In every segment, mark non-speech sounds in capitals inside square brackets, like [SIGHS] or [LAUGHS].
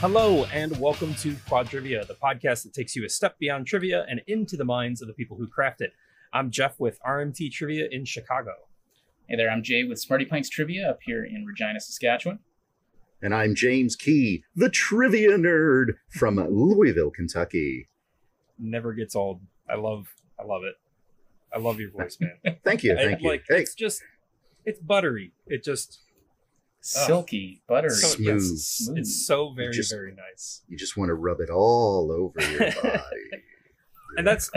Hello, and welcome to Quad Trivia, the podcast that takes you a step beyond trivia and into the minds of the people who craft it. I'm Jeff with RMT Trivia in Chicago. Hey there, I'm Jay with Smarty Pints Trivia up here in Regina, Saskatchewan. And I'm James Key, the trivia nerd from Louisville, Kentucky. Never gets old. I love, I love it. I love your voice, man. [LAUGHS] Thank you, I- thank you. Like hey, it's just, it's buttery. It just, Silky, buttery. so, Smooth. yes, Smooth. it's so very, Just- very nice. you just want to rub it all over your [LAUGHS] body. and that's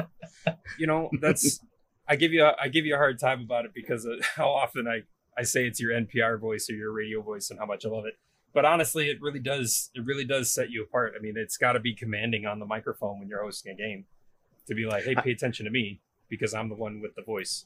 you know that's i give you a, i give you a hard time about it because of [LAUGHS] how often i i say it's your npr voice or your radio voice and how much i love it but honestly it really does it really does set you apart i mean it's got to be commanding on the microphone when you're hosting a game to be like hey pay attention to me because i'm the one with the voice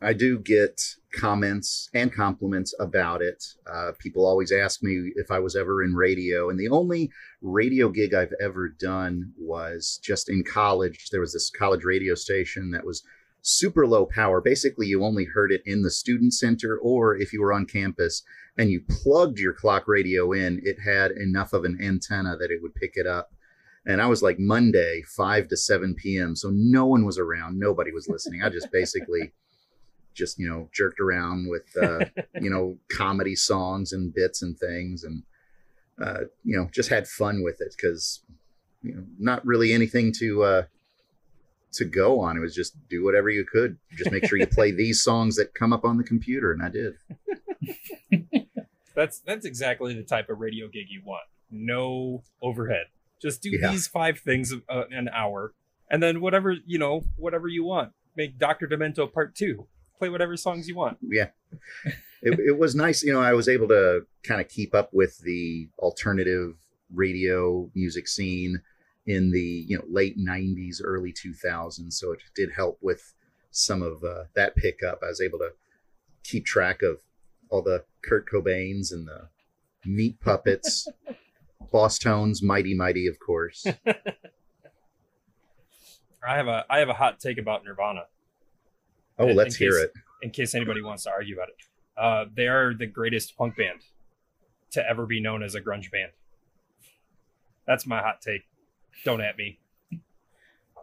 I do get comments and compliments about it. Uh, people always ask me if I was ever in radio, and the only radio gig I've ever done was just in college. There was this college radio station that was super low power. Basically, you only heard it in the student center, or if you were on campus and you plugged your clock radio in, it had enough of an antenna that it would pick it up. And I was like Monday, 5 to 7 p.m. So no one was around. Nobody was listening. I just basically just you know jerked around with uh, [LAUGHS] you know comedy songs and bits and things and uh, you know just had fun with it because you know not really anything to uh, to go on. It was just do whatever you could. Just make sure you play [LAUGHS] these songs that come up on the computer and i did. That's that's exactly the type of radio gig you want. No overhead. Just do Yeah. these five things uh, an hour and then whatever you know whatever you want. Make dr demento part two play whatever songs you want. Yeah. It, it was nice you know i was able to kind of keep up with the alternative radio music scene in the you know late 90s early 2000s so it did help with some of uh, that pickup. I was able to keep track of all the kurt cobains and the meat puppets [LAUGHS] Bosstones mighty mighty of course. [LAUGHS] I have a i have a hot take about nirvana oh In- let's in hear case- it in case anybody wants to argue about it uh, they are the greatest punk band to ever be known as a grunge band that's my hot take don't at me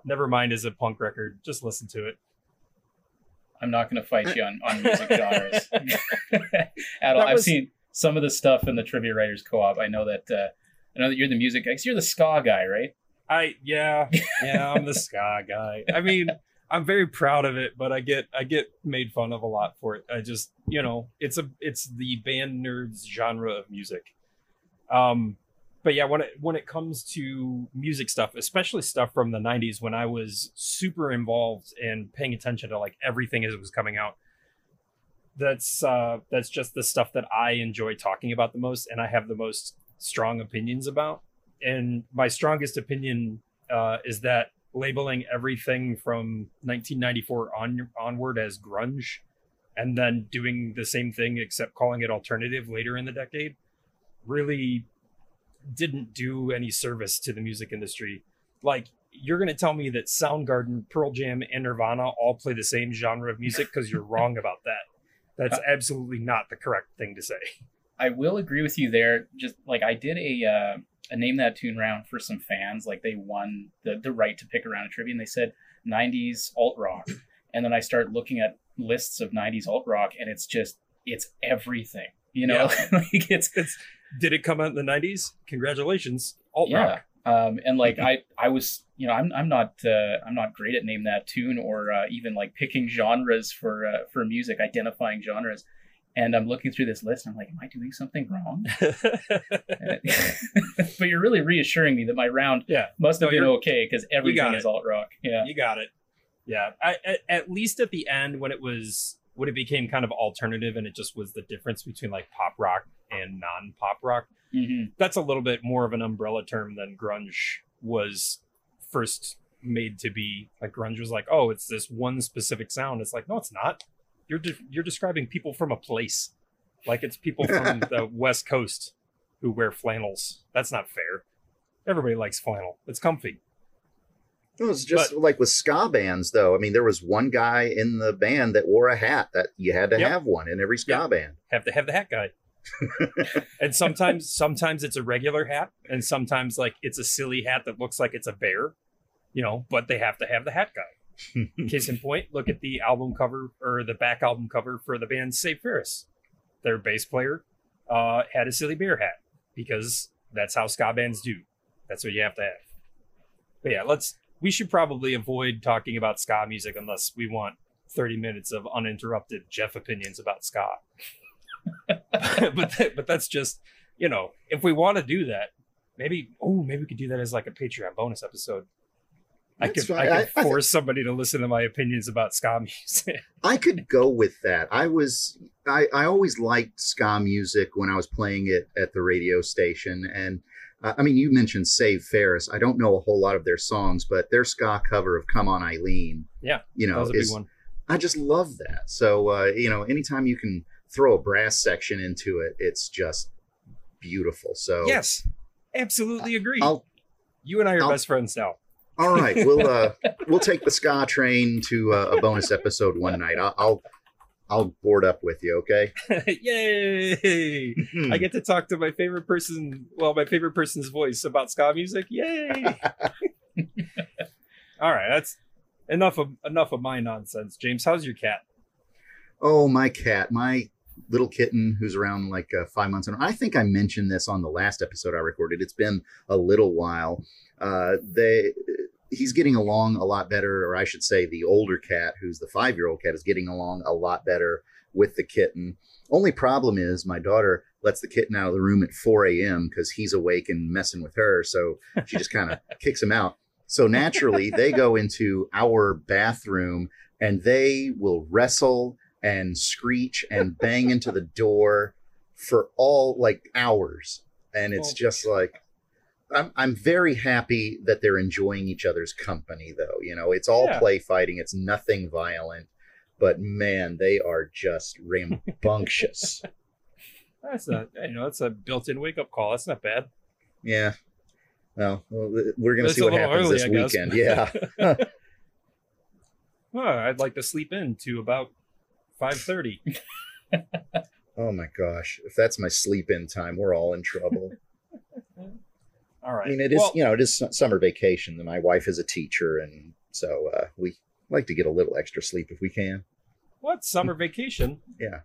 never mind is a punk record just listen to it I'm not going to fight you on, on music [LAUGHS] genres [LAUGHS] at all. That I've seen some of the stuff in the Trivia Writers Co-op. I know that uh, I know that you're the music. I guess you're the ska guy, right? I yeah yeah I'm the ska guy. I mean [LAUGHS] I'm very proud of it, but I get I get made fun of a lot for it. I just you know it's a it's the band nerds genre of music. Um, but yeah when it when it comes to music stuff, especially stuff from the '90s when I was super involved and paying attention to like everything as it was coming out. That's uh that's just the stuff that I enjoy talking about the most, and I have the most strong opinions about and my strongest opinion uh, is that labeling everything from 1994 on onward as grunge and then doing the same thing except calling it alternative later in the decade really didn't do any service to the music industry. Like you're going to tell me that soundgarden pearl jam and nirvana all play the same genre of music because you're wrong about that. That's absolutely not the correct thing to say. I will agree with you there. Just like I did a uh, a name that tune round for some fans. Like they won the the right to pick around a trivia, and they said '90s alt rock. And then I start looking at lists of '90s alt rock, and it's just it's everything. You know, [LAUGHS] like it's it's did it come out in the 90s congratulations alt yeah. rock Um, and like I, I was, you know, I'm, I'm not, uh, I'm not great at name that tune or uh, even like picking genres for, uh, for music, identifying genres. And I'm looking through this list, and I'm like, am I doing something wrong? [LAUGHS] [LAUGHS] but you're really reassuring me that my round yeah. must have No, been okay because everything is alt rock. Yeah. you got it. Yeah. I, at, at least at the end when it was when it became kind of alternative and it just was the difference between like pop rock and non-pop rock hmm that's a little bit more of an umbrella term than grunge was first made to be. Like grunge was like oh it's this one specific sound. It's like no it's not you're de- you're describing people from a place like it's people [LAUGHS] from the west coast who wear flannels that's not fair everybody likes flannel it's comfy It was just like with ska bands, though. I mean, there was one guy in the band that wore a hat that you had to Yep. have one in every ska Yep. band. have to have the hat guy [LAUGHS] and sometimes sometimes it's a regular hat and sometimes like it's a silly hat that looks like it's a bear you know but they have to have the hat guy case in point look at the album cover or the back album cover for the band save ferris. Their bass player uh, had a silly bear hat because that's how ska bands do. That's what you have to have. But yeah let's we should probably avoid talking about ska music unless we want 30 minutes of uninterrupted jeff opinions about ska. [LAUGHS] But that, but that's just you know if we want to do that maybe oh maybe we could do that as like a patreon bonus episode i could i I- could I force somebody to listen to my opinions about ska music [LAUGHS] I could go with that. I was I, I always liked ska music when I was playing it at the radio station, and uh, I mean you mentioned Save Ferris. I don't know a whole lot of their songs, but their ska cover of Come On Eileen, Yeah, you that know, was a big is one I just love that. So uh, you know, anytime you can throw a brass section into it, it's just beautiful. So yes absolutely agree I'll you and i are I'll- best friends now all right, we'll uh, we'll take the ska train to uh, a bonus episode one night. I'll, I'll I'll board up with you, okay? [LAUGHS] yay i get to talk to my favorite person well my favorite person's voice about ska music yay [LAUGHS] all right that's enough of enough of my nonsense james how's your cat Oh, my cat, my little kitten who's around like uh, five months. And I think I mentioned this on the last episode I recorded. It's been a little while. Uh, they, he's getting along a lot better, or I should say, the older cat, who's the five year old cat, is getting along a lot better with the kitten. Only problem is my daughter lets the kitten out of the room at 4 a.m. because he's awake and messing with her. So she just kind of [LAUGHS] kicks him out. So naturally, they go into our bathroom and they will wrestle and screech and bang into the door for all like hours. And it's Oh. just like, I'm, I'm very happy that they're enjoying each other's company, though. You know, it's all Yeah. play fighting, it's nothing violent, but man, they are just rambunctious. [LAUGHS] That's not, you know, that's a built-in wake-up call. That's not bad. yeah. Well, we're going to see what happens early, this weekend. Yeah. [LAUGHS] [LAUGHS] Well, I'd like to sleep in to about five thirty. Oh my gosh. If that's my sleep in time, we're all in trouble. All right. I mean, it is, Well, you know, it is summer vacation. My wife is a teacher, and so uh, we like to get a little extra sleep if we can. what summer vacation? Yeah.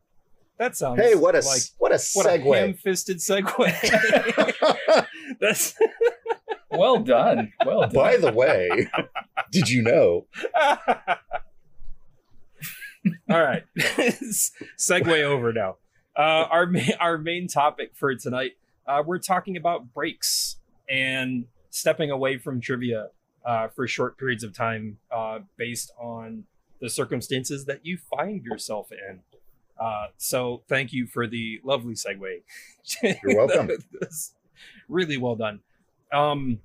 That sounds. Hey, what a like what a what a ham-fisted segue. [LAUGHS] That's. Well done. Well done. By the way, did you know? [LAUGHS] All right. [LAUGHS] Segue over now. Uh, our ma- our main topic for tonight, uh, we're talking about breaks and stepping away from trivia uh, for short periods of time, uh, based on the circumstances that you find yourself in. Uh, so, thank you for the lovely segue. [LAUGHS] You're welcome. [LAUGHS] Really well done. Um,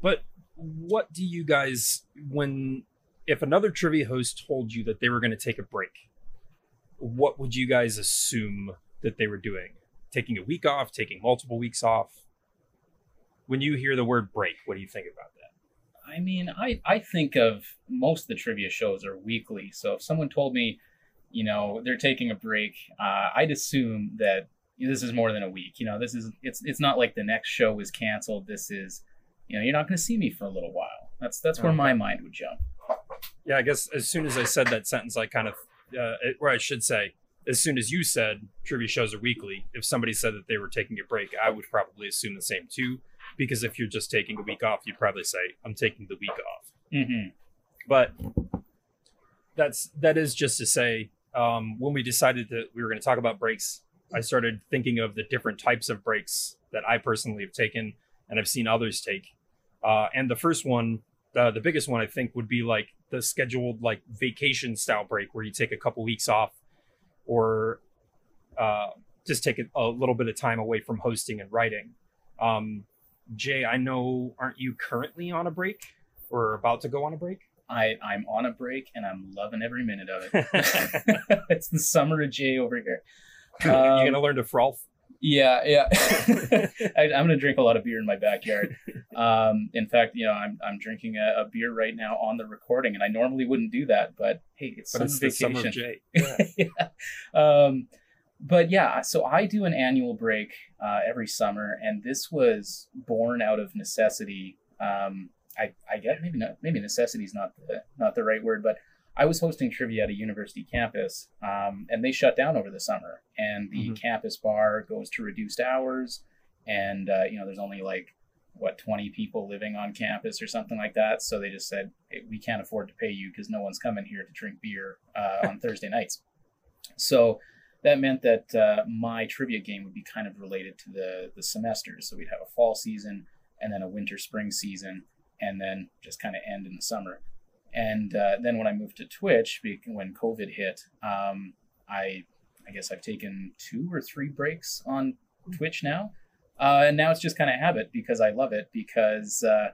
but what do you guys when if another trivia host told you that they were going to take a break, what would you guys assume that they were doing? Taking a week off, taking multiple weeks off? When you hear the word break, what do you think about that? I mean, I, I think of most of the trivia shows are weekly. So if someone told me, you know, they're taking a break, uh, I'd assume that this is more than a week. You know, this is it's it's not like the next show is canceled. This is, you know, you're not going to see me for a little while. That's that's where Okay. my mind would jump. Yeah, I guess as soon as I said that sentence, I kind of, uh, or I should say, as soon as you said trivia shows are weekly, if somebody said that they were taking a break, I would probably assume the same too. Because if you're just taking a week off, you'd probably say, I'm taking the week off. Mm-hmm. but that's that is just to say um, when we decided that we were going to talk about breaks i started thinking of the different types of breaks that i personally have taken and i've seen others take uh, and the first one uh, the biggest one i think would be like the scheduled like vacation style break where you take a couple weeks off or uh, just take a, a little bit of time away from hosting and writing um, jay i know aren't you currently on a break or about to go on a break I I'm on a break and I'm loving every minute of it. [LAUGHS] [LAUGHS] it's the summer of Jay over here. You're Um, gonna learn to froth. Yeah, yeah. [LAUGHS] I, I'm gonna drink a lot of beer in my backyard. Um, in fact, you know, I'm I'm drinking a, a beer right now on the recording, and I normally wouldn't do that, but hey, it's But it's the vacation. summer of Jay. yeah. Um, but yeah, so I do an annual break uh, every summer, and this was born out of necessity. Um, I, I get maybe not maybe necessity is not the not the right word, but I was hosting trivia at a university campus, um, and they shut down over the summer, and the Mhm. campus bar goes to reduced hours, and uh, you know there's only like what 20 people living on campus or something like that, so they just said hey, we can't afford to pay you because no one's coming here to drink beer uh, on [LAUGHS] Thursday nights. So that meant that uh, my trivia game would be kind of related to the the semesters. So we'd have a fall season and then a winter spring season, and then just kind of end in the summer. And uh, then when I moved to Twitch, when COVID hit, um, I I guess I've taken two or three breaks on Twitch now, uh, and now it's just kind of habit because I love it because. Uh,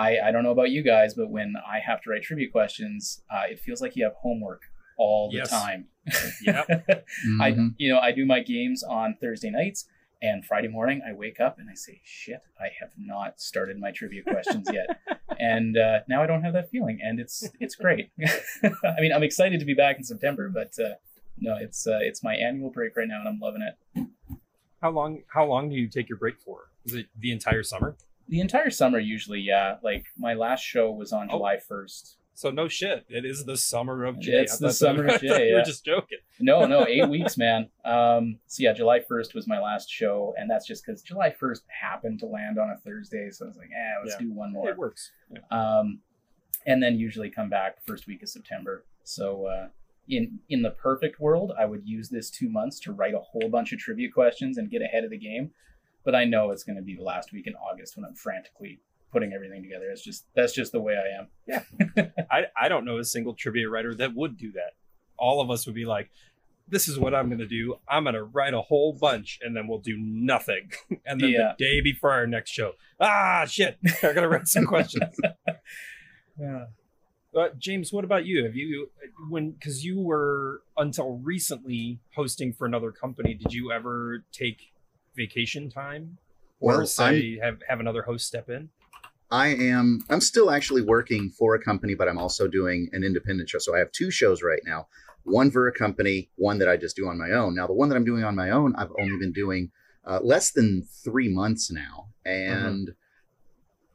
I, I don't know about you guys, but when I have to write trivia questions, uh, it feels like you have homework all the Yes. time. Yep. [LAUGHS] I Mhm. you know I do my games on Thursday nights and Friday morning I wake up and I say shit I have not started my trivia questions yet [LAUGHS] and uh, now I don't have that feeling and it's it's great [LAUGHS] I mean I'm excited to be back in September but uh, no it's uh, it's my annual break right now and I'm loving it How long? How long do you take your break for? Is it the entire summer? the entire summer usually yeah like my last show was on Oh. July 1st So no shit. It is the summer of Jay. It's the that- summer of [LAUGHS] Jay, were just joking. no no eight [LAUGHS] weeks man um so yeah July 1st was my last show and that's just because July 1st happened to land on a Thursday so I was like eh let's Yeah. do one more It works. Yeah. um, and then usually come back first week of September. So uh, in in the perfect world, I would use this two months to write a whole bunch of trivia questions and get ahead of the game. But I know it's going to be the last week in August when I'm frantically putting everything together. It's just that's just the way I am. Yeah. [LAUGHS] I, I don't know a single trivia writer that would do that. All of us would be like, this is what I'm going to do. I'm going to write a whole bunch and then we'll do nothing. [LAUGHS] and then Yeah. the day before our next show, ah, shit, I got to write some questions. [LAUGHS] Yeah. Uh, James, what about you? Have you, when, because you were until recently hosting for another company, did you ever take vacation time? Or Well, I'm- have, have another host step in? I am I'm still actually working for a company, but I'm also doing an independent show. So I have two shows right now. One for a company, one that I just do on my own. Now the one that I'm doing on my own, I've only been doing uh, less than three months now, and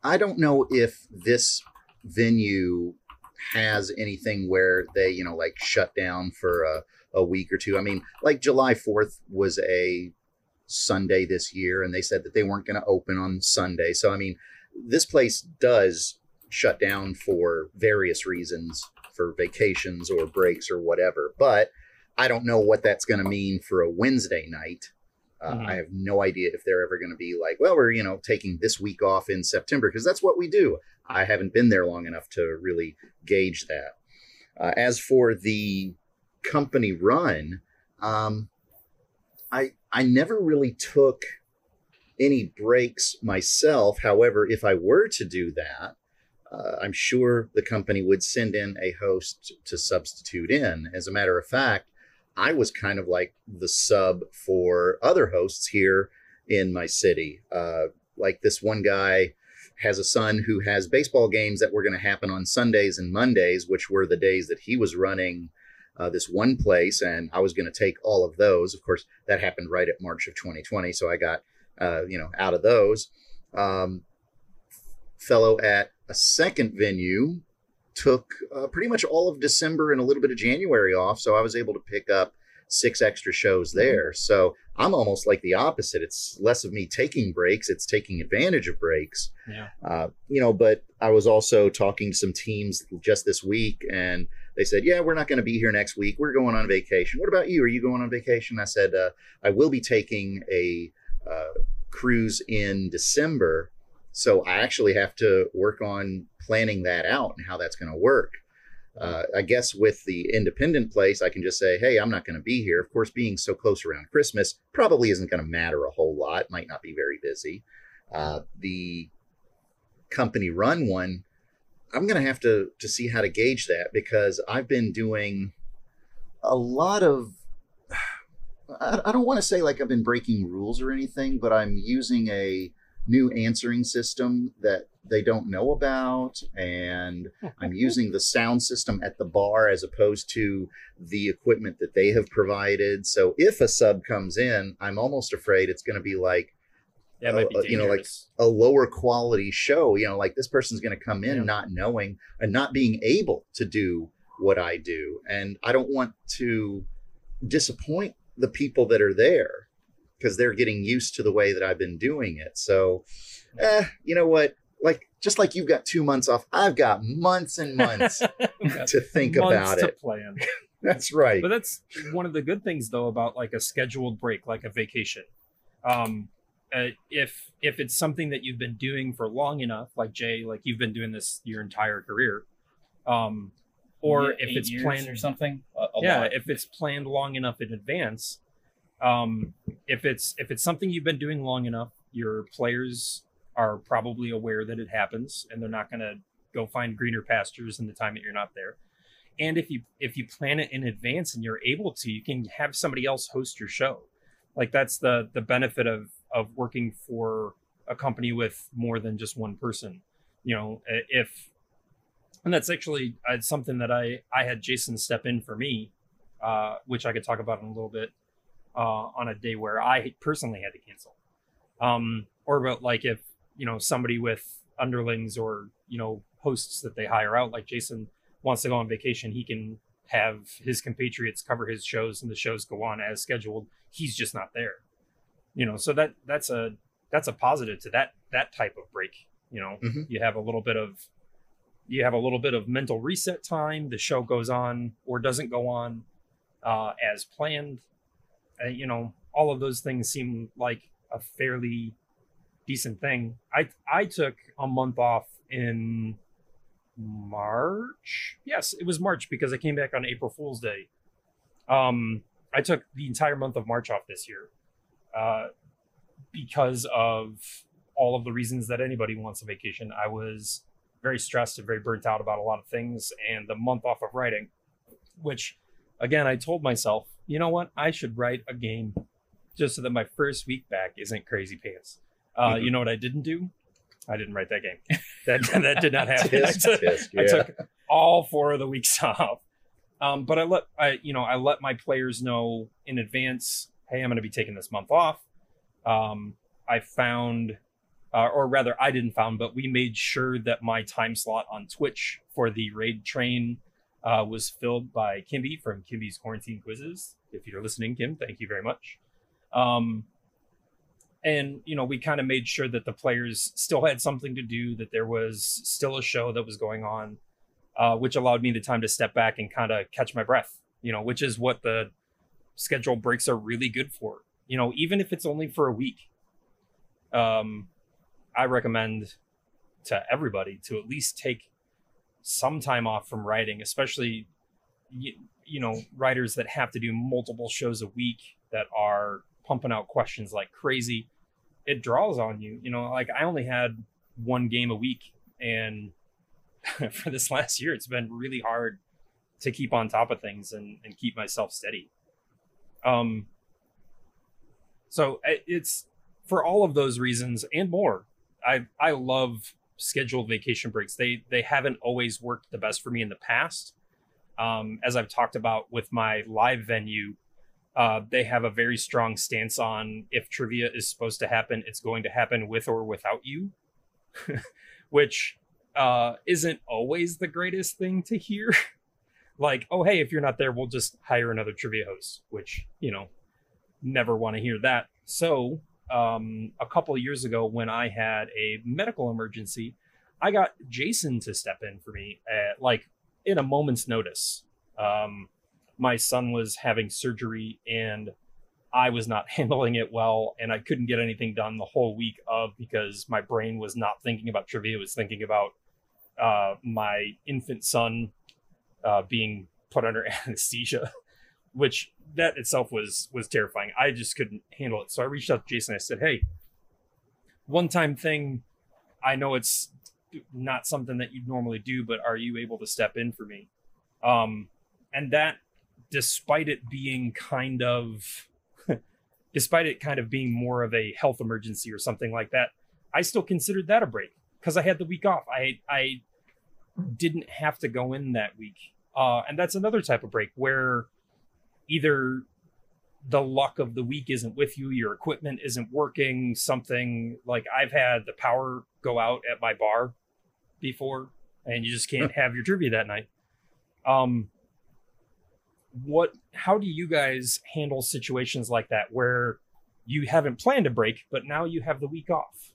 I don't know if this venue has anything where they, you know, like shut down for a, a week or two. I mean, like July 4th was a Sunday this year, and they said that they weren't going to open on Sunday. So I mean this place does shut down for various reasons for vacations or breaks or whatever but i don't know what that's going to mean for a wednesday night. Uh, Mhm. i have no idea if they're ever going to be like well we're you know taking this week off in september because that's what we do. I haven't been there long enough to really gauge that. Uh, as for the company run um, i i never really took any breaks myself. However, if I were to do that, uh, I'm sure the company would send in a host to substitute in. As a matter of fact, I was kind of like the sub for other hosts here in my city. Uh, like this one guy has a son who has baseball games that were going to happen on Sundays and Mondays, which were the days that he was running uh, this one place, and I was going to take all of those. Of course, that happened right at March of 2020, so I got uh, you know, out of those. Um, fellow at a second venue took uh, pretty much all of December and a little bit of January off, so I was able to pick up six extra shows there. So I'm almost like the opposite. It's less of me taking breaks; it's taking advantage of breaks. Yeah. Uh, you know, but I was also talking to some teams just this week, and they said, "Yeah, we're not going to be here next week. We're going on vacation. What about you? Are you going on vacation?" I said, uh, "I will be taking a uh, cruise in December, so I actually have to work on planning that out and how that's going to work." Uh, I guess with the independent place, I can just say, "Hey, I'm not going to be here." Of course, being so close around Christmas probably isn't going to matter a whole lot. Might not be very busy. Uh, the company run one, I'm going to have to to see how to gauge that because I've been doing a lot of. I, I don't want to say like I've been breaking rules or anything, but I'm using a new answering system that they don't know about and i'm [LAUGHS] using the sound system at the bar as opposed to the equipment that they have provided. So if a sub comes in i'm almost afraid it's going to be like might be uh, you know, like- a lower quality show you know like this person's going to come in Yeah. not knowing and not being able to do what i do. And i don't want to disappoint the people that are there because they're getting used to the way that i've been doing it so eh, you know what like just like you've got two months off i've got months and months [LAUGHS] to think months about to it plan. [LAUGHS] that's right But that's one of the good things though about like a scheduled break, like a vacation. Um, uh, if if it's something that you've been doing for long enough, like Jay, like you've been doing this your entire career, um, or Yeah, if it's planned or something. A, a yeah lot. if it's planned long enough in advance um if it's if it's something you've been doing long enough your players are probably aware that it happens and they're not going to go find greener pastures in the time that you're not there and if you if you plan it in advance and you're able to you can have somebody else host your show like that's the the benefit of of working for a company with more than just one person you know if and that's actually uh, something that i i had jason step in for me uh which i could talk about in a little bit uh on a day where i personally had to cancel. Um or about like if you know somebody with underlings or you know hosts that they hire out like jason wants to go on vacation he can have his compatriots cover his shows and the shows go on as scheduled. He's just not there. You know so that that's a that's a positive to that that type of break you know? Mhm. you have a little bit of you have a little bit of mental reset time the show goes on or doesn't go on uh, as planned. Uh, you know all of those things seem like a fairly decent thing. I i took a month off in march? Yes it was march because i came back on april fool's day. Um i took the entire month of march off this year uh because of all of the reasons that anybody wants a vacation. I was very stressed and very burnt out about a lot of things and the month off of writing which again i told myself you know what i should write a game just so that my first week back isn't crazy pants uh, Mhm. you know what i didn't do i didn't write that game [LAUGHS] that that did not [LAUGHS] happen I took- tisk, I took all four of the weeks [LAUGHS] off. Um, but I let I you know I let my players know in advance. Hey, I'm going to be taking this month off. Um, I found, uh, or rather, I didn't found, but we made sure that my time slot on Twitch for the raid train uh, was filled by Kimby from Kimby's Quarantine Quizzes. If you're listening, Kim, thank you very much. Um, and you know we kind of made sure that the players still had something to do that there was still a show that was going on uh, which allowed me the time to step back and kind of catch my breath you know which is what the schedule breaks are really good for you know even if it's only for a week um i recommend to everybody to at least take some time off from writing especially you, you know writers that have to do multiple shows a week that are pumping out questions like crazy. It draws on you you know like i only had one game a week and [LAUGHS] for this last year it's been really hard to keep on top of things and, and keep myself steady. Um so it's for all of those reasons and more i i love scheduled vacation breaks they they haven't always worked the best for me in the past um as i've talked about with my live venue uh, they have a very strong stance on if trivia is supposed to happen, it's going to happen with or without you, [LAUGHS] which uh, isn't always the greatest thing to hear. [LAUGHS] like, oh, hey, if you're not there, we'll just hire another trivia host, which, you know, never want to hear that. So, um, a couple of years ago, when I had a medical emergency, I got Jason to step in for me at like in a moment's notice. Um, my son was having surgery and I was not [LAUGHS] handling it well and I couldn't get anything done the whole week of because my brain was not thinking about trivia, it was thinking about uh, my infant son uh, being put under [LAUGHS] anesthesia, which that itself was was terrifying. I just couldn't handle it. So I reached out to Jason. I said, "Hey, one time thing. I know it's not something that you'd normally do, but are you able to step in for me?" Um, and that despite it being kind of [LAUGHS] despite it kind of being more of a health emergency or something like that I still considered that a break because I had the week off. I I didn't have to go in that week. Uh, and that's another type of break where either the luck of the week isn't with you, your equipment isn't working, something like I've had the power go out at my bar before, and you just can't have your trivia that night. Um, what? How do you guys handle situations like that where you haven't planned a break, but now you have the week off?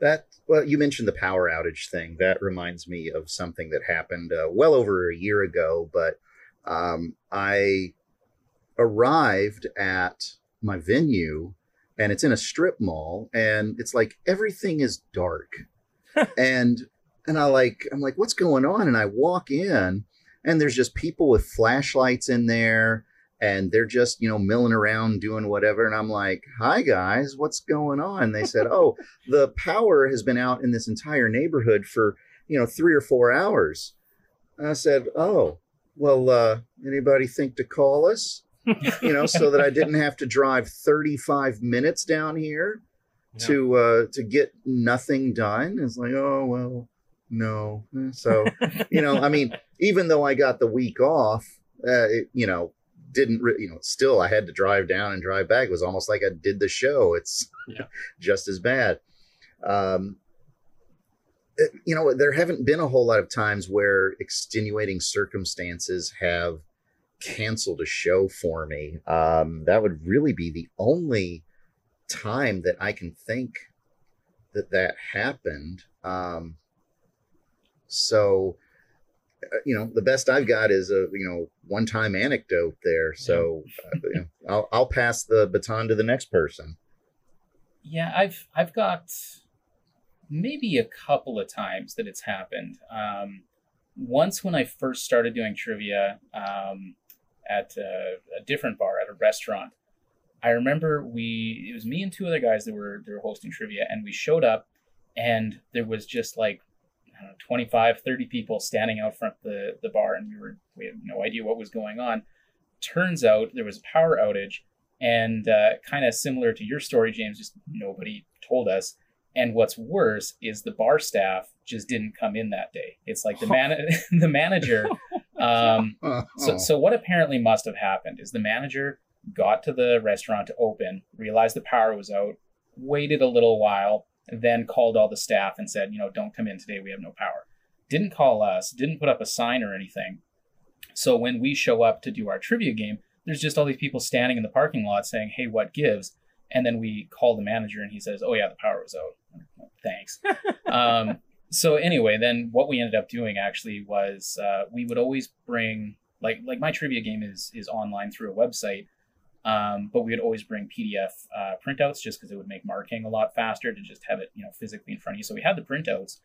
That well, you mentioned the power outage thing. That reminds me of something that happened uh, well over a year ago. But um, I arrived at my venue and it's in a strip mall and it's like everything is dark. [LAUGHS] And and i like i'm like what's going on? And i walk in and there's just people with flashlights in there and they're just you know milling around doing whatever and i'm like hi guys what's going on? They said [LAUGHS] oh the power has been out in this entire neighborhood for you know three or four hours. And i said oh well uh anybody think to call us [LAUGHS] you know, so that I didn't have to drive 35 minutes down here Yeah. to uh to get nothing done. It's like, oh well, no. So, [LAUGHS] you know, I mean, even though I got the week off, uh, it, you know, didn't re- you know, still I had to drive down and drive back. It was almost like I did the show. It's Yeah. [LAUGHS] just as bad. Um you know, there haven't been a whole lot of times where extenuating circumstances have canceled a show for me. Um, that would really be the only time that I can think that that happened. Um, so, uh, you know, the best I've got is a you know one time anecdote there. So, uh, you know, I'll I'll pass the baton to the next person. Yeah, I've I've got maybe a couple of times that it's happened. Um, once when I first started doing trivia um, at a, a different bar at a restaurant, I remember we it was me and two other guys that were they were hosting trivia, and we showed up, and there was just like I don't know 25, 30 people standing out front the the bar, and we were we had no idea what was going on. Turns out there was a power outage and uh, kind of similar to your story, James, just nobody told us. And what's worse is the bar staff just didn't come in that day. It's like the man, [LAUGHS] the manager. [LAUGHS] Um, [LAUGHS] Oh, so, so what apparently must have happened is the manager got to the restaurant to open, realized the power was out, waited a little while, then called all the staff and said, you know, don't come in today. We have no power. Didn't call us. Didn't put up a sign or anything. So when we show up to do our trivia game, there's just all these people standing in the parking lot saying, "Hey, what gives?" And then we call the manager, and he says, "Oh yeah, the power was out." Thanks. um, so anyway, then what we ended up doing actually was uh, we would always bring like like my trivia game is is online through a website, um, but we would always bring PDF uh, printouts just because it would make marking a lot faster to just have it you know physically in front of you. So we had the printouts.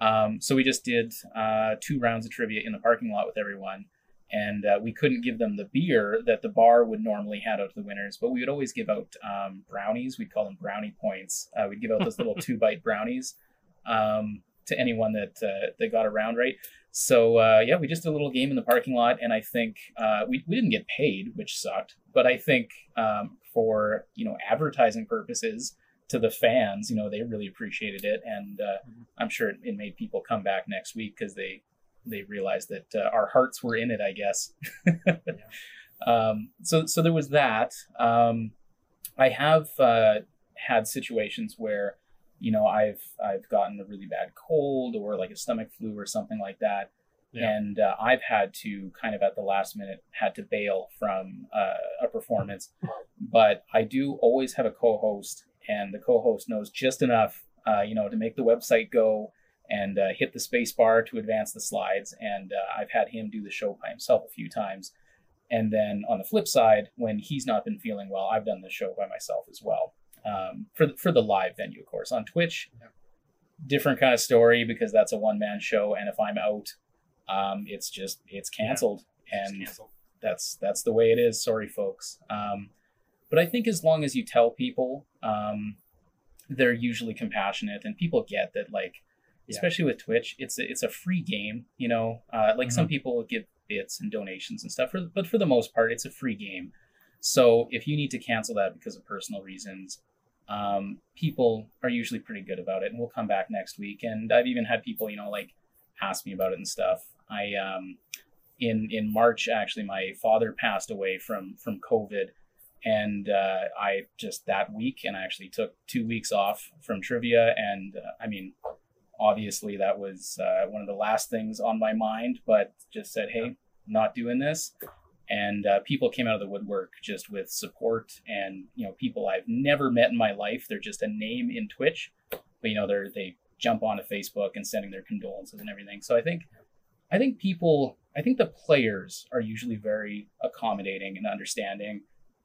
Um, so we just did uh, two rounds of trivia in the parking lot with everyone and uh, we couldn't give them the beer that the bar would normally hand out to the winners, but we would always give out um, brownies. We'd call them brownie points. Uh, we'd give out those little [LAUGHS] two bite brownies um, to anyone that uh, that got around right. So uh, yeah, we just did a little game in the parking lot, and I think uh, we we didn't get paid, which sucked. But I think um, for you know advertising purposes to the fans, you know they really appreciated it, and uh, I'm sure it, it made people come back next week because they they realized that uh, our hearts were in it, I guess. [LAUGHS] um, so, so there was that. Um, I have uh, had situations where, you know, I've I've gotten a really bad cold or like a stomach flu or something like that, Yeah. and uh, I've had to kind of at the last minute had to bail from uh, a performance. But I do always have a co-host, and the co-host knows just enough, uh, you know, to make the website go and uh, hit the space bar to advance the slides. And uh, I've had him do the show by himself a few times. And then on the flip side, when he's not been feeling well, I've done the show by myself as well. Um, for the, for the live venue, of course. On Twitch, different kind of story because that's a one man show, and if I'm out, um, it's just it's canceled, Just and cancel. that's that's the way it is. Sorry, folks. Um, but I think as long as you tell people, um, they're usually compassionate, and people get that. Like, Yeah. especially with Twitch, it's a, it's a free game. You know, uh, like some people give bits and donations and stuff, for, but for the most part, it's a free game. So if you need to cancel that because of personal reasons, um, people are usually pretty good about it, and we'll come back next week. And I've even had people, you know, like ask me about it and stuff. I um, in in March actually, my father passed away from from COVID, and uh, I just that week, and I actually took two weeks off from trivia, and uh, I mean, obviously that was uh, one of the last things on my mind, but just said, hey, not doing this and uh, people came out of the woodwork just with support and you know people I've never met in my life. They're just a name in Twitch, but you know they're they jump onto Facebook and sending their condolences and everything. So I think I think people I think the players are usually very accommodating and understanding,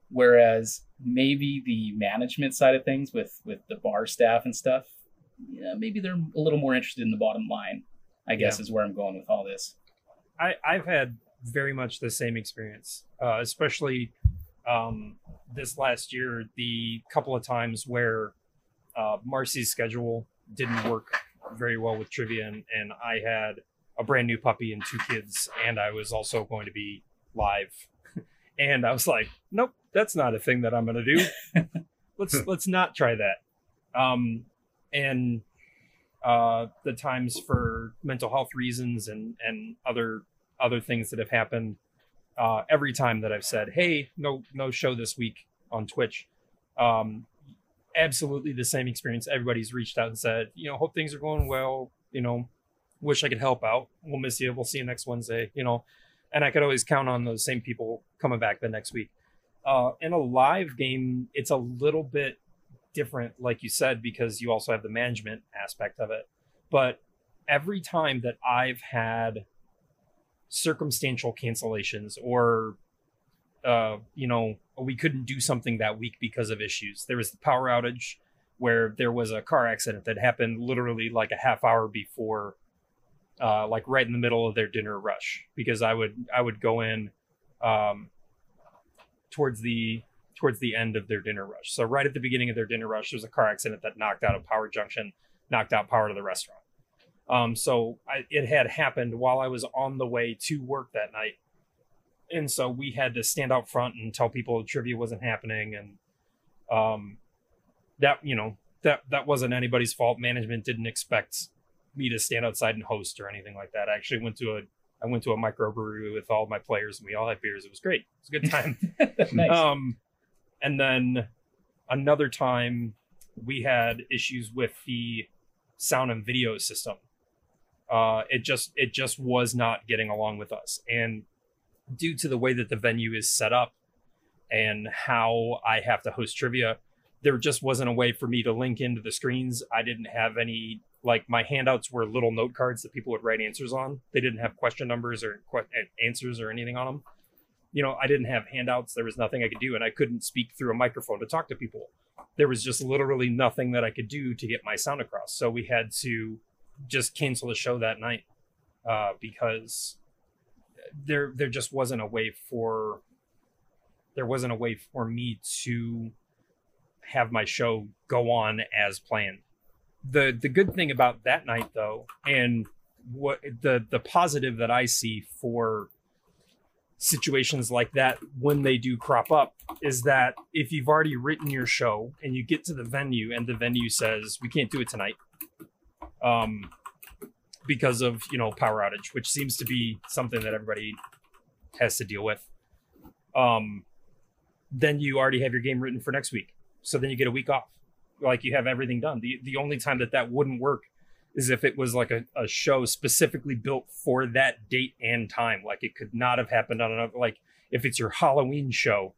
whereas maybe the management side of things with with the bar staff and stuff, yeah, maybe they're a little more interested in the bottom line. I guess Yeah. is where I'm going with all this. I, I've had very much the same experience, uh, especially um, this last year. The couple of times where uh, Marcy's schedule didn't work very well with trivia, and, and I had a brand new puppy and two kids, and I was also going to be live, [LAUGHS] and I was like, nope, that's not a thing that I'm going to do. [LAUGHS] let's let's not try that. Um, and uh, the times for mental health reasons and and other other things that have happened. Uh, every time that I've said, "Hey, no no show this week on Twitch," um, absolutely the same experience. Everybody's reached out and said, "You know, hope things are going well. You know, wish I could help out. We'll miss you. We'll see you next Wednesday." You know, and I could always count on those same people coming back the next week. Uh, in a live game, it's a little bit different, like you said, because you also have the management aspect of it. But every time that I've had circumstantial cancellations or uh, you know, we couldn't do something that week because of issues. There was the power outage where there was a car accident that happened literally like a half hour before uh, like right in the middle of their dinner rush because I would I would go in um, towards the towards the end of their dinner rush. So right at the beginning of their dinner rush, there was a car accident that knocked out a power junction, knocked out power to the restaurant. Um, so I, it had happened while I was on the way to work that night, and so we had to stand out front and tell people trivia wasn't happening, and um, that you know that that wasn't anybody's fault. Management didn't expect me to stand outside and host or anything like that. I actually went to a I went to a microbrewery with all my players, and we all had beers. It was great. It was a good time. [LAUGHS] nice. Um, and then another time we had issues with the sound and video system. Uh, it just it just was not getting along with us, and due to the way that the venue is set up and how I have to host trivia, there just wasn't a way for me to link into the screens. I didn't have any like my handouts were little note cards that people would write answers on. They didn't have question numbers or que- answers or anything on them you know, I didn't have handouts. There was nothing I could do, and I couldn't speak through a microphone to talk to people. There was just literally nothing that I could do to get my sound across. So we had to just cancel the show that night uh, because there there just wasn't a way for there wasn't a way for me to have my show go on as planned. The the good thing about that night though, and what the the positive that I see for situations like that when they do crop up is that if you've already written your show and you get to the venue and the venue says we can't do it tonight um because of you know power outage which seems to be something that everybody has to deal with um then you already have your game written for next week. So then you get a week off. Like you have everything done. The the only time that that wouldn't work is if it was like a, a show specifically built for that date and time. Like it could not have happened on another like if it's your Halloween show,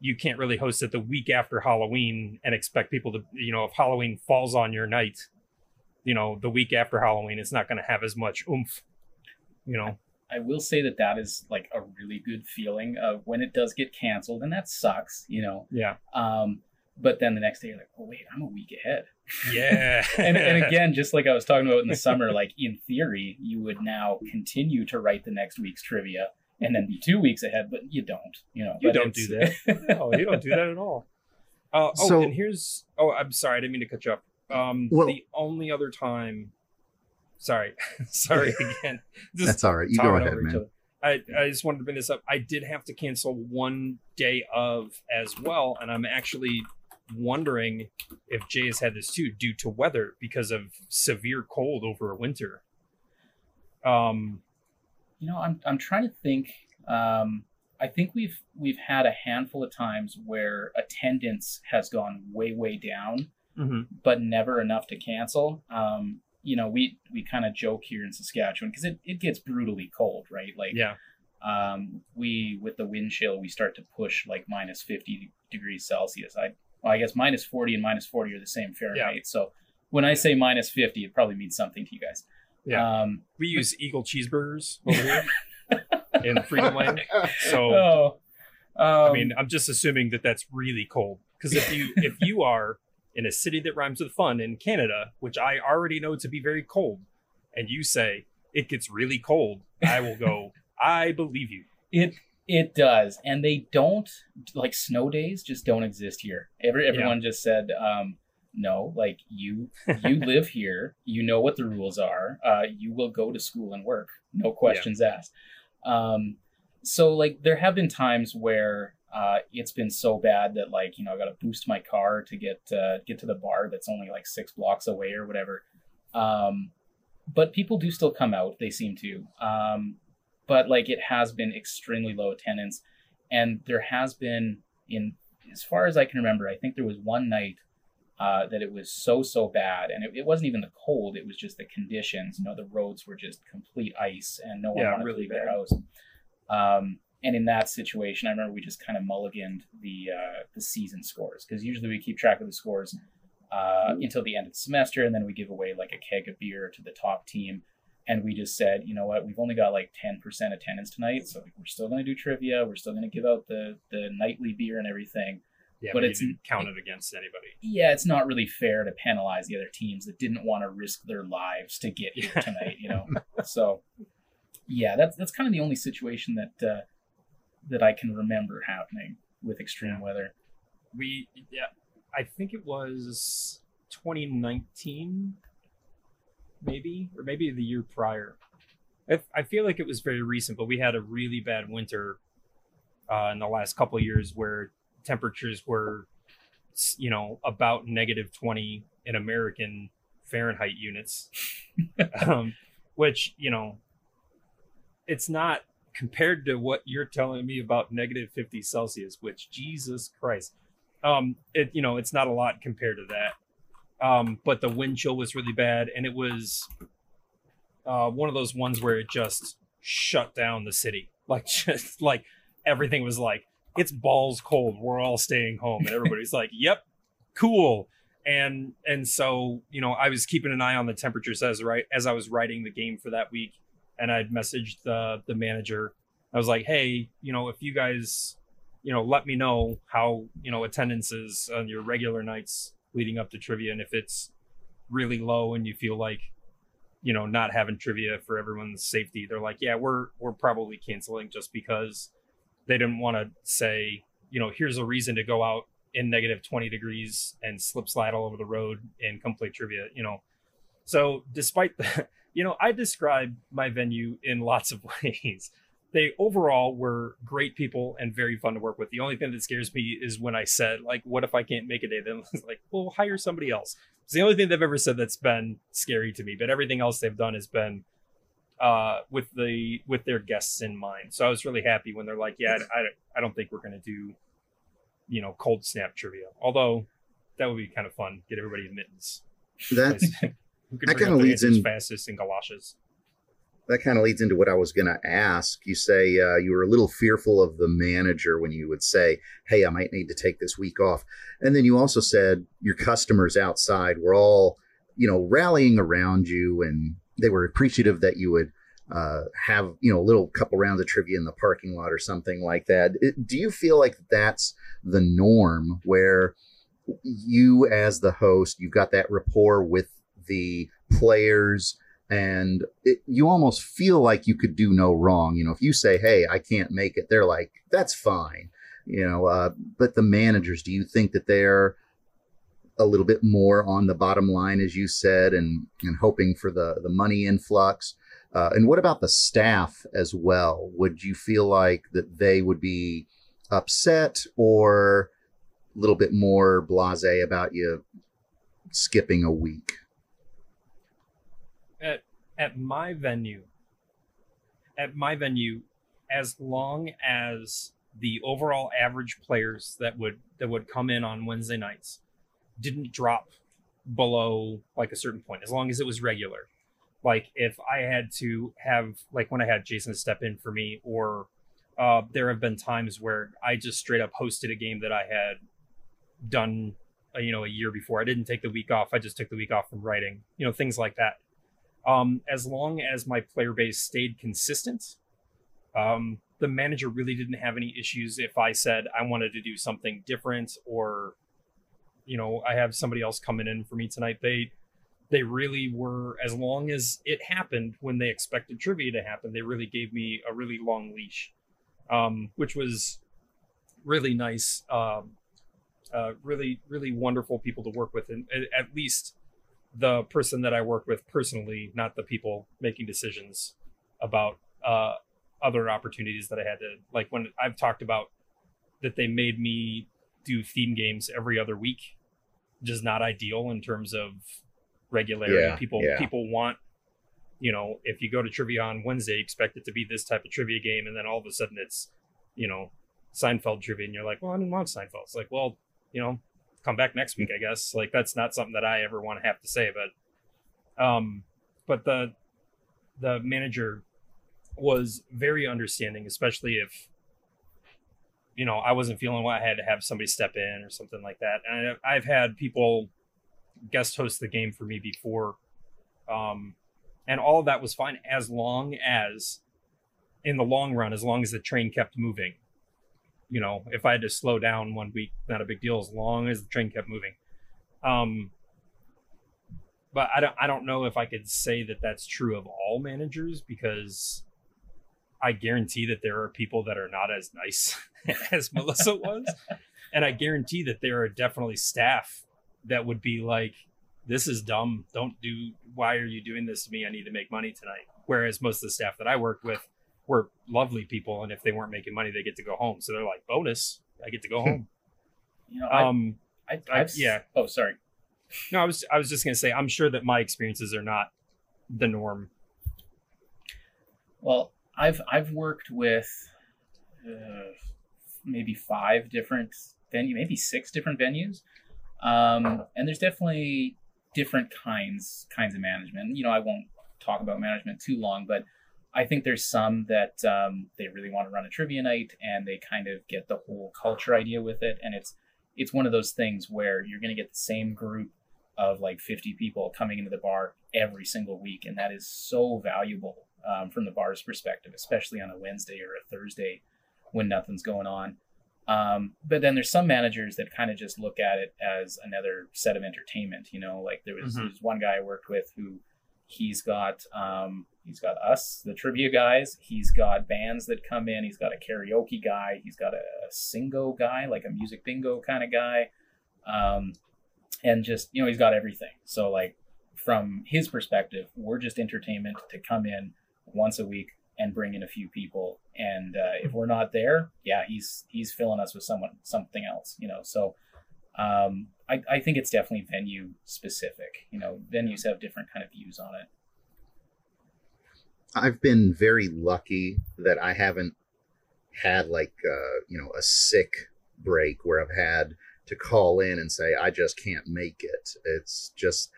you can't really host it the week after Halloween and expect people to you know, if Halloween falls on your night, you know, the week after Halloween, it's not gonna have as much oomph. You know. I will say that that is like a really good feeling of when it does get canceled, and that sucks, you know. Yeah. Um, but then the next day, you're like, oh wait, I'm a week ahead. Yeah. [LAUGHS] and, and [LAUGHS] again, just like I was talking about in the summer, like in theory, you would now continue to write the next week's trivia and then be two weeks ahead, but you don't. You know, You don't do it's- no, you don't do that at all. [LAUGHS] Uh, oh, So- and here's oh, I'm sorry, I didn't mean to cut you up. Um, Well- the only other time, sorry, sorry again. Just That's all right. You go ahead, man. I, I just wanted to bring this up. I did have to cancel one day of as well, and I'm actually wondering if Jay has had this too, due to weather because of severe cold over a winter. Um, You know, I'm I'm trying to think. Um, I think we've we've had a handful of times where attendance has gone way way down, mhm. but never enough to cancel. Um, you know, we we kind of joke here in Saskatchewan because it, it gets brutally cold, right? Like yeah, um, we with the wind chill we start to push like minus 50 degrees celsius i well, i guess minus 40 and minus 40 are the same fahrenheit so when i say minus 50 it probably means something to you guys Yeah. um, we use Eagle cheeseburgers over here [LAUGHS] in Freedom Lane. So oh I um, mean, I'm just assuming that that's really cold. Because if you if you [LAUGHS] are in a city that rhymes with fun in Canada, which I already know to be very cold, and you say it gets really cold, I will go. [LAUGHS] I believe you. it it does. And they don't like snow days just don't exist here. Every, everyone just said um, no like you you [LAUGHS] live here. You know what the rules are. Uh, you will go to school and work. No questions asked. Um, so like there have been times where uh, it's been so bad that like you know i gotta boost my car to get uh, get to the bar that's only like six blocks away or whatever. Um, but people do still come out. They seem to. Um, but like it has been extremely low attendance. And there has been in as far as i can remember i think there was one night uh, that it was so so bad. And it, it wasn't even the cold. It was just the conditions. You know the roads were just complete ice and no one Yeah, wanted really to leave their house. Um, and in that situation i remember we just kind of mulliganed the uh, the season scores. Because usually we keep track of the scores uh, until the end of the semester and then we give away like a keg of beer to the top team and we just said, you know what, we've only got like 10% attendance tonight, so we're still going to do trivia. We're still going to give out the the nightly beer and everything. Yeah, But but it's- counted against anybody. Yeah, it's not really fair to penalize the other teams that didn't want to risk their lives to get here Yeah. tonight, you know. [LAUGHS] so, yeah, that's that's kind of the only situation that uh, that I can remember happening with extreme weather. We yeah, I think it was 2019, maybe or maybe the year prior. I, I feel like it was very recent, but we had a really bad winter uh, in the last couple of years where temperatures were, you know, about negative 20 in American Fahrenheit units, [LAUGHS] um, which you know, it's not compared to what you're telling me about negative 50 Celsius, which Jesus Christ, um, it you know, it's not a lot compared to that. Um, but the wind chill was really bad, and it was uh, one of those ones where it just shut down the city, [LAUGHS] like just like everything was like it's balls cold. We're all staying home, and everybody's like, [LAUGHS] "Yep, cool." And and so you know, I was keeping an eye on the temperatures as right as I was writing the game for that week, and I'd messaged the the manager. I was like, "Hey, you know, if you guys, you know, let me know how you know attendance is on your regular nights leading up to trivia, and if it's really low and you feel like." you know not having trivia for everyone's safety they're like yeah we're we're probably canceling just because they didn't want to say you know here's a reason to go out in negative 20 degrees and slip slide all over the road and come play trivia you know so despite the [LAUGHS] you know i describe my venue in lots of [LAUGHS] ways they overall were great people and very fun to work with the only thing that scares me is when i said like what if i can't make a day then it's like well hire somebody else it's the only thing they've ever said that's been scary to me, but everything else they've done has been uh, with the with their guests in mind. So I was really happy when they're like, "Yeah, I, I don't think we're going to do, you know, cold snap trivia." Although that would be kind of fun. Get everybody mittens. That [LAUGHS] that kinda leads answers in- fastest in galoshes? That kind of leads into what I was going to ask. You say uh, you were a little fearful of the manager when you would say, "Hey, I might need to take this week off," and then you also said your customers outside were all, you know, rallying around you, and they were appreciative that you would uh, have, you know, a little couple rounds of trivia in the parking lot or something like that. It- do you feel like that's the norm where you, as the host, you've got that rapport with the players? And it, you almost feel like you could do no wrong. You know, if you say, "Hey, I can't make it," they're like, "That's fine." You know, uh, but the managers, do you think that they're a little bit more on the bottom line, as you said, and and hoping for the the money influx? Uh, and what about the staff as well? Would you feel like that they would be upset or a little bit more blasé about you skipping a week? At my venue, at my venue, as long as the overall average players that would that would come in on Wednesday nights didn't drop below like a certain point, as long as it was regular. Like if I had to have like when I had Jason step in for me, or uh, there have been times where I just straight up hosted a game that I had done, uh, you know, a year before. I didn't take the week off. I just took the week off from writing. You know, things like that. Um, as long as my player base stayed consistent, um, the manager really didn't have any issues if I said I wanted to do something different or you know, I have somebody else coming in for me tonight. They they really were as long as it happened when they expected trivia to happen, they really gave me a really long leash. Um, which was really nice. Um, uh, really, really wonderful people to work with, and at least the person that I work with personally, not the people making decisions about uh, other opportunities that I had to like when I've talked about that they made me do theme games every other week just not ideal in terms of regularity. Yeah, people yeah. people want you know, if you go to trivia on Wednesday, expect it to be this type of trivia game, and then all of a sudden it's, you know, Seinfeld trivia, and you're like, well, I didn't want Seinfeld. It's like, well, you know, come back next week, I guess. Like that's not something that I ever want to have to say, but, um, but the the manager was very understanding, especially if you know I wasn't feeling well. I had to have somebody step in or something like that. And I, I've had people guest host the game for me before, um, and all of that was fine as long as, in the long run, as long as the train kept moving. You know, if I had to slow down one week, not a big deal. As long as the train kept moving. Um, but I don't I don't know if I could say that that's true of all managers because I guarantee that there are people that are not as nice [LAUGHS] as Melissa was, and I guarantee that there are definitely staff that would be like, "This is dumb. Don't do. Why are you doing this to me? I need to make money tonight." Whereas most of the staff that I worked with were lovely people, and if they weren't making money, they get to go home. So they're like, "Bonus, I get to go [LAUGHS] home." You know, um, I, I- I've, yeah. Oh, sorry. no, I was I was just gonna say, I'm sure that my experiences are not the norm. Well, I've I've worked with uh, maybe five different venue, maybe six different venues, um, and there's definitely different kinds kinds of management. You know, I won't talk about management too long, but I think there's some that um, they really want to run a trivia night and they kind of get the whole culture idea with it, and it's it's one of those things where you're going to get the same group of like 50 people coming into the bar every single week, and that is so valuable um, from the bar's perspective, especially on a Wednesday or a Thursday when nothing's going on. Um, but then there's some managers that kind of just look at it as another set of entertainment. You know, like there was, Mhm. there was one guy I worked with who he's got um, he's got us, the trivia guys. He's got bands that come in. He's got a karaoke guy. He's got a, singo guy, like a music bingo kind of guy. Um, and just you know, he's got everything. So like from his perspective, we're just entertainment to come in once a week and bring in a few people. And uh, if we're not there, yeah, he's he's filling us with someone something else, you know. So um, I, I think it's definitely venue specific. You know, venues have different kind of views on it. I've been very lucky that I haven't had like uh, you know a sick break where I've had to call in and say I just can't make it. It's just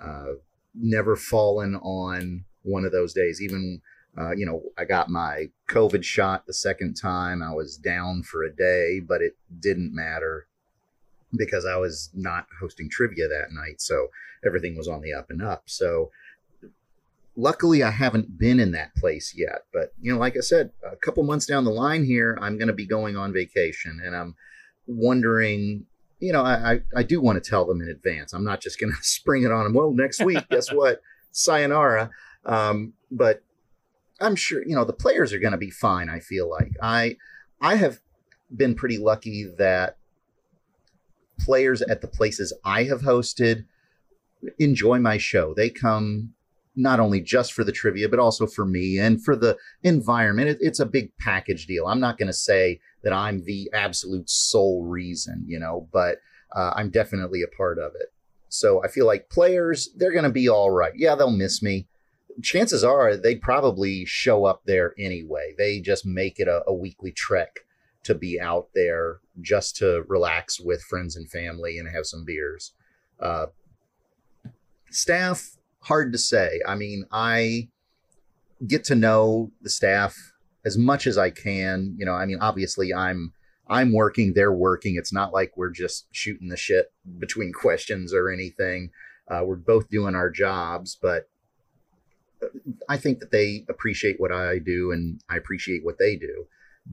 uh, never fallen on one of those days. Even uh, you know I got my COVID shot the second time. I was down for a day, but it didn't matter because I was not hosting trivia that night. So everything was on the up and up. So luckily I haven't been in that place yet. But you know, like I said, a couple months down the line here, I'm going to be going on vacation, and I'm wondering. You know, I, I, I do want to tell them in advance. I'm not just going [LAUGHS] to spring it on them. Well, next week, guess [LAUGHS] what? Sayonara. Um, but I'm sure you know the players are going to be fine. I feel like I I have been pretty lucky that players at the places I have hosted enjoy my show. They come not only just for the trivia, but also for me and for the environment. It, it's a big package deal. I'm not going to say that I'm the absolute sole reason, you know, but uh, I'm definitely a part of it. So I feel like players, they're going to be all right. Yeah, they'll miss me. Chances are they probably show up there anyway. They just make it a, a weekly trek to be out there just to relax with friends and family and have some beers. Uh, staff, hard to say. I mean, I get to know the staff as much as I can. You know, I mean, obviously, I'm I'm working, they're working. It's not like we're just shooting the shit between [LAUGHS] questions or anything. Uh, we're both doing our jobs, but I think that they appreciate what I do and I appreciate what they do.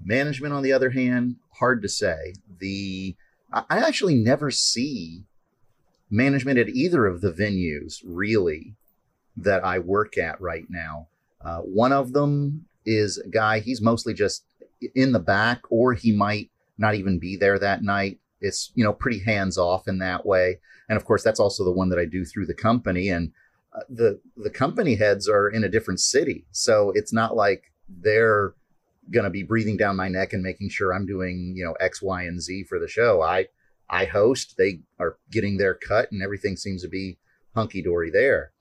Management, on the other hand, hard to say. The I actually never see management at either of the venues really that I work at right now. Uh, one of them is a guy, he's mostly just in the back, or he might not even be there that night. It's, you know, pretty hands off in that way. And of course, that's also the one that I do through the company. And uh, the, the company heads are in a different city. So it's not like they're going to be breathing down my neck and making sure I'm doing, you know, X, Y, and Z for the show. I, I host, they are getting their cut and everything seems to be hunky dory there.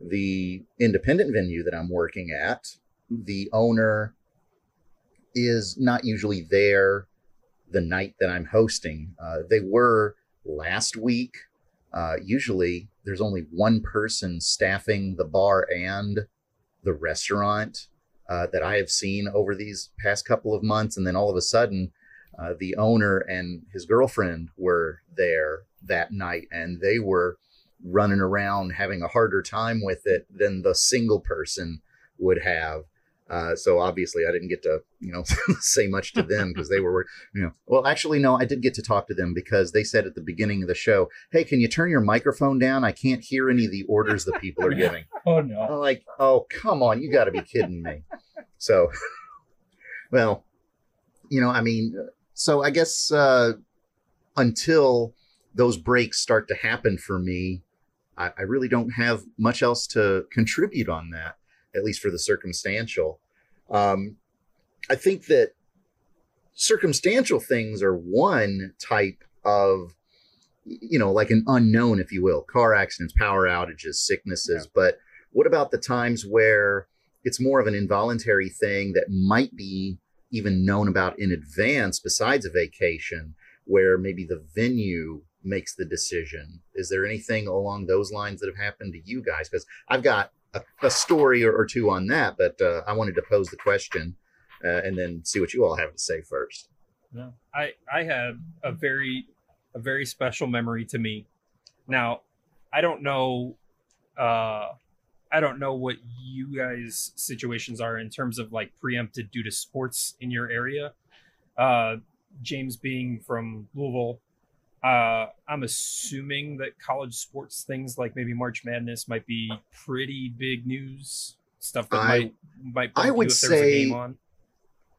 The independent venue that I'm working at, the owner is not usually there the night that I'm hosting. Uh, they were last week. Uh, usually there's only one person staffing the bar and the restaurant uh, that I have seen over these past couple of months. And then all of a sudden, uh, the owner and his girlfriend were there that night and they were running around having a harder time with it than the single person would have. Uh, so obviously, I didn't get to you know [LAUGHS] say much to them [LAUGHS] because they were you know. Well, actually, no, I did get to talk to them because they said at the beginning of the show, "Hey, can you turn your microphone down? I can't hear any of the orders the people are giving." [LAUGHS] oh no! I'm like, oh come on, you got to be kidding me. So, well, you know, I mean, so I guess uh, until those breaks start to happen for me, I, I really don't have much else to contribute on that, at least for the circumstantial. Um, I think that circumstantial things are one type of, you know, like an unknown, if you will, car accidents, power outages, sicknesses. Yeah. But what about the times where it's more of an involuntary thing that might be even known about in advance besides a vacation, where maybe the venue makes the decision? Is there anything along those lines that have happened to you guys? Because I've got a, a story or, or, two on that, but uh, I wanted to pose the question uh, and then see what you all have to say first. No, I I have a very a very special memory to me. Now, I don't know. Uh, I don't know what you guys' situations are in terms of like preempted due to sports in your area. Uh, James being from Louisville, uh, I'm assuming that college sports things like maybe March Madness might be pretty big news stuff that I, might might I would say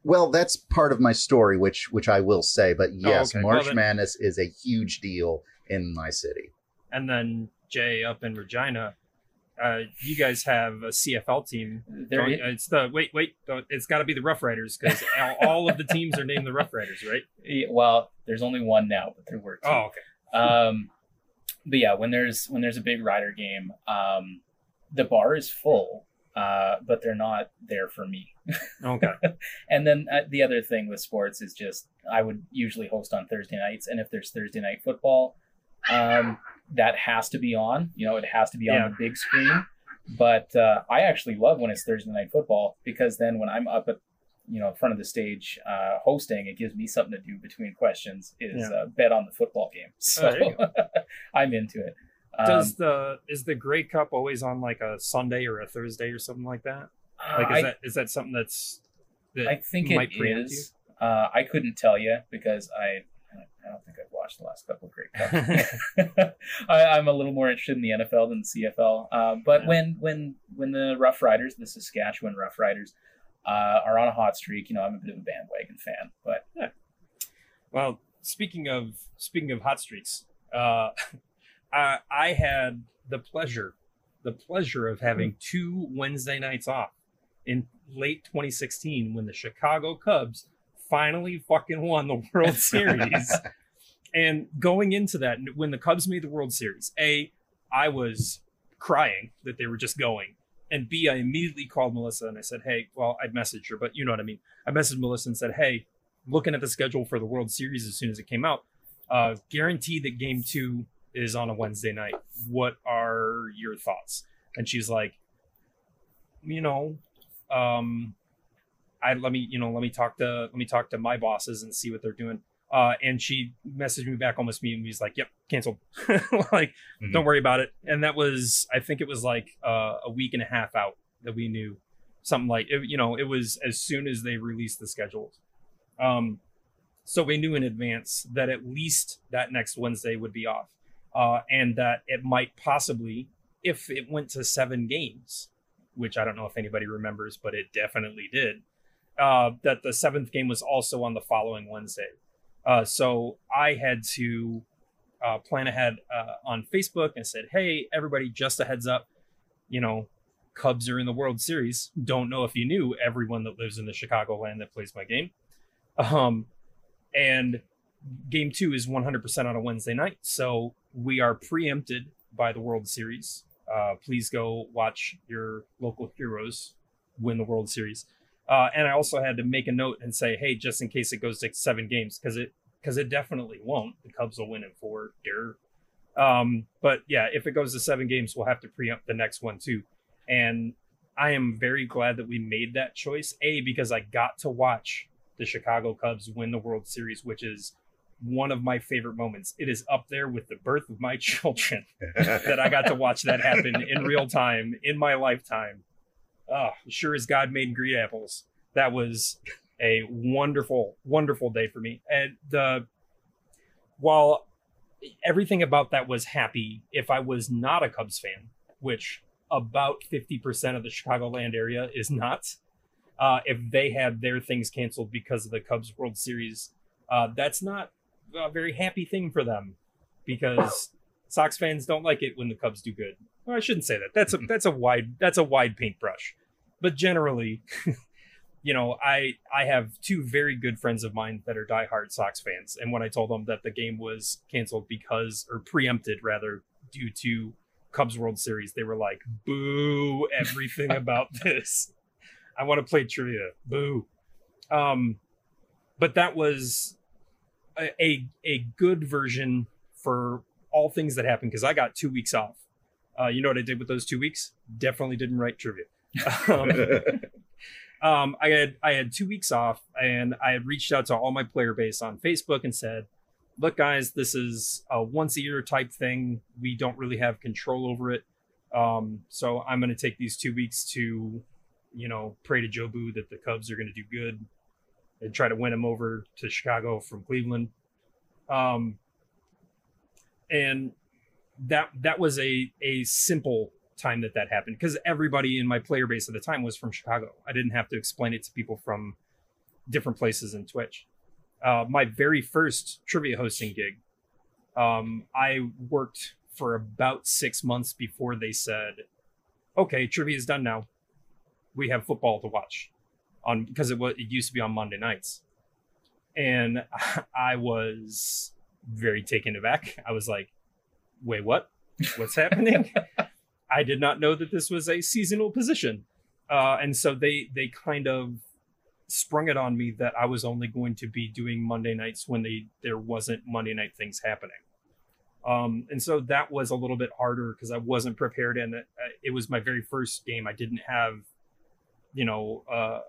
Well, that's part of my story, which which I will say. But oh, yes, oh, okay. March well, then, Madness is a huge deal in my city. And then Jay up in Regina, uh, you guys have a CFL team. There, it's the wait, wait. It's got to be the Rough Riders because all of the teams are named the Rough Riders, right? [LAUGHS] Yeah, well, there's only one now, but there were two. Oh, okay. Um, but yeah, when there's when there's a big rider game, um, the bar is full, uh, but they're not there for me. [LAUGHS] Okay. and then uh, the other thing with sports is just I would usually host on Thursday nights, and if there's Thursday night football, um, that has to be on. You know, it has to be yeah. on the big screen. But uh, I actually love when it's Thursday night football because then when I'm up at you know in front of the stage uh, hosting, it gives me something to do between questions. Is yeah. uh, bet on the football game. [LAUGHS] So oh, [LAUGHS] I'm into it. Um, Does the is the Grey Cup always on like a Sunday or a Thursday or something like that? Like is I, that is that something that's that I think it is. Uh, I couldn't tell you because I I don't think I've watched the last couple of Grey Cups. [LAUGHS] I, am a little more interested in the NFL than the CFL. Um, but yeah. when when when the Rough Riders, the Saskatchewan Rough Riders, uh, are on a hot streak, you know, I'm a bit of a bandwagon fan. But yeah. Well, speaking of speaking of hot streaks, uh, [LAUGHS] I, I had the pleasure the pleasure of having two Wednesday nights off in late 2016 when the Chicago Cubs finally fucking won the World [LAUGHS] Series. And going into that, when the Cubs made the World Series, A, I was crying that they were just going. And B, I immediately called Melissa and I said, Hey, well, I'd messaged her, but you know what I mean. I messaged Melissa and said, Hey, looking at the schedule for the World Series as soon as it came out, uh, guarantee that game two is on a Wednesday night. What are your thoughts? And she's like, you know, um, I let me, you know, let me talk to let me talk to my bosses and see what they're doing. Uh, and she messaged me back almost me and was like, "Yep, canceled. [LAUGHS] like, mm-hmm. don't worry about it." And that was, I think it was like uh, a week and a half out that we knew something like, it, you know, it was as soon as they released the schedules. Um, so we knew in advance that at least that next Wednesday would be off, uh, and that it might possibly, if it went to seven games, which I don't know if anybody remembers, but it definitely did. Uh, that the seventh game was also on the following Wednesday. Uh, so I had to uh, plan ahead uh, on Facebook and said, "Hey, everybody, just a heads up, you know, Cubs are in the World Series. Don't know if you knew everyone that lives in the Chicagoland that plays my game. Um, and game two is 100% on a Wednesday night, so we are preempted by the World Series uh, please go watch your local heroes win the World Series. Uh, and I also had to make a note and say, hey, just in case it goes to seven games, because it because it definitely won't. The Cubs will win in four. Dear. Um, but yeah, if it goes to seven games, we'll have to preempt the next one too. And I am very glad that we made that choice. A because I got to watch the Chicago Cubs win the World Series, which is one of my favorite moments. It is up there with the birth of my [LAUGHS] children [LAUGHS] that I got to watch that happen in real time in my lifetime. Oh, sure as God made green apples. That was a wonderful, wonderful day for me. And the while everything about that was happy, if I was not a Cubs fan, which about 50% of the Chicagoland area is not, uh, if they had their things canceled because of the Cubs World Series, uh, that's not a very happy thing for them because Sox fans don't like it when the Cubs do good. Well, I shouldn't say that. That's a that's a wide that's a wide paintbrush. But generally, [LAUGHS] you know, I I have two very good friends of mine that are diehard Sox fans, and when I told them that the game was canceled because or preempted rather due to Cubs World Series, they were like, "Boo! Everything [LAUGHS] about this. I want to play trivia. Boo!" Um, but that was a a good version for all things that happened because I got two weeks off. Uh, you know what I did with those two weeks? Definitely didn't write trivia. [LAUGHS] um, [LAUGHS] um, I had I had two weeks off, and I had reached out to all my player base on Facebook and said, "Look, guys, this is a once a year type thing. We don't really have control over it. Um, so I'm going to take these two weeks to, you know, pray to Jobu that the Cubs are going to do good and try to win him over to Chicago from Cleveland. Um, and that that was a a simple time that that happened because everybody in my player base at the time was from Chicago. I didn't have to explain it to people from different places in Twitch. Uh, my very first trivia hosting gig, um, I worked for about six months before they said, "Okay, trivia is done now. We have football to watch." on because it was it used to be on Monday nights, and [LAUGHS] I was very taken aback. I was like, "Wait, what? What's happening?" [LAUGHS] I did not know that this was a seasonal position, uh, and so they they kind of sprung it on me that I was only going to be doing Monday nights when they there wasn't Monday night things happening. Um, and so that was a little bit harder because I wasn't prepared, and it, uh, it was my very first game. I didn't have, you know, uh,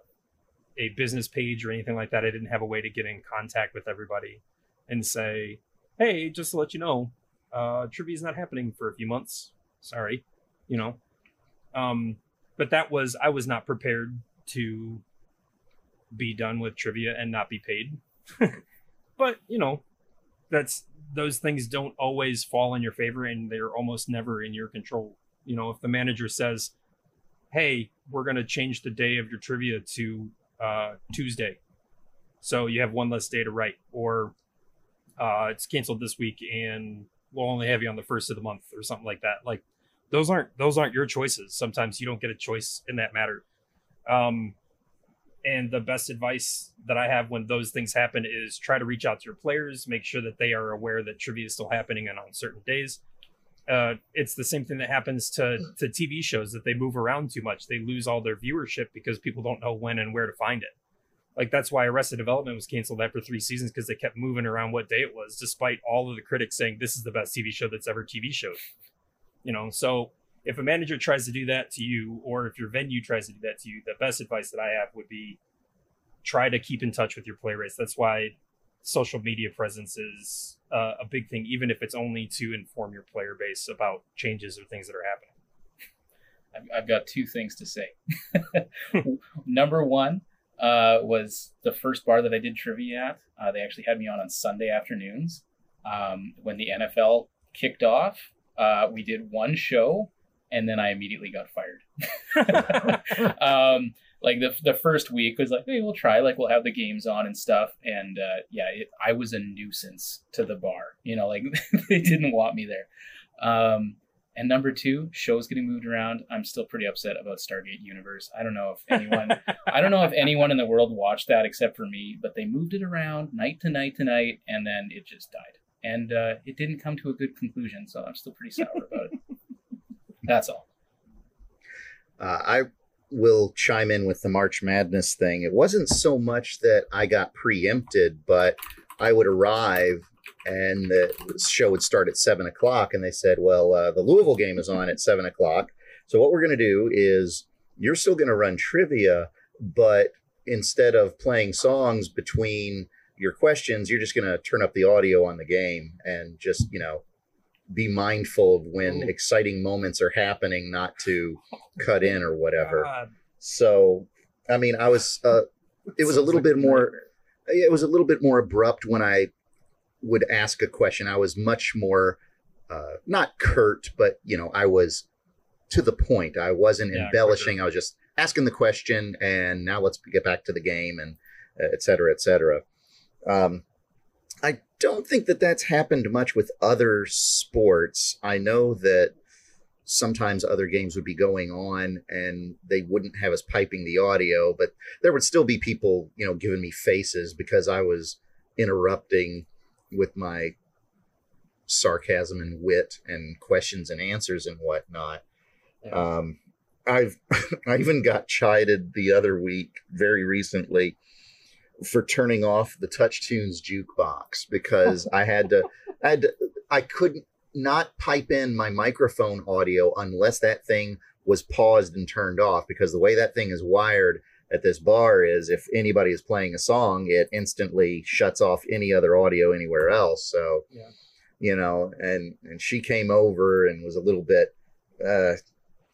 a business page or anything like that. I didn't have a way to get in contact with everybody and say, "Hey, just to let you know, uh, trivia is not happening for a few months. Sorry, you know." Um, but that was I was not prepared to be done with trivia and not be paid. [LAUGHS] but you know, that's those things don't always fall in your favor, and they're almost never in your control. You know, if the manager says, "Hey, we're going to change the day of your trivia to uh, Tuesday. So you have one less day to write, or uh, it's canceled this week and we'll only have you on the first of the month or something like that. Like those aren't those aren't your choices. Sometimes you don't get a choice in that matter. Um, and the best advice that I have when those things happen is try to reach out to your players, make sure that they are aware that trivia is still happening and on certain days. Uh, it's the same thing that happens to to TV shows that they move around too much. They lose all their viewership because people don't know when and where to find it. Like that's why Arrested Development was canceled after three seasons because they kept moving around what day it was, despite all of the critics saying this is the best TV show that's ever TV showed. You know, so if a manager tries to do that to you, or if your venue tries to do that to you, the best advice that I have would be try to keep in touch with your play rates. That's why social media presence is uh, a big thing, even if it's only to inform your player base about changes or things that are happening. I've got two things to say. [LAUGHS] Number one uh, was the first bar that I did trivia at. Uh, they actually had me on on Sunday afternoons um, when the NFL kicked off. Uh, we did one show, and then I immediately got fired. [LAUGHS] um, like the the first week was like, hey, we'll try. Like we'll have the games on and stuff. And uh, yeah, it, I was a nuisance to the bar. You know, like [LAUGHS] they didn't want me there. Um, and number two, shows getting moved around. I'm still pretty upset about Stargate Universe. I don't know if anyone, I don't know if anyone in the world watched that except for me. But they moved it around night to night to night, and then it just died. And uh, it didn't come to a good conclusion. So I'm still pretty sour about it. [LAUGHS] That's all. Uh, I will chime in with the March Madness thing. It wasn't so much that I got preempted, but I would arrive and the show would start at seven o'clock, and they said, "Well, uh, the Louisville game is on at seven o'clock. So what we're going to do is you're still going to run trivia, but instead of playing songs between your questions, you're just going to turn up the audio on the game and just you know." Be mindful of when Ooh. exciting moments are happening, not to cut in or whatever. God, So, I mean, I was, uh, it was a little bit more, it was a little bit more abrupt when I would ask a question. I was much more, uh, not curt, but, you know, I was to the point. I wasn't Yeah, embellishing. I was just asking the question and now let's get back to the game and uh, et cetera, et cetera. Um, I don't think that that's happened much with other sports. I know that sometimes other games would be going on and they wouldn't have us piping the audio, but there would still be people, you know, giving me faces because I was interrupting with my sarcasm and wit and questions and answers and whatnot. Yeah. Um, I've [LAUGHS] I even got chided the other week, very recently, for turning off the TouchTunes jukebox because [LAUGHS] I had to, I had to, I couldn't not pipe in my microphone audio unless that thing was paused and turned off because the way that thing is wired at this bar is if anybody is playing a song, it instantly shuts off any other audio anywhere else. So, Yeah. you know, and and she came over and was a little bit uh,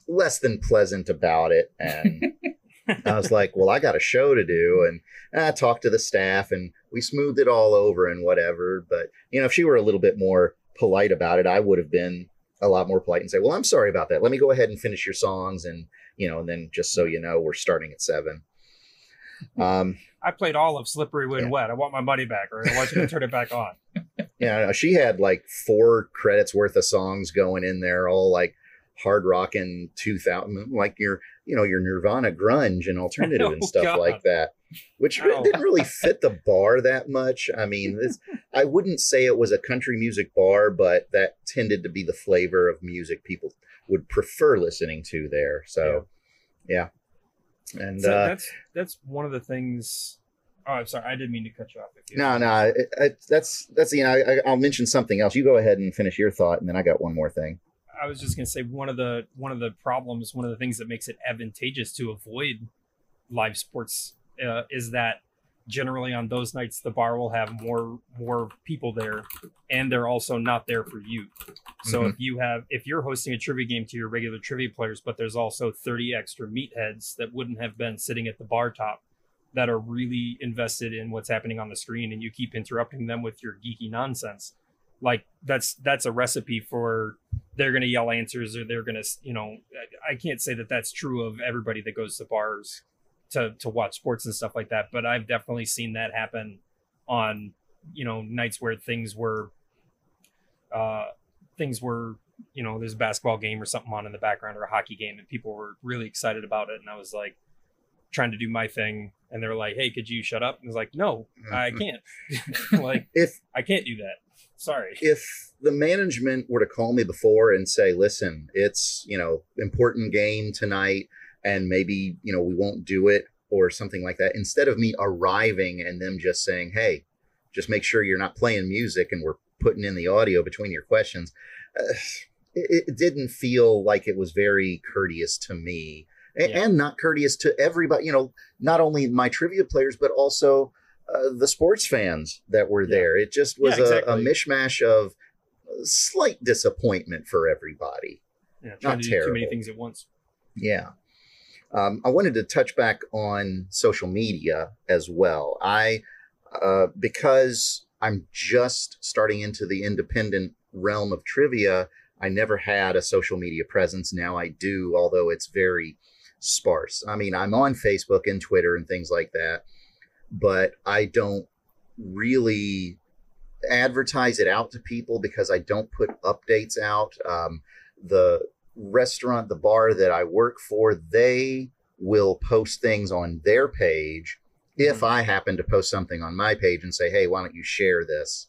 less than pleasant about it, and [LAUGHS] I was like, well, I got a show to do, and I talked to the staff, and we smoothed it all over and whatever. But you know, if she were a little bit more polite about it, I would have been a lot more polite and say, well, I'm sorry about that. Let me go ahead and finish your songs, and you know, and then just so you know, we're starting at seven. Um, [LAUGHS] I played all of Slippery When Yeah. Wet. I want my money back, or I want you to turn it back on. [LAUGHS] Yeah, no, she had like four credits worth of songs going in there, all like hard rocking 2000, like your, you know, your Nirvana grunge and alternative [LAUGHS] and Oh, stuff God. like that, which re- Ow. didn't really fit the bar that much. I mean, this, I wouldn't say it was a country music bar, but that tended to be the flavor of music people would prefer listening to there. So, yeah. And, So uh, that's that's one of the things. Oh, I'm sorry. I didn't mean to cut you off. You no, no, it, it, that's, that's, you know, I, I'll mention something else. You go ahead and finish your thought, and then I got one more thing. I was just gonna say one of the one of the problems, one of the things that makes it advantageous to avoid live sports uh, is that generally on those nights the bar will have more more people there, and they're also not there for you. So mm-hmm. if you have if you're hosting a trivia game to your regular trivia players, but there's also 30 extra meatheads that wouldn't have been sitting at the bar top that are really invested in what's happening on the screen, and you keep interrupting them with your geeky nonsense like that's that's a recipe for they're going to yell answers or they're going to you know I- i can't say that that's true of everybody that goes to bars to to watch sports and stuff like that but i've definitely seen that happen on you know nights where things were uh things were you know, there's a basketball game or something on in the background or a hockey game, and people were really excited about it, and I was like trying to do my thing, and they're like, "Hey, could you shut up?" And I was like, "No, I can't. [LAUGHS] like, If I can't do that. Sorry." if the management were to call me before and say, "Listen, it's you know important game tonight, and maybe you know we won't do it or something like that," instead of me arriving and them just saying, "Hey, just make sure you're not playing music and we're putting in the audio between your questions," uh, it, it didn't feel like it was very courteous to me. a- Yeah. And not courteous to everybody, you know, not only my trivia players, but also uh, the sports fans that were Yeah. there. It just was Yeah, a, a mishmash of slight disappointment for everybody. Yeah, trying Not to do too many things at once. Yeah. Um, I wanted to touch back on social media as well. I, uh, because I'm just starting into the independent realm of trivia, I never had a social media presence. Now I do, although it's very sparse. I mean, I'm on Facebook and Twitter and things like that, but I don't really advertise it out to people because I don't put updates out. Um, the restaurant, the bar that I work for, they will post things on their page. If I happen to post something on my page and say, "Hey, why don't you share this?"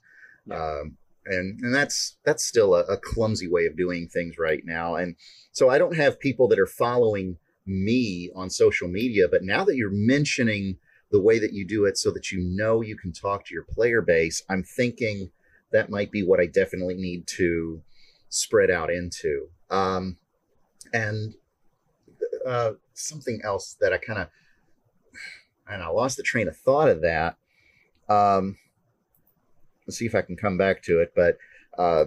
Um, and and that's that's still a, a clumsy way of doing things right now. And so I don't have people that are following me on social media. But now that you're mentioning the way that you do it, so that you know you can talk to your player base, I'm thinking that might be what I definitely need to spread out into. Um, and uh, something else that I kind of, and I lost the train of thought of that. Um, let's see if I can come back to it, but uh,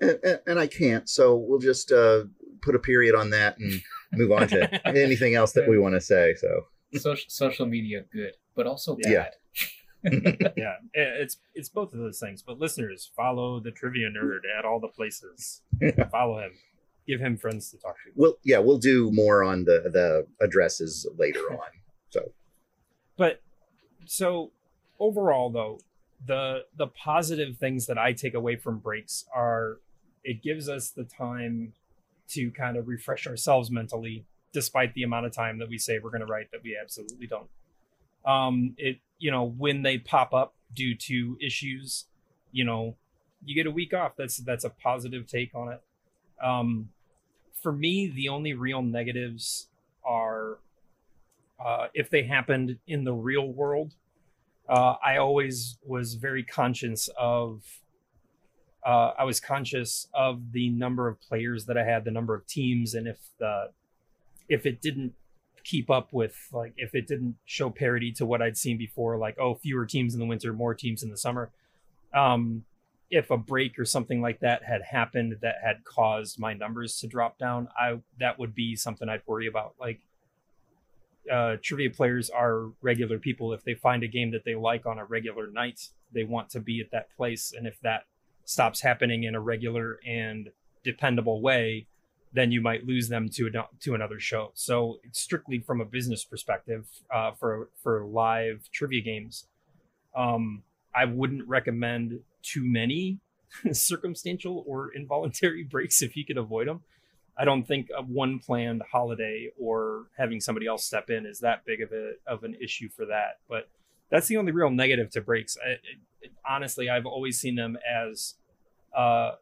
and, and, and I can't. So we'll just uh, put a period on that and move on to [LAUGHS] anything else that we want to say. So social social media good, but also bad. [LAUGHS] [LAUGHS] Yeah. yeah, it's it's both of those things. But listeners, follow the trivia nerd at all the places. follow him. Give him friends to talk to. we'll yeah we'll do more on the the addresses later [LAUGHS] on. So But so overall, though, the the positive things that I take away from breaks are it gives us the time to kind of refresh ourselves mentally, despite the amount of time that we say we're going to write that we absolutely don't. Um, it you know when they pop up due to issues, you know, you get a week off. That's that's a positive take on it. Um, for me, the only real negatives are uh, if they happened in the real world. Uh, I always was very conscious of. Uh, I was conscious of the number of players that I had, the number of teams, and if the if it didn't keep up with like if it didn't show parity to what I'd seen before, like oh fewer teams in the winter, more teams in the summer. Um, if a break or something like that had happened that had caused my numbers to drop down, I that would be something I'd worry about. Like uh, trivia players are regular people. If they find a game that they like on a regular night, they want to be at that place. And if that stops happening in a regular and dependable way, then you might lose them to to another show. So strictly from a business perspective, uh, for for live trivia games, um, I wouldn't recommend too many [LAUGHS] circumstantial or involuntary [LAUGHS] breaks if you could avoid them. I don't think one planned holiday or having somebody else step in is that big of a of an issue for that. But that's the only real negative to breaks. I, it, honestly, I've always seen them as uh,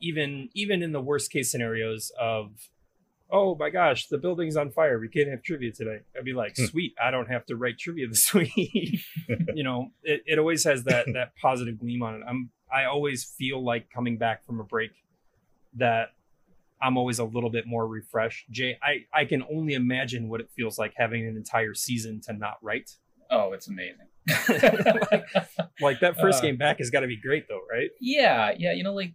even even in the worst case scenarios of oh my gosh, the building's on fire. We can't have trivia today. I'd be like, Hmm. sweet, I don't have to write trivia this [LAUGHS] week. [LAUGHS] you know, it, it always has that that positive gleam on it. I'm I always feel like coming back from a break that I'm always a little bit more refreshed. Jay, I, I can only imagine what it feels like having an entire season to not write. Oh, it's amazing. [LAUGHS] like, like that first Uh, game back has got to be great though, right? Yeah, yeah, you know, like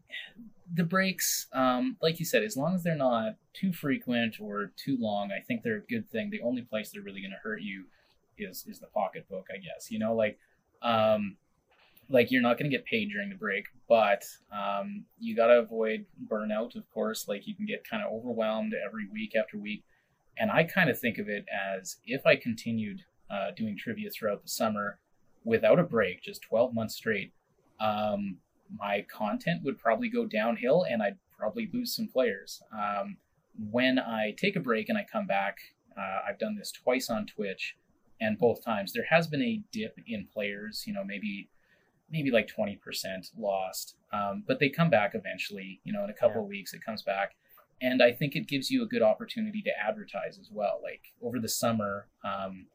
the breaks, um, like you said, as long as they're not too frequent or too long, I think they're a good thing. The only place they're really going to hurt you is is the pocketbook, I guess. You know, like um, like you're not going to get paid during the break, but um, you got to avoid burnout, of course. Like you can get kind of overwhelmed every week after week, and I kind of think of it as if I continued uh, doing trivia throughout the summer without a break, just 12 months straight. Um, my content would probably go downhill and I'd probably lose some players. Um, when I take a break and I come back, uh, I've done this twice on Twitch, and both times there has been a dip in players. You know, maybe maybe like twenty percent lost, um, but they come back eventually. You know, in a couple Yeah. of weeks it comes back, and I think it gives you a good opportunity to advertise as well. Like over the summer, um,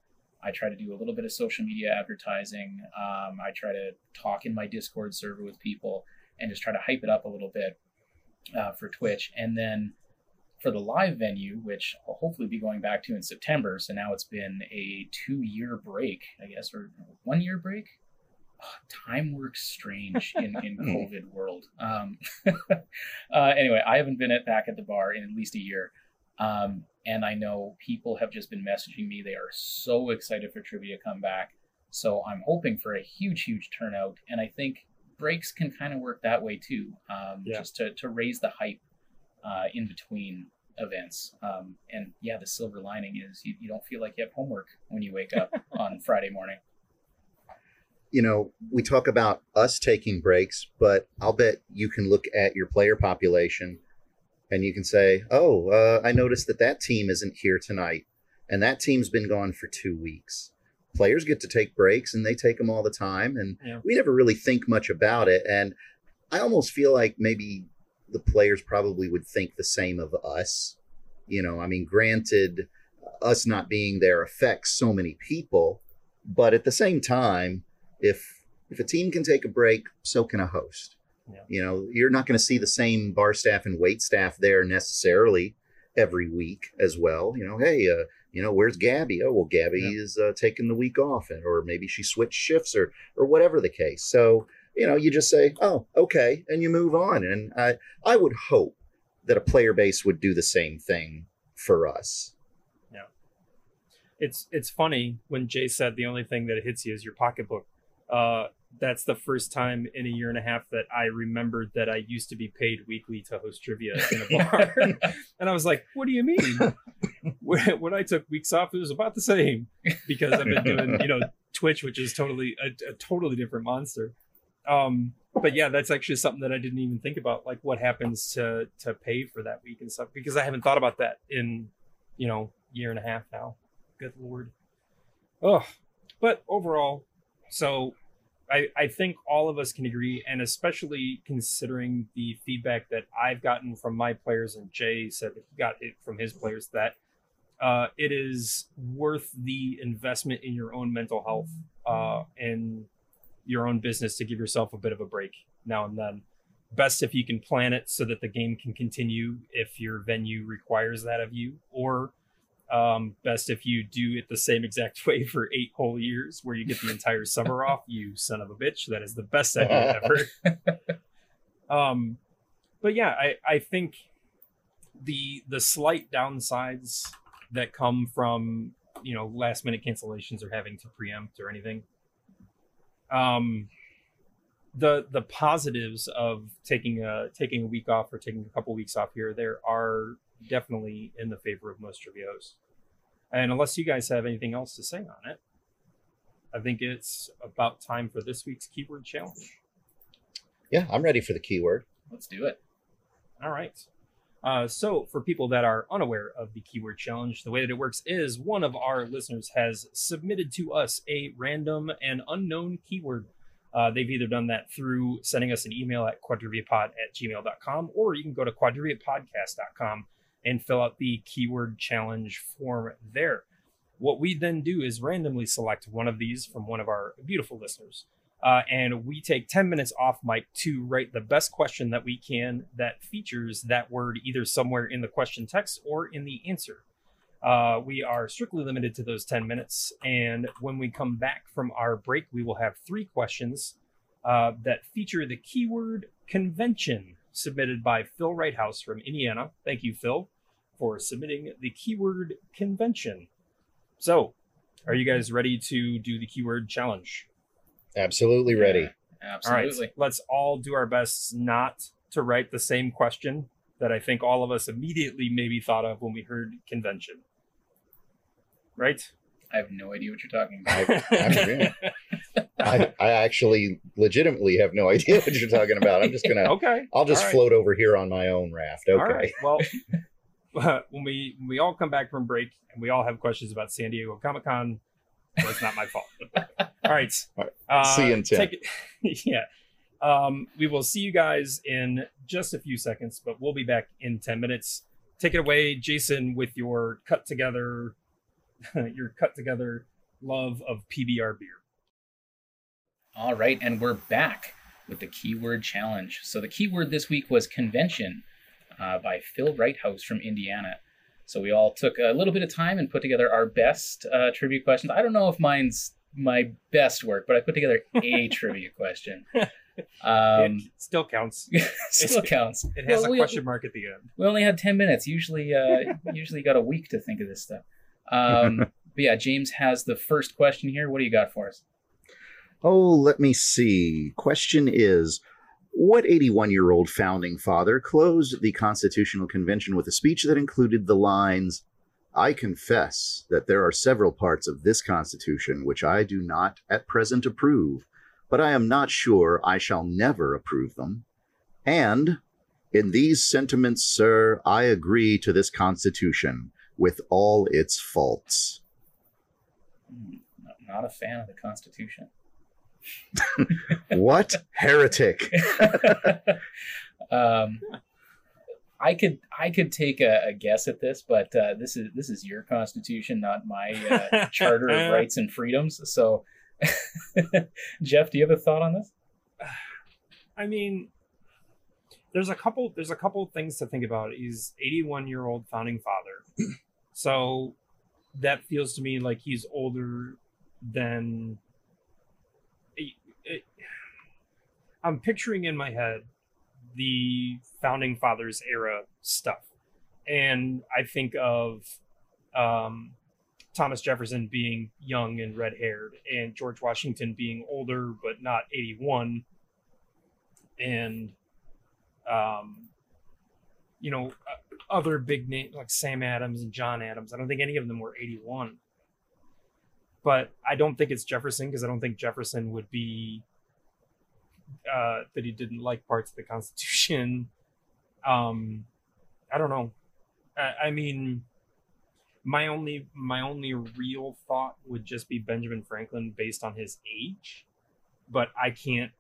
I try to do a little bit of social media advertising. Um, I try to talk in my Discord server with people and just try to hype it up a little bit uh, for Twitch. And then for the live venue, which I'll hopefully be going back to in September. So now it's been a two year break, I guess, or one year break. Ah, time works strange [LAUGHS] in, in COVID world. Um, [LAUGHS] uh, anyway, I haven't been at back at the bar in at least a year. Um, and I know people have just been messaging me. They are so excited for trivia to come back. So I'm hoping for a huge, huge turnout. And I think breaks can kind of work that way too, um, Yeah. just to, to raise the hype uh, in between events. Um, and yeah, the silver lining is you, you don't feel like you have homework when you wake up [LAUGHS] on Friday morning. you know, we talk about us taking breaks, but I'll bet you can look at your player population and you can say, oh, uh, I noticed that that team isn't here tonight and that team's been gone for two weeks. Players get to take breaks and they take them all the time. And Yeah. we never really think much about it. And I almost feel like maybe the players probably would think the same of us. You know, I mean, granted, us not being there affects so many people, but at the same time, if if a team can take a break, so can a host. Yeah. You know, you're not going to see the same bar staff and wait staff there necessarily every week as well. You know, hey, uh, you know, where's Gabby? Oh, well, Gabby Yeah. is uh, taking the week off, and or maybe she switched shifts, or or whatever the case. So you know, you just say, oh, okay, and you move on. And I I would hope that a player base would do the same thing for us. Yeah, it's it's funny when Jay said the only thing that hits you is your pocketbook. Uh, that's the first time in a year and a half that I remembered that I used to be paid weekly to host trivia in a bar, [LAUGHS] and I was like, "What do you mean?" when, when I took weeks off, it was about the same because I've been doing you know Twitch, which is totally a, a totally different monster. Um, but yeah, that's actually something that I didn't even think about, like what happens to to pay for that week and stuff, because I haven't thought about that in you know year and a half now. Good lord. Oh, but overall, so I I think all of us can agree, and especially considering the feedback that I've gotten from my players, and Jay said that he got it from his players that uh, it is worth the investment in your own mental health uh, and your own business to give yourself a bit of a break now and then. Best if you can plan it so that the game can continue if your venue requires that of you, or um, best if you do it the same exact [LAUGHS] way for eight whole years where you get the entire summer [LAUGHS] off. You son of a bitch. That is the best idea [LAUGHS] ever. um, but yeah, I, I think the the slight downsides that come from you know last minute cancellations or having to preempt or anything um the the positives of taking a taking a week off or taking a couple weeks off here there are definitely in the favor of most trivios and unless you guys have anything else to say on it i think it's about time for this week's keyword challenge Yeah, I'm ready for the keyword. Let's do it. All right. Uh, so, for people that are unaware of the keyword challenge, the way that it works is one of our listeners has submitted to us a random and unknown keyword. Uh, they've either done that through sending us an email at quadriviapod at gmail.com, or you can go to quadriviapodcast.com and fill out the keyword challenge form there. What we then do is randomly select one of these from one of our beautiful listeners. Uh, and we take 10 minutes off mic to write the best question that we can that features that word either somewhere in the question text or in the answer. Uh, we are strictly limited to those 10 minutes. And when we come back from our break, we will have three questions uh, that feature the keyword convention submitted by Phil Wrighthouse from Indiana. Thank you, Phil, for submitting the keyword convention. So, are you guys ready to do the keyword challenge? Absolutely ready. Yeah, All right, let's all do our best not to write the same question that I think all of us immediately maybe thought of when we heard convention. Right? I have no idea what you're talking about. I, I'm agreeing. [LAUGHS] I, I actually legitimately have no idea what you're talking about. I'm just gonna. [LAUGHS] okay. I'll just right. float over here on my own raft. Okay. All right. Well, [LAUGHS] when we when we all come back from break and we all have questions about San Diego Comic Con, it's not my fault. [LAUGHS] all right. All right. Uh, See you in 10. take it- yeah. Um, we will see you guys in just a few seconds, but we'll be back in ten minutes. Take it away, Jason, with your cut together, your cut together love of PBR beer. All right, and we're back with the keyword challenge. So the keyword this week was convention uh, by Phil Wrighthouse from Indiana. So we all took a little bit of time and put together our best uh, trivia questions. I don't know if mine's my best work, but I put together a [LAUGHS] trivia question. [LAUGHS] Um, [LAUGHS] it still counts. still counts. It has Well, a we- question mark at the end. We only had ten minutes. Usually, uh, usually got a week to think of this stuff. Um, but yeah, James has the first question here. What do you got for us? Oh, let me see. Question is What 81 year old founding father closed the Constitutional Convention with a speech that included the lines I confess that there are several parts of this Constitution which I do not at present approve, but I am not sure I shall never approve them. And in these sentiments, sir, I agree to this Constitution with all its faults. Hmm, Not, not a fan of the Constitution. [LAUGHS] what? Heretic. [LAUGHS] um, I could I could take a, a guess at this, but uh, this is this is your Constitution, not my uh, [LAUGHS] Charter of Rights and Freedoms. So, Jeff, do you have a thought on this? I mean, there's a couple. There's a couple things to think about. He's 81 year old founding father, so that feels to me like he's older than. it- it- I'm picturing in my head the founding fathers era stuff, and I think of um, Thomas Jefferson being young and red haired, and George Washington being older but not 81 and um, you know uh, other big names like Sam Adams and John Adams. I don't think any of them were 81. But I don't think it's Jefferson because I don't think Jefferson would be uh, that he didn't like parts of the Constitution. [LAUGHS] Um, I don't know. I, I mean, my only my only real thought would just be Benjamin Franklin based on his age, but I can't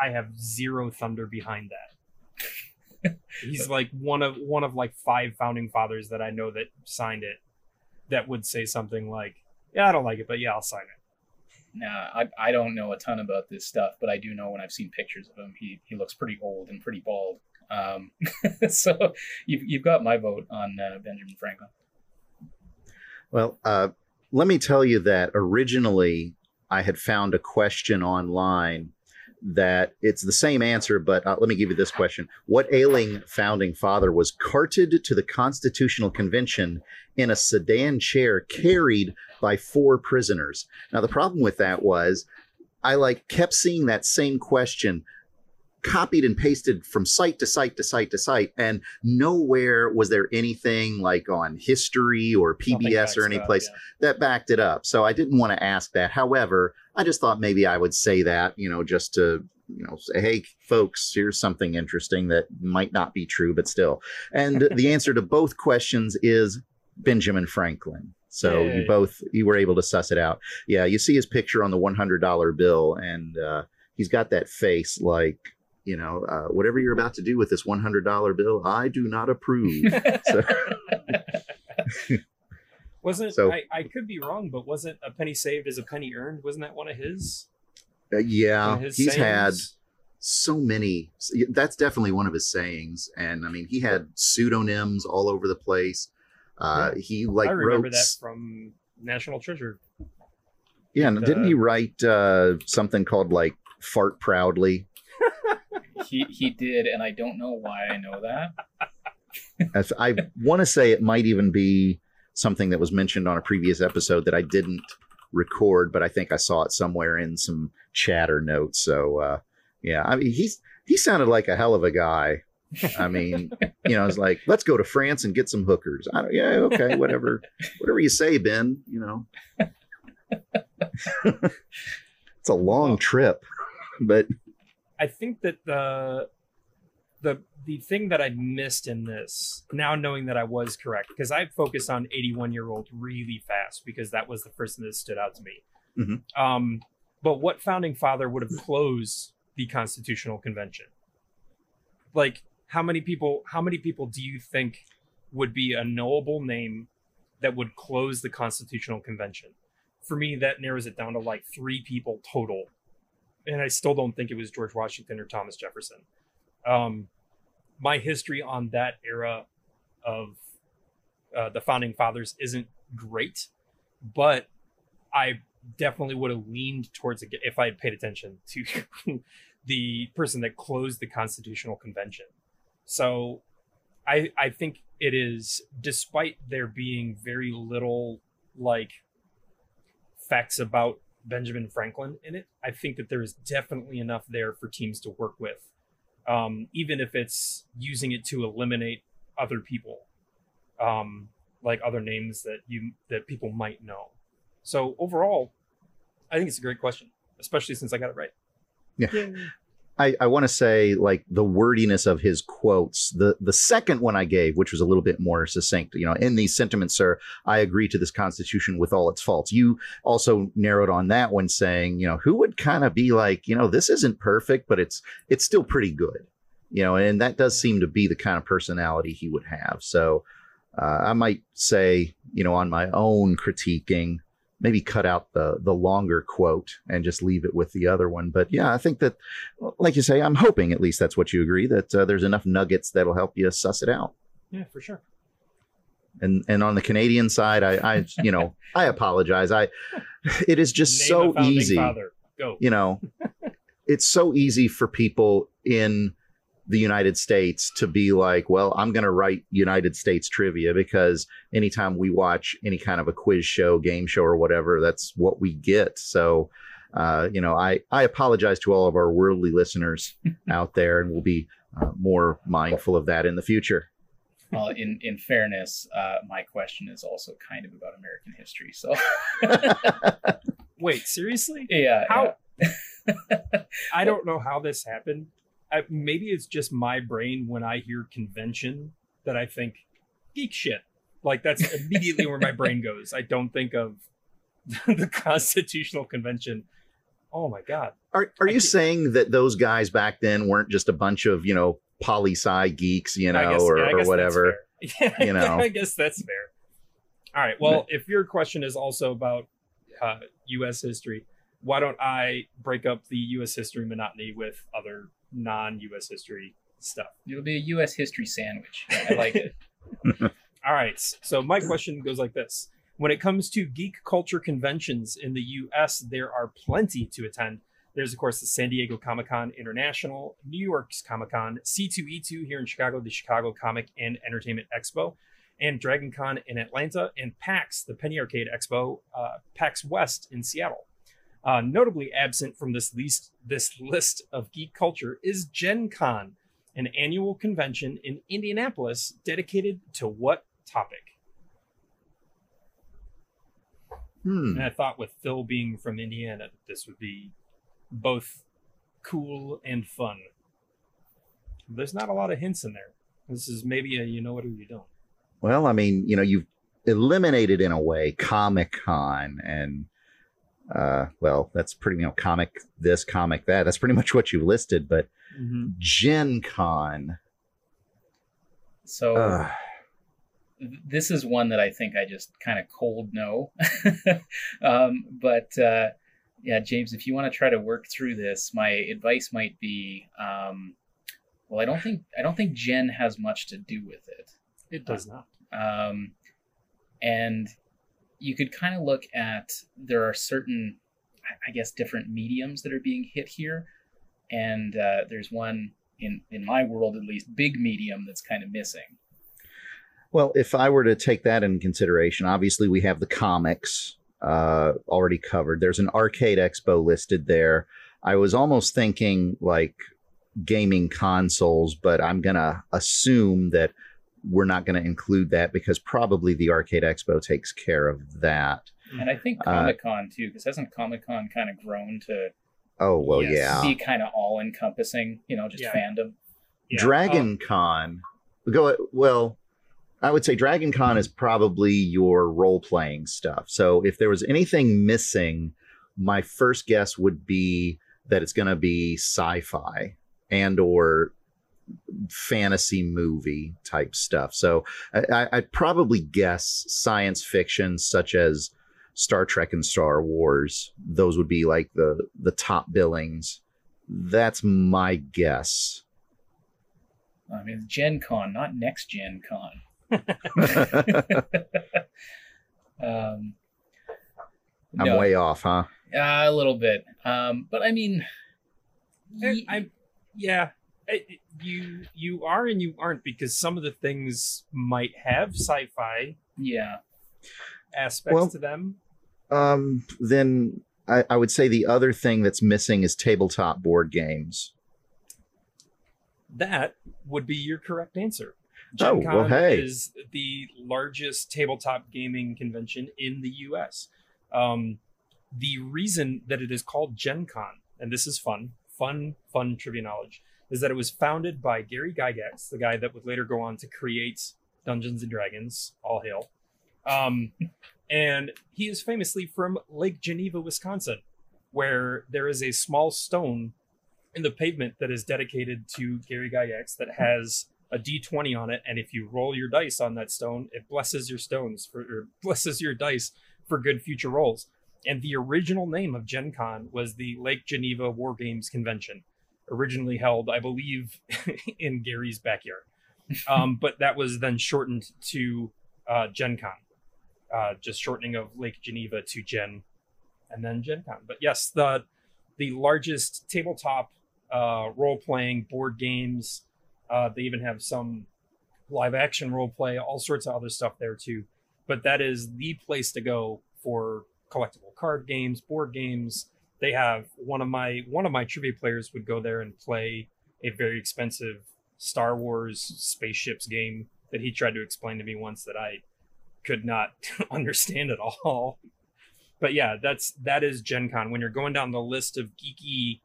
I have zero thunder behind that. [LAUGHS] He's like one of one of like five founding fathers that I know that signed it that would say something like, "Yeah, I don't like it, but yeah, I'll sign it." Nah, I, I don't know a ton about this stuff, but I do know when I've seen pictures of him, he, he looks pretty old and pretty bald. Um, [LAUGHS] so you've, you've got my vote on uh, Benjamin Franklin. Well, uh, let me tell you that originally I had found a question online that it's the same answer, but uh, let me give you this question. What ailing founding father was carted to the Constitutional Convention in a sedan chair carried by four prisoners? Now, the problem with that was I like kept seeing that same question copied and pasted from site to site to site to site and nowhere was there anything like on history or pbs or any place yeah. that backed it up so i didn't want to ask that however i just thought maybe i would say that you know just to you know say hey folks here's something interesting that might not be true but still. And [LAUGHS] the answer to both questions is benjamin franklin. So you both you were able to suss it out. Yeah you see his picture on the $100 bill and uh, he's got that face like you know uh, whatever you're about to do with this $100 bill i do not approve. [LAUGHS] So [LAUGHS] Wasn't So- I, I could be wrong, but wasn't a penny saved is a penny earned? Wasn't that one of his? uh, yeah of his he's had so many that's definitely one of his sayings and i mean he had pseudonyms all over the place uh he like I remember wrote that from National Treasure. yeah and didn't uh, he write uh something called like fart proudly [LAUGHS] he, he did, and I don't know why I know that. As i want to say it might even be something that was mentioned on a previous episode that i didn't record but i think i saw it somewhere in some chatter notes so uh yeah i mean he's he sounded like a hell of a guy I mean, [LAUGHS] you know, it's like, let's go to France and get some hookers. I don't, yeah, okay, whatever, whatever you say, Ben. You know, [LAUGHS] It's a long trip, but I think that the the the thing that I missed in this, now knowing that I was correct, because I focused on 81 year old really fast because that was the first thing that stood out to me. Mhm. Um, but what founding father would have closed the Constitutional Convention? Like, how many people? How many people do you think would be a knowable name that would close the Constitutional Convention? For me, that narrows it down to like three people total and I still don't think it was George Washington or Thomas Jefferson. Um, my history on that era of uh, the founding fathers isn't great, but I definitely would have leaned towards it if I had paid attention to [LAUGHS] the person that closed the Constitutional Convention. So I I think it is, despite there being very little like facts about Benjamin Franklin in it, I think that there is definitely enough there for teams to work with, um, even if it's using it to eliminate other people, um, like other names that you that people might know. So overall, I think it's a great question, especially since I got it right. Yeah. I, I want to say like the wordiness of his quotes. The the second one I gave, which was a little bit more succinct, you know, in these sentiments, sir, I agree to this Constitution with all its faults. You also narrowed on that one, saying, you know, who would kind of be like, you know, this isn't perfect, but it's it's still pretty good, you know, and that does seem to be the kind of personality he would have. So uh, I might say, you know, on my own critiquing, maybe cut out the the longer quote and just leave it with the other one. But yeah, I think that, like you say, I'm hoping at least that's what you agree that uh, there's enough nuggets that'll help you suss it out. Yeah, for sure. And and on the Canadian side, I, I you know [LAUGHS] I apologize. I it is just Name so easy. Go. You know, [LAUGHS] it's so easy for people in the United States to be like, well, I'm going to write United States trivia because anytime we watch any kind of a quiz show, game show, or whatever, that's what we get. So, uh, you know, I, I apologize to all of our worldly listeners [LAUGHS] out there, and we'll be uh, more mindful of that in the future. Well, in in fairness, uh, my question is also kind of about American history. So [LAUGHS] [LAUGHS] Wait, seriously? yeah, How? I don't know how this happened. I, maybe it's just my brain when I hear convention that I think geek shit. Like that's [LAUGHS] immediately where my brain goes. I don't think of [LAUGHS] the Constitutional Convention. Oh my god. Are are I you can't- saying that those guys back then weren't just a bunch of you know poli sci geeks, you know, guess, or, yeah, or whatever? That's [LAUGHS] you know. I guess that's fair. All right. Well, if your question is also about uh, U.S. history, why don't I break up the U.S. history monotony with other non-U.S. history stuff? it'll be a U.S. history sandwich. I [LAUGHS] like it. All right. So my question goes like this: When it comes to geek culture conventions in the U.S., there are plenty to attend. There's of course the San Diego Comic Con International, New York's Comic Con, C2E2 here in Chicago, the Chicago Comic and Entertainment Expo, and Dragon Con in Atlanta, and PAX, the Penny Arcade Expo, uh, PAX West in Seattle. Uh, notably absent from this list, this list of geek culture is Gen Con, an annual convention in Indianapolis dedicated to what topic? Hmm. And I thought with Phil being from Indiana, this would be both cool and fun. There's not a lot of hints in there. This is maybe a you know what or you don't. Well, I mean, you know, you've eliminated in a way Comic Con and uh well, that's pretty you know, comic this, comic that. That's pretty much what you've listed, but Gen Con. So Uh, this is one that I think I just kind of cold no. [LAUGHS] um, but uh, yeah, James, if you want to try to work through this, my advice might be, um, well, I don't think I don't think Gen has much to do with it. It does not. um, and you could kind of look at there are certain I- guess different mediums that are being hit here and uh, there's one in in my world at least big medium that's kind of missing Well, if I were to take that into consideration, obviously we have the comics uh, already covered. There's an arcade expo listed there. I was almost thinking like gaming consoles, but I'm to assume that we're not going to include that because probably the arcade expo takes care of that. And I think Uh, Comic Con too, because hasn't Comic Con kind of grown to Oh well, Yes. yeah. be kind of all encompassing, you know, just Yeah. fandom? Yeah, Dragon Con. Go well. I would say Dragon Con is probably your role playing stuff. So if there was anything missing, my first guess would be that it's going to be sci-fi and or fantasy movie type stuff. So I, I- I'd probably guess science fiction such as Star Trek and Star Wars. Those would be like the the top billings. That's my guess. I mean, it's Gen Con, not Next Gen Con. [LAUGHS] [LAUGHS] um, I'm no, way off, huh? uh, a little bit. Um, but I mean, I, ye- I yeah. I- you you are and you aren't because some of the things might have sci-fi yeah, aspects Well- to them. Um, then I, I would say the other thing that's missing is tabletop board games. That would be your correct answer. Oh, Gen well, Con hey. is the largest tabletop gaming convention in the US. Um, the reason that it is called Gen Con, and this is fun, fun, fun trivia knowledge, is that it was founded by Gary Gygax, the guy that would later go on to create Dungeons and Dragons, all hail. Um, and he is famously from Lake Geneva, Wisconsin, where there is a small stone in the pavement that is dedicated to Gary Gygax that has a d20 on it, and if you roll your dice on that stone, it blesses your stones for or [LAUGHS] blesses your dice for good future rolls. And the original name of Gen Con was the Lake Geneva War Games Convention, originally held, I believe, [LAUGHS] in Gary's backyard. Um, [LAUGHS] but that was then shortened to uh, Gen Con, uh, just shortening of Lake Geneva to Gen, and then Gen Con. But yes, the the largest tabletop uh, role playing board games. Uh, they even have some live action role play, all sorts of other stuff there too. But that is the place to go for collectible card games, board games. They have one of my one of my trivia players would go there and play a very expensive Star Wars spaceships game that he tried to explain to me once that I could not [LAUGHS] understand at all. But yeah, that's that is Gen Con. When you're going down the list of geeky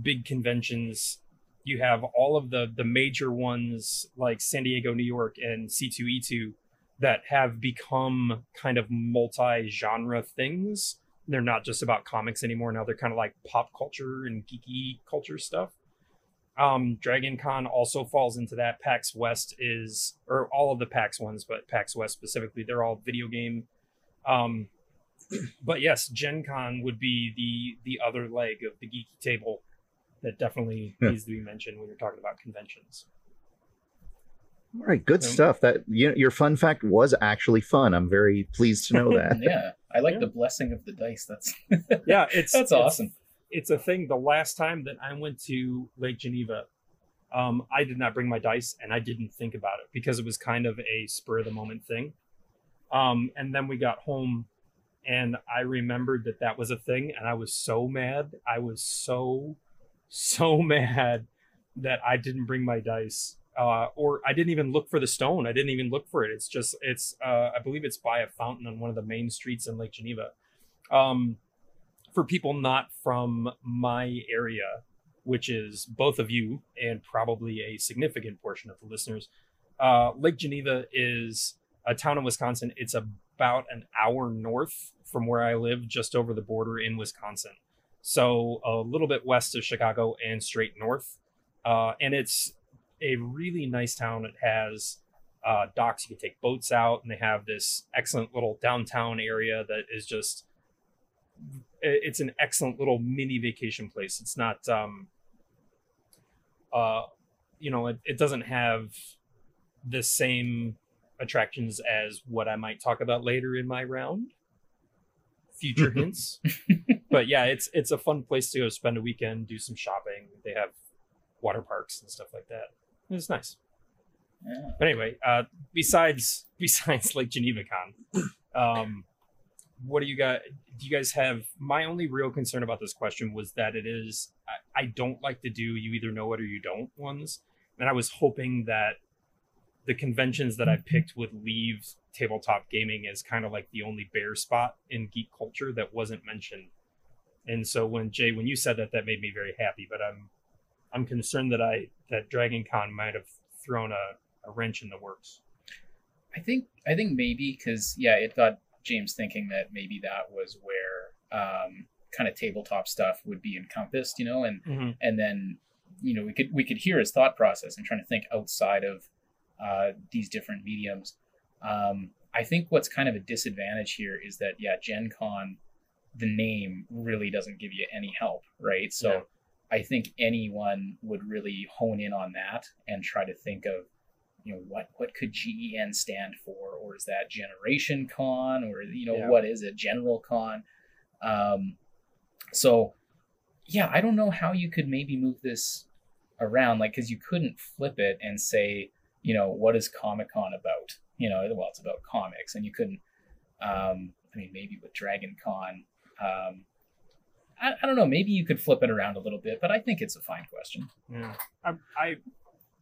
big conventions, you have all of the the major ones like San Diego, New York, and C2E2 that have become kind of multi-genre things. They're not just about comics anymore. Now they're kind of like pop culture and geeky culture stuff. Um, Dragon Con also falls into that. PAX West is, or all of the PAX ones, but PAX West specifically, they're all video game. Um, [CLEARS THROAT] but yes, Gen Con would be the the other leg of the geeky table that definitely Yeah. needs to be mentioned when you're talking about conventions. All right, good Um, stuff. That you, your fun fact was actually fun. I'm very pleased to know that. [LAUGHS] yeah. I like Yeah. the blessing of the dice. That's [LAUGHS] Yeah, it's that's it's- awesome. It's a thing. The last time that I went to Lake Geneva, um, I did not bring my dice, and I didn't think about it because it was kind of a spur of the moment thing. Um, and then we got home, and I remembered that that was a thing, and I was so mad. I was so, so [LAUGHS] mad that I didn't bring my dice, uh, or I didn't even look for the stone. I didn't even look for it. It's just it's uh, I believe it's by a fountain on one of the main streets in Lake Geneva. Um, for people not from my area, which is both of you and probably a significant portion of the listeners, uh, Lake Geneva is a town in Wisconsin. It's about an hour north from where I live, just over the border in Wisconsin. So a little bit west of Chicago and straight north. Uh, and it's a really nice town. It has uh, docks. You can take boats out, and they have this excellent little downtown area that is just it's an excellent little mini vacation place. It's not, um, uh, you know, it, it doesn't have the same attractions as what I might talk about later in my round. Future [LAUGHS] hints, but yeah, it's it's a fun place to go spend a weekend, do some shopping. They have water parks and stuff like that. It's nice. Yeah. But anyway, uh, besides [LAUGHS] besides Lake Geneva Con, um, what do you got? Do you guys have? My only real concern about this question was that it is. I, I don't like to do you either know it or you don't ones, and I was hoping that the conventions that I picked would leave tabletop gaming as kind of like the only bare spot in geek culture that wasn't mentioned. And so when Jay, when you said that, that made me very happy. But I'm I'm concerned that I that Dragon Con might have thrown a, a wrench in the works. I think I think maybe because yeah, it got James thinking that maybe that was where um, kind of tabletop stuff would be encompassed, you know, and Mm-hmm. and then you know we could we could hear his thought process and trying to think outside of uh, these different mediums. Um, I think what's kind of a disadvantage here is that yeah, Gen Con, the name really doesn't give you any help, right? So Yeah. I think anyone would really hone in on that and try to think of you know what what could GEN stand for, or is that Generation Con, or you know Yeah. what is it General Con? Um, so yeah, I don't know how you could maybe move this around, like because you couldn't flip it and say, you know, what is Comic Con about? You know, well, it's about comics, and you couldn't. Um, I mean, maybe with Dragon Con, um, I, I don't know. Maybe you could flip it around a little bit, but I think it's a fine question. Yeah, I, I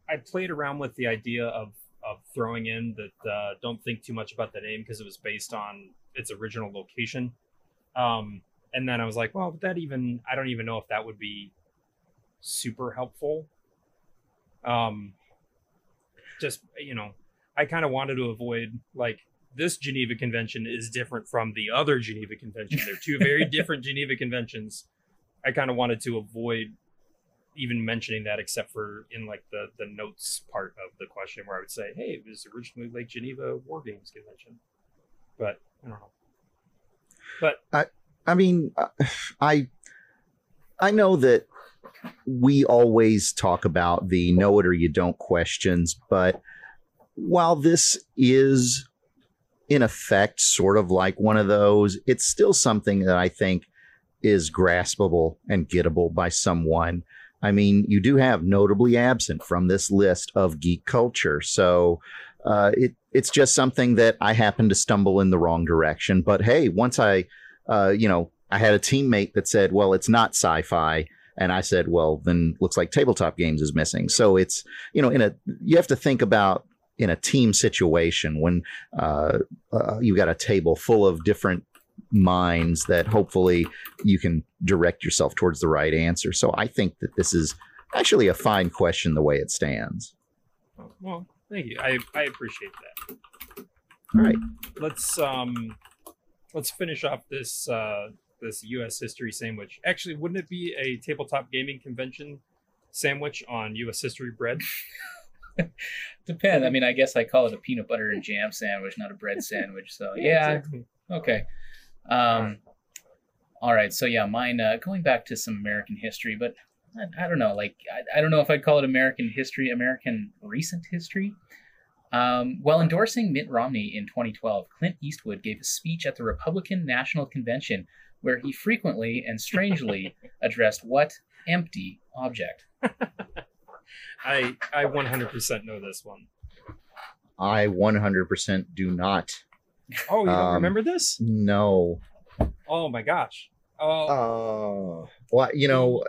I played around with the idea of of throwing in that uh, don't think too much about the name because it was based on its original location. Um, and then I was like, well, that even I don't even know if that would be super helpful. Um, just you know, I kind of wanted to avoid like this Geneva Convention is different from the other Geneva Convention. They're two very [LAUGHS] different Geneva conventions. I kind of wanted to avoid even mentioning that except for in like the the notes part of the question where I would say, "Hey, it was originally Lake Geneva War Games Convention," but I don't know. But I I mean, uh, I I know that we always talk about the know it or you don't questions, but while this is in effect sort of like one of those, it's still something that I think is graspable and gettable by someone. I mean, you do have notably absent from this list of geek culture, so uh, it it's just something that I happened to stumble in the wrong direction. But hey, once I uh, you know, I had a teammate that said, well, it's not sci fi. And I said, well, then looks like tabletop games is missing. So it's, you know, in a, you have to think about in a team situation when uh, uh, you got a table full of different minds that hopefully you can direct yourself towards the right answer. So I think that this is actually a fine question the way it stands. well, thank you. I I appreciate that. All right. Let's um let's finish off this uh this U.S. history sandwich. Actually, wouldn't it be a tabletop gaming convention sandwich on U.S. history bread? [LAUGHS] [LAUGHS] Depends. I mean, I guess I call it a peanut butter and jam sandwich, not a bread sandwich. So yeah, exactly. okay. Um, all right. So yeah, mine. Uh, going back to some American history, but I, I don't know. Like I, I don't know if I'd call it American history, American recent history. Um, while endorsing Mitt Romney in 2012, Clint Eastwood gave a speech at the Republican National Convention where he frequently and strangely [LAUGHS] addressed what empty object. [LAUGHS] I I 100% know this one. I 100% do not Oh, you don't Um, remember this? No. Oh my gosh. Oh, Oh, well, you know,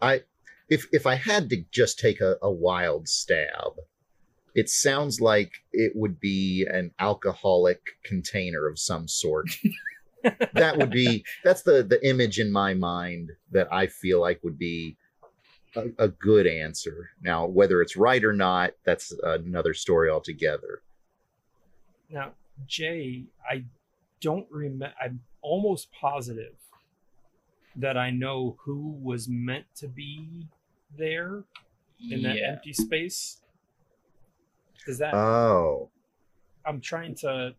I if if I had to just take a, a wild stab, it sounds like it would be an alcoholic container of some sort. [LAUGHS] that would be that's the the image in my mind that I feel like would be a, a good answer. Now, whether it's right or not, that's another story altogether. now Jay, I don't remember. I'm almost positive that I know who was meant to be there in that empty space. Does that? Oh, I'm trying to.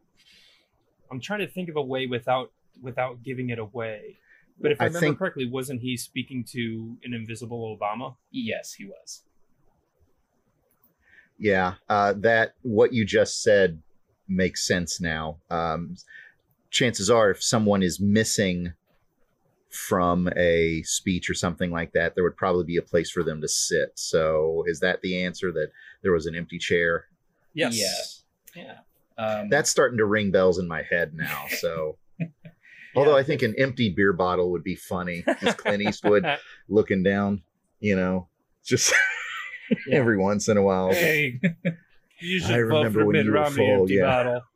I'm trying to think of a way without without giving it away. But if I, I remember think- correctly, wasn't he speaking to an invisible Obama? Yes, he was. Yeah, uh, that what you just said makes sense now. Um, chances are, if someone is missing from a speech or something like that, there would probably be a place for them to sit. So, is that the answer? That there was an empty chair? Yes. Yeah. Um, That's starting to ring bells in my head now. So, [LAUGHS] although I think an empty beer bottle would be funny, as Clint Eastwood [LAUGHS] looking down, you know, just [LAUGHS] every once in a while. Hey, You I should vote remember when Mitt you were Romney full, empty yeah. bottle. [LAUGHS]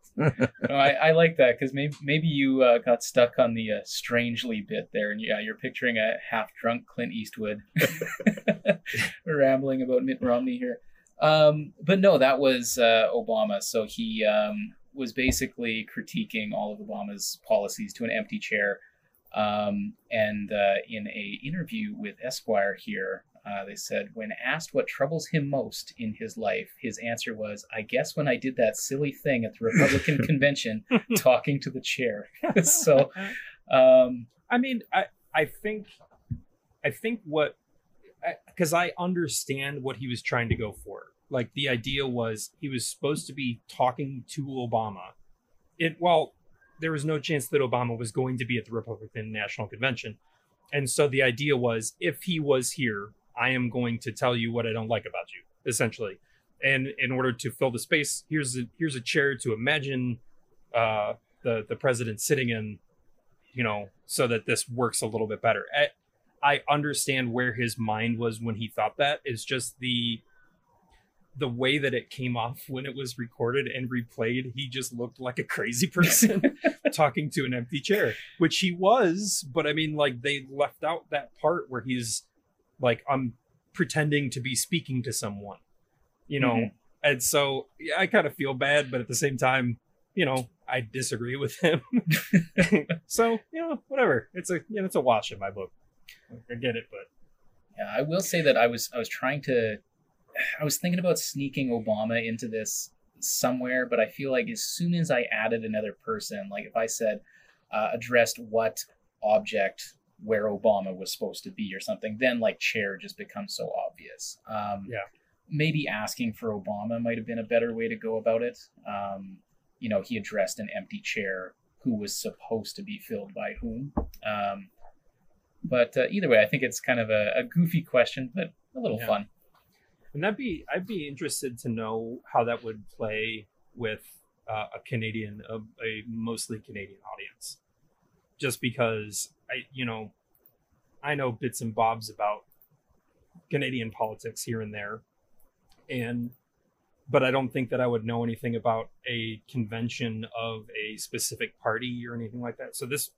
No, I, I like that because maybe maybe you uh, got stuck on the uh, strangely bit there, and yeah, you're picturing a half drunk Clint Eastwood rambling about Mitt Romney here. Um, but no, that was uh, Obama. So he um, was basically critiquing all of Obama's policies to an empty chair. Um, and uh, in a interview with Esquire here, uh, they said when asked what troubles him most in his life, his answer was, "I guess when I did that silly thing at the Republican [LAUGHS] convention, talking to the chair." [LAUGHS] so, [LAUGHS] um, I mean, I I think I think what because I understand what he was trying to go for. Like the idea was he was supposed to be talking to Obama. It well, there was no chance that Obama was going to be at the Republican National Convention. And so the idea was if he was here, I am going to tell you what I don't like about you, essentially. And in order to fill the space, here's a here's a chair to imagine uh, the the president sitting in, you know, so that this works a little bit better. I, I understand where his mind was when he thought that. It's just the the way that it came off when it was recorded and replayed. He just looked like a crazy [LAUGHS] person [LAUGHS] talking to an empty chair, which he was. But I mean, like they left out that part where he's like, I'm pretending to be speaking to someone, you know. Mhm. And so yeah, I kind of feel bad, but at the same time, you know, I disagree with him. [LAUGHS] so you know, whatever. It's a you know, it's a wash in my book. I get it, but Yeah, I will say that I was I was trying to I was thinking about sneaking Obama into this somewhere, but I feel like as soon as I added another person, like if I said uh, addressed what object where Obama was supposed to be or something, then like chair just becomes so obvious. Um, Yeah. Maybe asking for Obama might have been a better way to go about it. Um, you know, he addressed an empty chair. Who was supposed to be filled by whom? Um, but uh, either way, I think it's kind of a, a goofy question, but a little Yeah. fun. And that'd be I'd be interested to know how that would play with uh, a Canadian, a, a mostly Canadian audience, just because I you know I know bits and bobs about Canadian politics here and there, and but I don't think that I would know anything about a convention of a specific party or anything like that. So this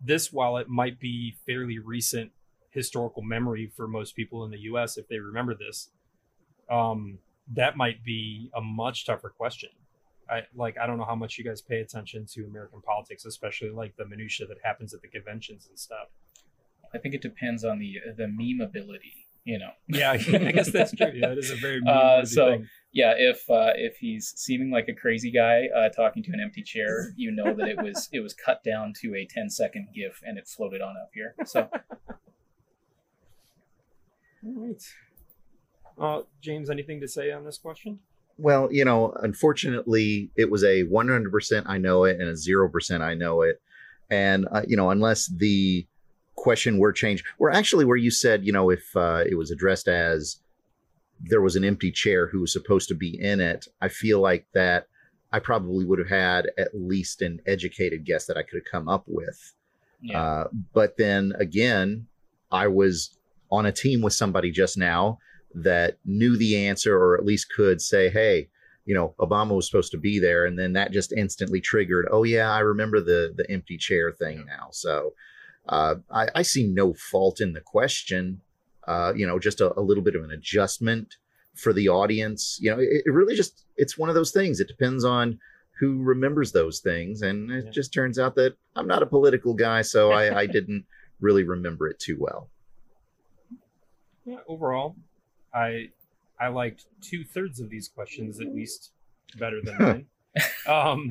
this while it might be fairly recent historical memory for most people in the US if they remember this um that might be a much tougher question I like I don't know how much you guys pay attention to American politics especially like the minutia that happens at the conventions and stuff I think it depends on the the meme ability. You know, yeah [LAUGHS] I guess that's true yeah that is a very [LAUGHS] Uh, meme-worthy so- thing. yeah. If uh, if he's seeming like a crazy guy uh, talking to an empty chair, you know that it was it was cut down to a 10 second GIF and it floated on up here. So [LAUGHS] all right uh James anything to say on this question Well, you know, unfortunately, it was a 100% I know it and a 0% I know it. And, uh, you know, unless the question were changed, or actually where you said, you know, if uh, it was addressed as there was an empty chair who was supposed to be in it, I feel like that I probably would have had at least an educated guess that I could have come up with. yeah, Uh, but then again, I was on a team with somebody just now that knew the answer or at least could say, hey, you know, Obama was supposed to be there. And then that just instantly triggered, oh, yeah, I remember the, the empty chair thing now. So uh, I, I see no fault in the question. Uh, you know, just a, a little bit of an adjustment for the audience. You know, it, it really just, it's one of those things. It depends on who remembers those things. And it Yeah. just turns out that I'm not a political guy, so I, I [LAUGHS] didn't really remember it too well. yeah overall I I liked two thirds of these questions at least better than mine. [LAUGHS] um,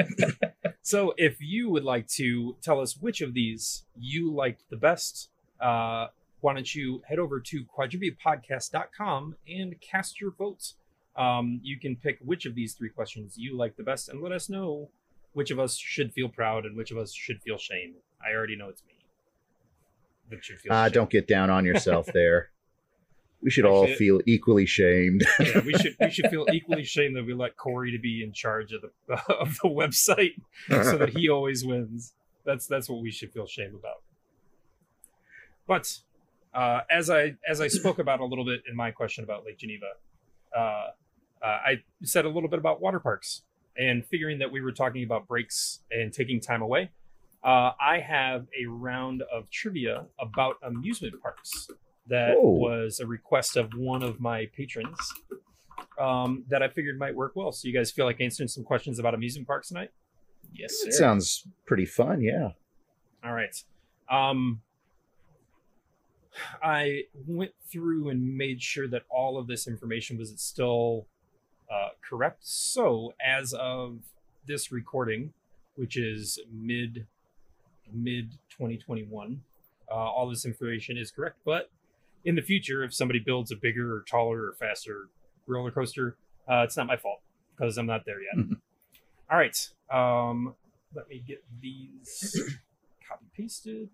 so if you would like to tell us which of these you liked the best, uh, why don't you head over to quadriviapodcast.com and cast your vote. Um, you can pick which of these three questions you like the best and let us know which of us should feel proud and which of us should feel shame. I already know it's me. That should feel Uh, shame. don't get down on yourself there. [LAUGHS] We should all feel equally shamed. [LAUGHS] yeah, we should we should feel [LAUGHS] equally ashamed that we let Corey to be in charge of the [LAUGHS] of the website so that he always wins. That's that's what we should feel shame about. But uh, as I as I spoke about a little bit in my question about Lake Geneva, uh, uh, I said a little bit about water parks and figuring that we were talking about breaks and taking time away. Uh, I have a round of trivia about amusement parks that Oh. was a request of one of my patrons um, that I figured might work well. So you guys feel like answering some questions about amusement parks tonight? Yes, It sir. sounds pretty fun. Yeah. All right. Um, I went through and made sure that all of this information was still uh, correct. So, as of this recording, which is mid mid 2021, uh, all this information is correct. But in the future, if somebody builds a bigger or taller or faster roller coaster, uh, it's not my fault because I'm not there yet. Mhm. All right. Um, let me get these [CLEARS THROAT] copy pasted.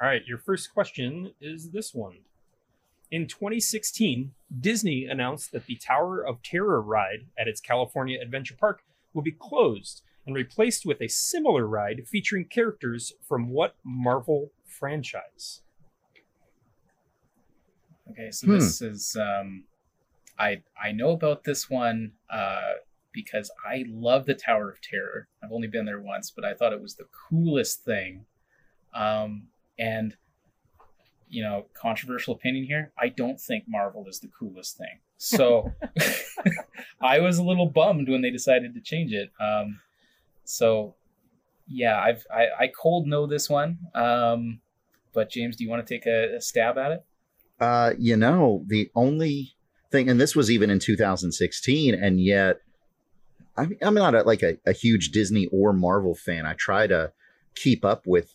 All right, your first question is this one. In 2016, Disney announced that the Tower of Terror ride at its California Adventure Park will be closed and replaced with a similar ride featuring characters from what Marvel franchise? Okay, so Hmm. this is um, I I know about this one uh, because I love the Tower of Terror. I've only been there once, but I thought it was the coolest thing. Um, and you know, controversial opinion here. I don't think Marvel is the coolest thing. So [LAUGHS] [LAUGHS] I was a little bummed when they decided to change it. Um, so yeah, I've I, I cold know this one. Um, but James, do you want to take a, a stab at it? Uh, you know, the only thing, and this was even in 2016, and yet I mean, I'm not a, like a, a huge Disney or Marvel fan. I try to keep up with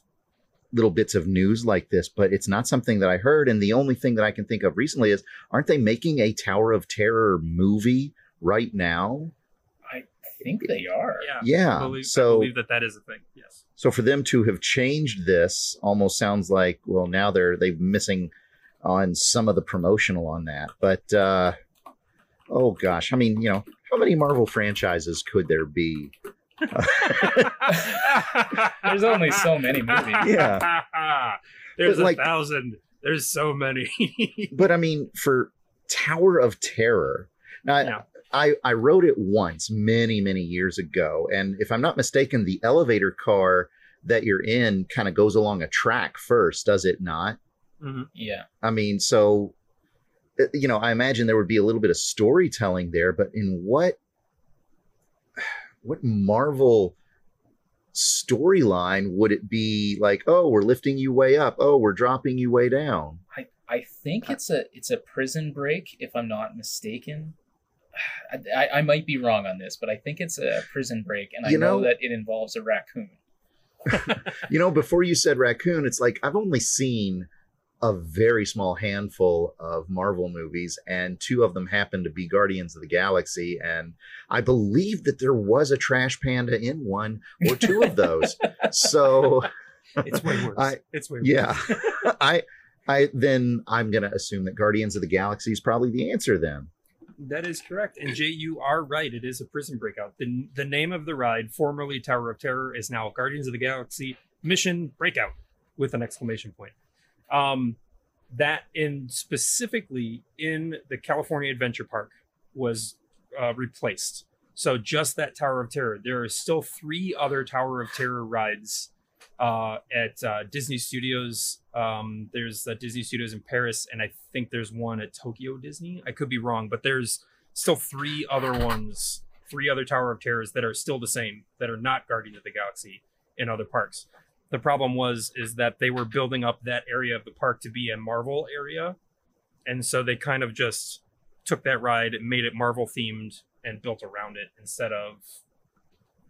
little bits of news like this, but it's not something that I heard. And the only thing that I can think of recently is, aren't they making a Tower of Terror movie right now? I think they are. Yeah. Yeah. I believe, I so, believe that that is a thing. Yes. so for them to have changed this almost sounds like, well, now they're they're missing on some of the promotional on that. But uh, oh gosh, I mean, you know, how many Marvel franchises could there be? [LAUGHS] There's only so many movies. Yeah. [LAUGHS] There's But, like- a thousand. There's so many. [LAUGHS] But I mean, for Tower of Terror, now Yeah. I I wrote it once many many years ago, and if I'm not mistaken, the elevator car that you're in kind of goes along a track first, does it not? Mhm. Yeah. I mean, so uh, you know, I imagine there would be a little bit of storytelling there, but in what [SIGHS] what Marvel storyline would it be like, oh, we're lifting you way up, oh, we're dropping you way down? I, I think it's a it's a prison break, if I'm not mistaken. [SIGHS] I, I, I might be wrong on this, but I think it's a prison break, and I You know, know- that it involves a raccoon. [LAUGHS] You know, before you said raccoon, it's like I've only seen a very small handful of Marvel movies, and two of them happen to be Guardians of the Galaxy. And I believe that there was a trash panda in one or two of those. [LAUGHS] so It's way worse. I- it's way worse. yeah. [LAUGHS] [LAUGHS] I, I then I'm gonna assume that Guardians of the Galaxy is probably the answer. Then That is correct. And Jay, you are right. It is a prison breakout. The, the name of the ride, formerly Tower of Terror, is now Guardians of the Galaxy Mission Breakout with an exclamation point. Um, that in specifically in the California Adventure Park was uh, replaced. So just that Tower of Terror. There are still three other Tower of Terror rides uh, at uh, Disney Studios. Um, there's uh, Disney Studios in Paris, and I think there's one at Tokyo Disney. I could be wrong, but there's still three other ones, three other Tower of Terrors that are still the same, that are not Guardian of the Galaxy in other parks. The problem was is that they were building up that area of the park to be a Marvel area, and so they kind of just took that ride, and made it Marvel themed, and built around it instead of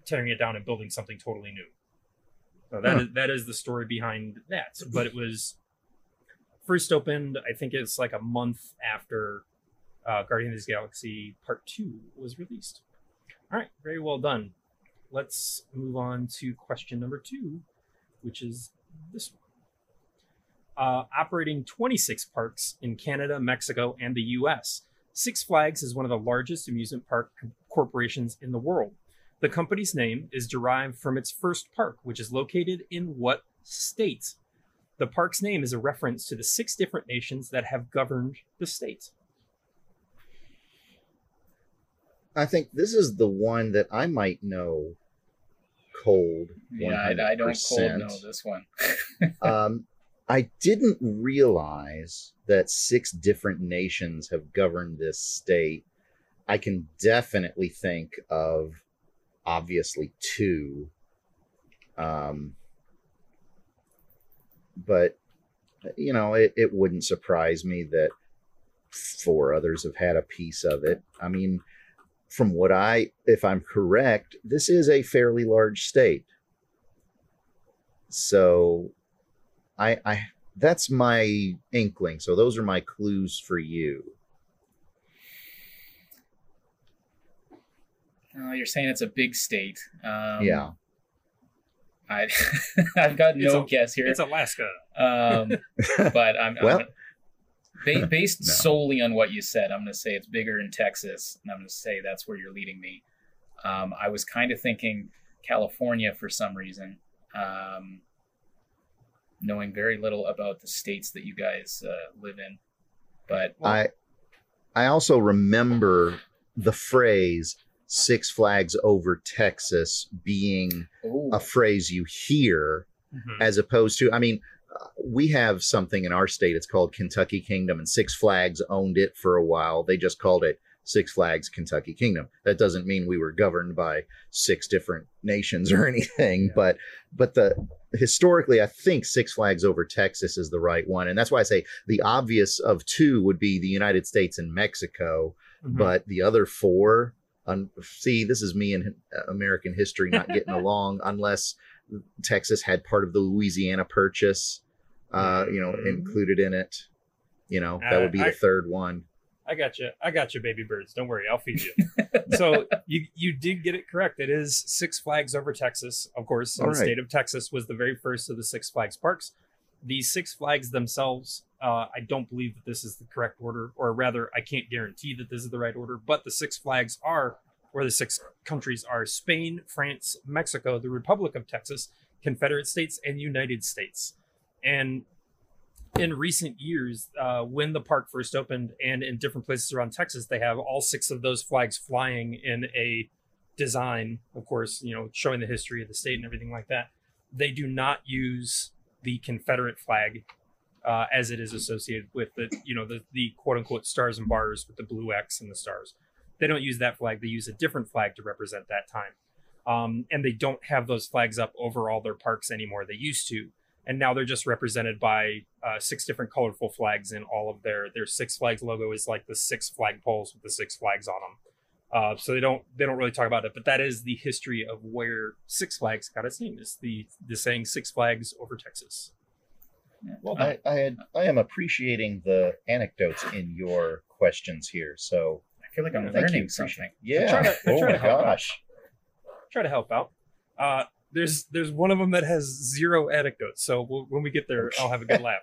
tearing it down and building something totally new. So that Huh. is that is the story behind that. But it was first opened, I think it's like a month after uh, Guardians of the Galaxy Part Two was released. All right, very well done. Let's move on to question number two, which is this one. Uh, operating 26 parks in Canada, Mexico, and the U.S., Six Flags is one of the largest amusement park corporations in the world. The company's name is derived from its first park, which is located in what state? The park's name is a reference to the six different nations that have governed the state. I think this is the one that I might know cold. Yeah, I, I don't cold 100%. know this one. [LAUGHS] um, I didn't realize that six different nations have governed this state. I can definitely think of obviously two. Um, but, you know, it, it wouldn't surprise me that four others have had a piece of it. I mean, from what I, if I'm correct, this is a fairly large state. So I, I that's my inkling. So those are my clues for you. Uh, you're saying it's a big state. Um, yeah. I [LAUGHS] I've got no a- guess here. It's Alaska. Um, [LAUGHS] but I'm, Well- I'm ba- [LAUGHS] based No. solely on what you said. I'm going to say it's bigger in Texas, and I'm going to say that's where you're leading me. Um, I was kind of thinking California for some reason, um, knowing very little about the states that you guys uh, live in. But I I also remember the phrase Six Flags over Texas being oh, a phrase you hear Mhm. as opposed to I mean we have something in our state it's called Kentucky Kingdom and Six Flags owned it for a while. They just called it Six Flags Kentucky Kingdom. That doesn't mean we were governed by six different nations or [LAUGHS] anything, Yeah. but but the historically I think Six Flags over Texas is the right one. And that's why I say the obvious of two would be the United States and Mexico, Mhm. but the other four un- see this is me and uh, American history not getting [LAUGHS] along unless Texas had part of the Louisiana Purchase, uh, you know, Mhm. included in it. You know, that Uh, would be the I- third one. I got you. I got you, baby birds. Don't worry, I'll feed you. [LAUGHS] so you you did get it correct. It is Six Flags over Texas, of course. The right. state of Texas was the very first of the Six Flags parks. The Six Flags themselves, uh, I don't believe that this is the correct order, or rather, I can't guarantee that this is the right order. But the Six Flags are, or the six countries are Spain, France, Mexico, the Republic of Texas, Confederate States, and United States. And in recent years, uh, when the park first opened and in different places around Texas, they have all six of those flags flying in a design, of course, you know, showing the history of the state and everything like that. They do not use the Confederate flag uh, as it is associated with the, you know, the, the quote unquote stars and bars with the blue X and the stars. They don't use that flag. They use a different flag to represent that time. Um, and they don't have those flags up over all their parks anymore. They used to and now they're just represented by uh, six different colorful flags in all of their their Six Flags logo is like the six flag poles with the six flags on them. Uh, so they don't they don't really talk about it, but that is the history of where Six Flags got its name. Is the the saying Six Flags over Texas. yeah. Well. I, I had I am appreciating the anecdotes in your questions here. So I feel like I'm thank you. learning Appreciate- something. Yeah. trying to- I'm oh trying my to help out. gosh. Try to help out. Uh, there's there's one of them that has zero anecdotes, so we'll, when we get there, I'll have a good laugh.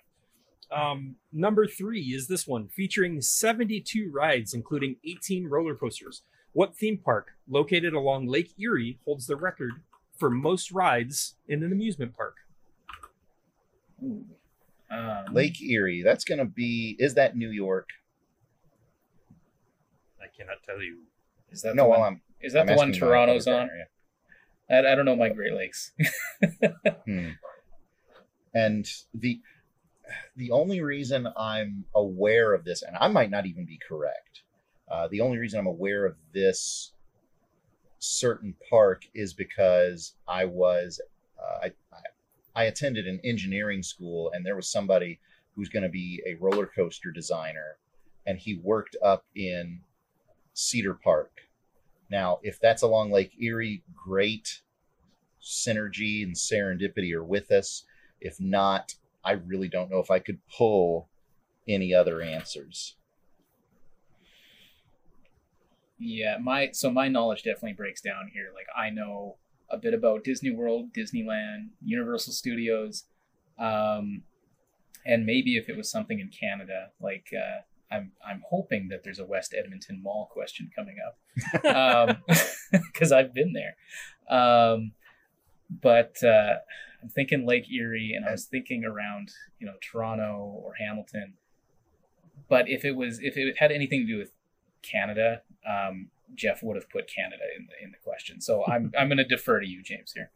Um, number three is this one featuring 72 rides, including 18 roller coasters. What theme park located along Lake Erie holds the record for most rides in an amusement park? Ooh. Um, Lake Erie. That's going to be. Is that New York? I cannot tell you. Is that no, the well, one? I'm. Is that I'm the one Toronto's on? partner, I, I don't know my Great Lakes. [LAUGHS] Hmm. And the the only reason I'm aware of this, and I might not even be correct, uh, the only reason I'm aware of this certain park is because I was uh, I, I I attended an engineering school, and there was somebody who's going to be a roller coaster designer, and he worked up in Cedar Park. Now, if that's along Lake Erie, great. Synergy and serendipity are with us. If not, I really don't know if I could pull any other answers. Yeah, my so my knowledge definitely breaks down here. Like I know a bit about Disney World, Disneyland, Universal Studios, um, and maybe if it was something in Canada, like uh, I'm I'm hoping that there's a West Edmonton Mall question coming up [LAUGHS] [LAUGHS] because I've been there. Um, but uh, I'm thinking Lake Erie, and I was thinking around you know Toronto or Hamilton. But if it was if it had anything to do with Canada, um, Jeff would have put Canada in the in the question. So I'm [LAUGHS] I'm going to defer to you, James here.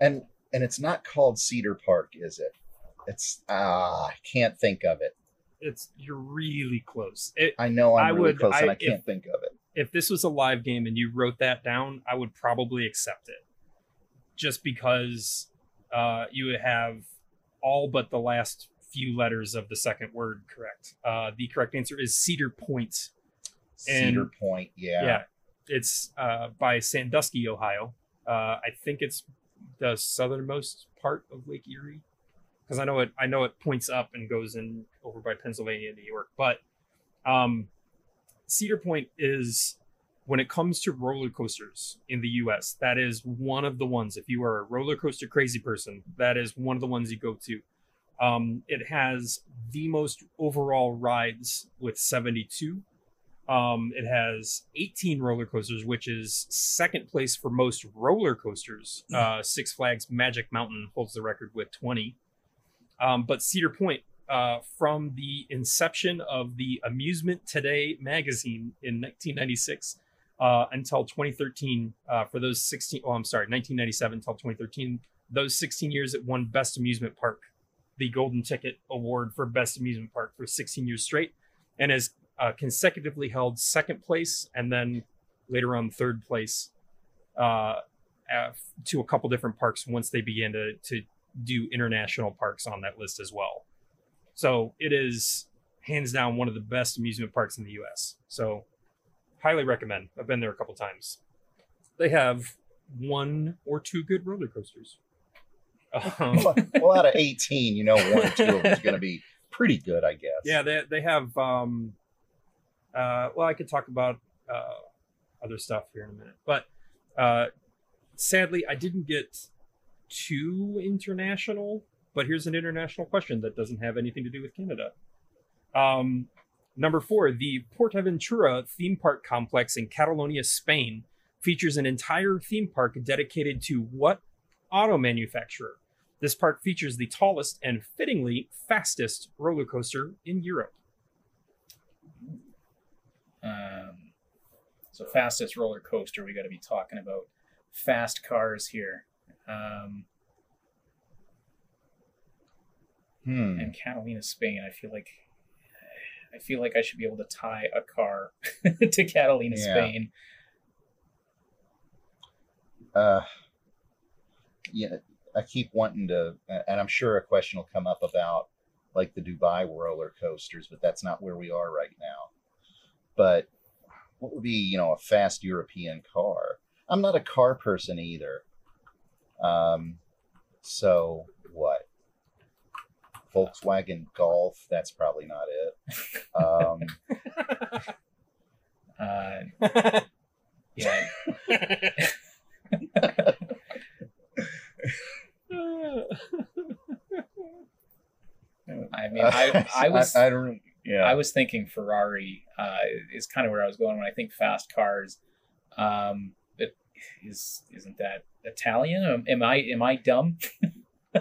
And and it's not called Cedar Park, is it? It's ah, I can't think of it. It's you're really close. It, I know I'm I really would- close, and I- I can't if- think of it. if this was a live game and you wrote that down, I would probably accept it. Just because uh, you would have all but the last few letters of the second word correct. Uh, the correct answer is Cedar Point. Cedar and- Point, yeah. Yeah, it's uh, by Sandusky, Ohio. Uh, I think it's the southernmost part of Lake Erie, because I know it. I know it points up and goes in over by Pennsylvania and New York. But um, Cedar Point is when it comes to roller coasters in the U.S. That is one of the ones. If you are a roller coaster crazy person, that is one of the ones you go to. Um, it has the most overall rides with 72. Um, it has 18 roller coasters, which is second place for most roller coasters. Uh, Six Flags Magic Mountain holds the record with 20. Um, but Cedar Point, uh, from the inception of the Amusement Today magazine in 1996 uh, until 2013, uh, for those 16, oh, I'm sorry, 1997 until 2013, those 16 years it won Best Amusement Park, the Golden Ticket Award for Best Amusement Park for 16 years straight, and has uh, consecutively held second place and then later on third place uh, uh, to a couple different parks once they began to, to do international parks on that list as well. So it is hands down one of the best amusement parks in the US. So highly recommend. I've been there a couple times. They have one or two good roller coasters. Um, well, out of 18, you know, one or two of them is going to be pretty good, I guess. yeah, they they have. Um, uh, well, I could talk about uh, other stuff here in a minute, but uh, sadly, I didn't get too international. But here's an international question that doesn't have anything to do with Canada. Um, number four, the Portaventura theme park complex in Catalonia, Spain, features an entire theme park dedicated to what auto manufacturer? This park features the tallest and fittingly fastest roller coaster in Europe. Um, so fastest roller coaster, we got to be talking about fast cars here. Um, Hmm. and Catalina, Spain. I feel like I feel like I should be able to tie a car [LAUGHS] to Catalina, Yeah. Spain. Uh, yeah, I keep wanting to, and I'm sure a question will come up about like the Dubai roller coasters, but that's not where we are right now. But what would be, you know, a fast European car? I'm not a car person either. Um, so what? Volkswagen Golf? That's probably not it. Um, [LAUGHS] Uh, yeah, I mean, I, [LAUGHS] I was I, don't. Yeah. I was thinking Ferrari uh, is kind of where I was going when I think fast cars. Um, is isn't that Italian? Am, am I am I dumb? [LAUGHS]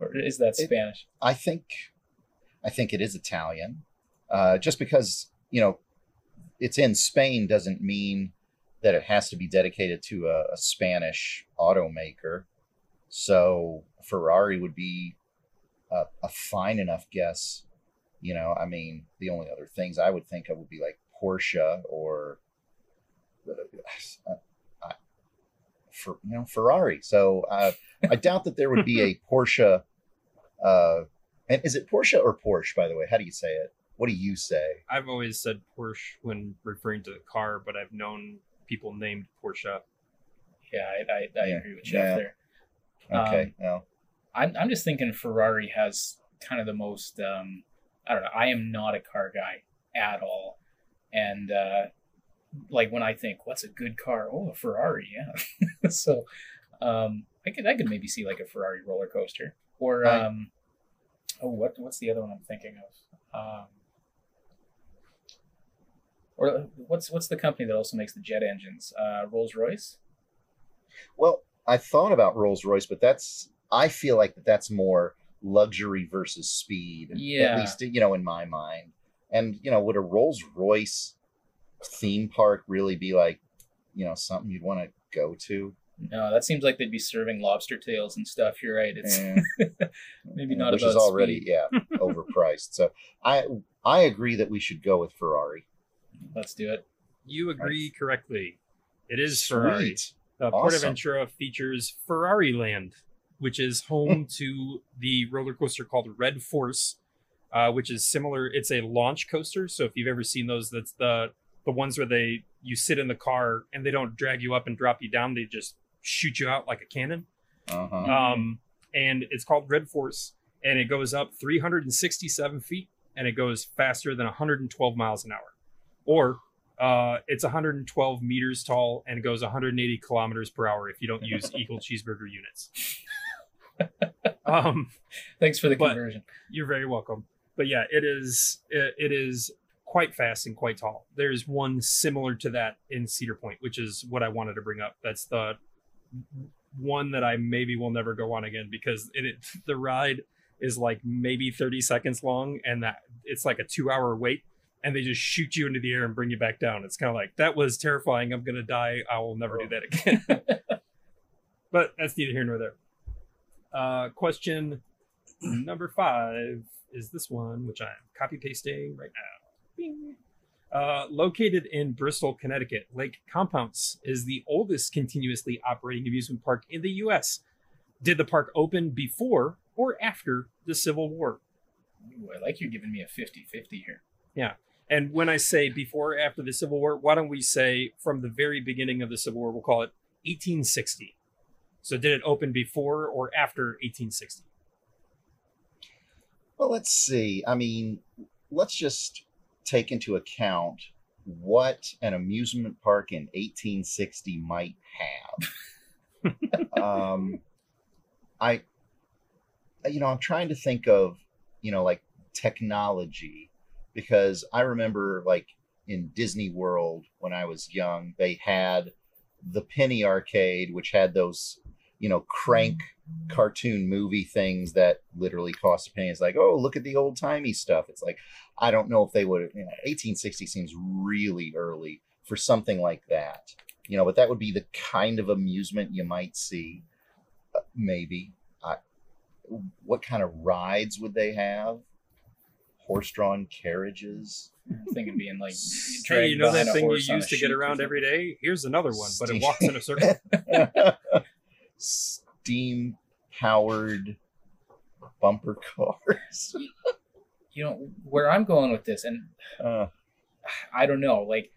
or is that It- Spanish? I think I think it is Italian. Uh, just because you know it's in Spain doesn't mean that it has to be dedicated to a, a Spanish automaker. So Ferrari would be a, a fine enough guess. You know, I mean, the only other things I would think of would be like Porsche or uh, for you know Ferrari. So uh, I doubt that there would be a [LAUGHS] Porsche. Uh, and is it Porsche or Porsche, by the way? How do you say it? What do you say? I've always said Porsche when referring to the car, but I've known people named Porsche. Yeah, I, I, I Yeah, agree with Jeff yeah. there. Okay, Um, well, I'm, I'm just thinking Ferrari has kind of the most um, I don't know. I am not a car guy at all, and uh, like when I think what's a good car, oh, a Ferrari, yeah. [LAUGHS] so um, I could I could maybe see like a Ferrari roller coaster or Right. um, oh what what's the other one I'm thinking of? Um, or what's what's the company that also makes the jet engines? Uh, Rolls Royce. well, I thought about Rolls Royce, but that's I feel like that that's more luxury versus speed. Yeah. At least you know in my mind. And you know, would a Rolls Royce theme park really be like, you know, something you'd want to go to? No, that seems like they'd be serving lobster tails and stuff. You're right. It's [LAUGHS] maybe yeah, not which about is already speed. yeah [LAUGHS] overpriced. So I I agree that we should go with Ferrari. Let's do it. You agree correctly. It is Ferrari. Sweet. Uh, Awesome. Portaventura features Ferrari Land, which is home [LAUGHS] to the roller coaster called Red Force, uh, which is similar. It's a launch coaster. So if you've ever seen those, that's the the ones where they you sit in the car and they don't drag you up and drop you down. They just shoot you out like a cannon. Uh-huh. Um, and it's called Red Force, and it goes up 367 feet, and it goes faster than 112 miles an hour, or uh, it's 112 meters tall and it goes 180 kilometers per hour if you don't use [LAUGHS] equal cheeseburger units. um, Thanks for the But- conversion. you're very welcome. But yeah, it is it, it is quite fast and quite tall. There's one similar to that in Cedar Point, which is what I wanted to bring up. That's the one that I maybe will never go on again because it, it the ride is like maybe 30 seconds long and that it's like a 2-hour wait and they just shoot you into the air and bring you back down. It's kind of like that was terrifying. I'm going to die. I will never do that again. [LAUGHS] but that's neither here nor there. Uh, question number five is this one, which I'm copy pasting right now. Bing. Uh, located in Bristol, Connecticut, Lake Compounce is the oldest continuously operating amusement park in the U.S. Did the park open before or after the Civil War? Ooh, I like you giving me a 50-50 here. Yeah. And when I say before or after the Civil War, why don't we say from the very beginning of the Civil War? We'll call it 1860. So did it open before or after 1860? Well, let's see. I mean, let's just take into account what an amusement park in 1860 might have. [LAUGHS] um, I, you know, I'm trying to think of, you know, like technology because I remember like in Disney World when I was young, they had the Penny Arcade, which had those, you know, crank cartoon movie things that literally cost a penny. It's like, oh, look at the old timey stuff. It's like, I don't know if they would. You know, 1860 seems really early for something like that. You know, but that would be the kind of amusement you might see. Uh, maybe. I, what kind of rides would they have? Horse-drawn carriages. I'm thinking being like [LAUGHS] Hey, you know that thing you use to get around every day? Here's another one, but it walks in a [LAUGHS] circle. [LAUGHS] Steam powered bumper cars. [LAUGHS] you know where I'm going with this, and Uh, I don't know. Like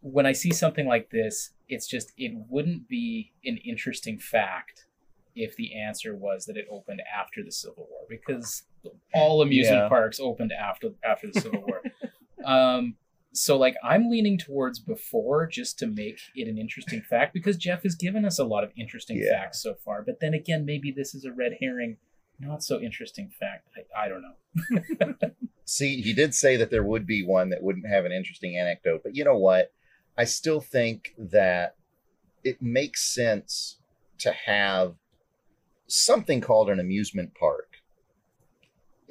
when I see something like this, it's just it wouldn't be an interesting fact if the answer was that it opened after the Civil War, because all amusement Yeah. parks opened after after the Civil War. [LAUGHS] um, so like I'm leaning towards before just to make it an interesting fact because Jeff has given us a lot of interesting Yeah. facts so far. But then again, maybe this is a red herring, not so interesting fact. I, I don't know. [LAUGHS] See, he did say that there would be one that wouldn't have an interesting anecdote, but you know what? I still think that it makes sense to have something called an amusement park.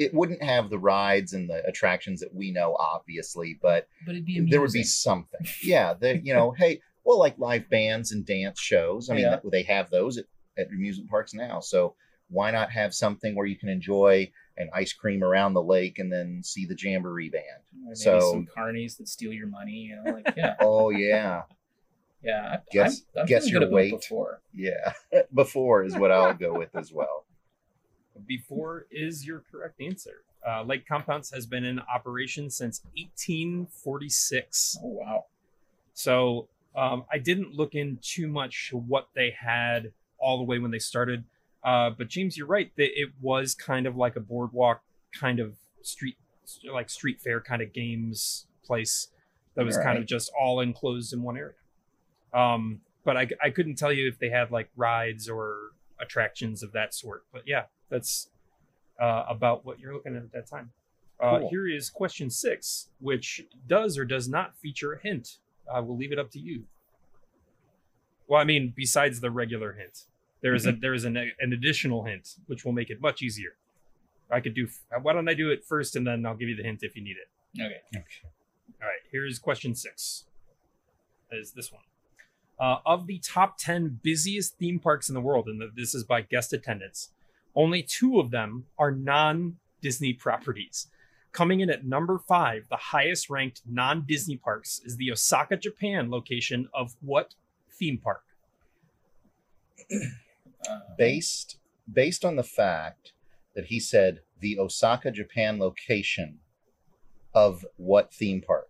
It wouldn't have the rides and the attractions that we know, obviously, but But it'd be there would be something. [LAUGHS] Yeah, that you know, hey, well, like live bands and dance shows. I mean, Yeah. they have those at, at amusement parks now. So why not have something where you can enjoy an ice cream around the lake and then see the jamboree band? Or maybe So- some carnies that steal your money. You know, like yeah, [LAUGHS] Oh yeah, yeah. I, Guess- I'm, I'm guess your good weight. Before. yeah. [LAUGHS] Before is what I'll go with as well. Before is your correct answer. Uh, Lake Compounce has been in operation since 1846. Oh wow. So um, I didn't look in too much what they had all the way when they started. Uh, but James, you're right that it was kind of like a boardwalk kind of street, like street fair kind of games place that was kind of just all enclosed in one area. Um, but I, I couldn't tell you if they had like rides or attractions of that sort. But yeah, that's uh, about what you're looking at at that time. Uh, Cool. Here is question six, which does or does not feature a hint. I will leave it up to you. Well, I mean, besides the regular hint, there is a there is an, an additional hint which will make it much easier. I could do. Why don't I do it first, and then I'll give you the hint if you need it. Okay. okay. All right. Here's question six. is this one. Uh, of the top 10 busiest theme parks in the world, and this is by guest attendance, only two of them are non Disney properties. Coming in at number five, the highest ranked non Disney parks is the Osaka, Japan location of what theme park? [CLEARS THROAT] Based based on the fact that he said the Osaka, Japan location of what theme park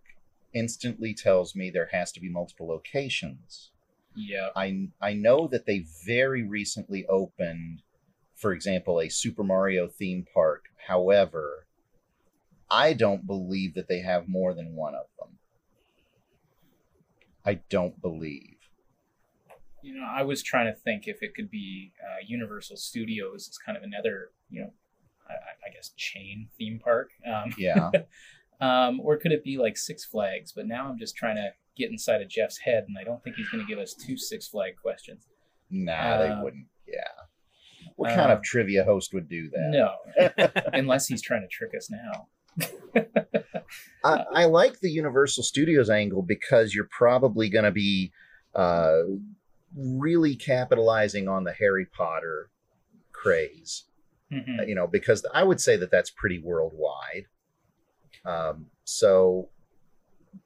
instantly tells me there has to be multiple locations. yeah. I I know that they very recently opened, for example, a Super Mario theme park. However, I don't believe that they have more than one of them. I don't believe. You know, I was trying to think if it could be uh, Universal Studios as kind of another, you know, I, I- I guess chain theme park. Um, Yeah. [LAUGHS] um, or could it be like Six Flags? But now I'm just trying to get inside of Jeff's head, and I don't think he's going to give us two Six Flag questions. nah, they Uh, wouldn't. Yeah. What kind uh, of trivia host would do that? No, [LAUGHS] unless he's trying to trick us now. I, I like the Universal Studios angle because you're probably going to be uh, really capitalizing on the Harry Potter craze. Mhm. uh, you know, because I would say that that's pretty worldwide. Um, so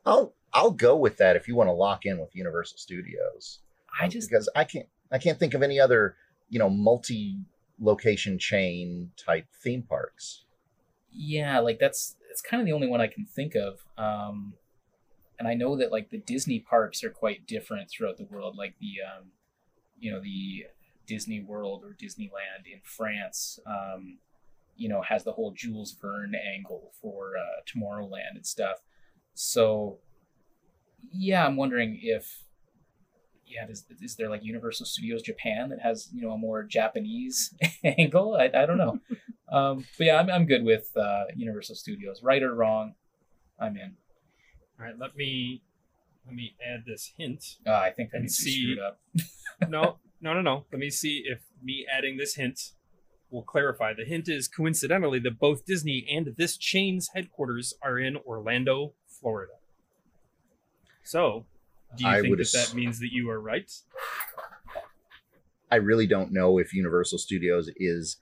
I'll I'll go with that if you want to lock in with Universal Studios I just because I can't I can't think of any other you know multi location chain type theme parks. yeah like that's it's kind of the only one i can think of um and i know that like the disney parks are quite different throughout the world like the um you know the disney world or disneyland in france um you know has the whole jules verne angle for uh tomorrowland and stuff so yeah i'm wondering if yeah, does, is there like Universal Studios Japan that has you know a more Japanese [LAUGHS] angle? I, I don't know. [LAUGHS] Um, but yeah, I'm, I'm good with uh, Universal Studios. Right or wrong, I'm in. All right, let me let me add this hint. Uh, I think I And needs to be see-. [LAUGHS] No, no, no, no. Let me see if me adding this hint will clarify. The hint is coincidentally that both Disney and this chain's headquarters are in Orlando, Florida. So, do you I think that ass- that means that you are right? I really don't know if Universal Studios is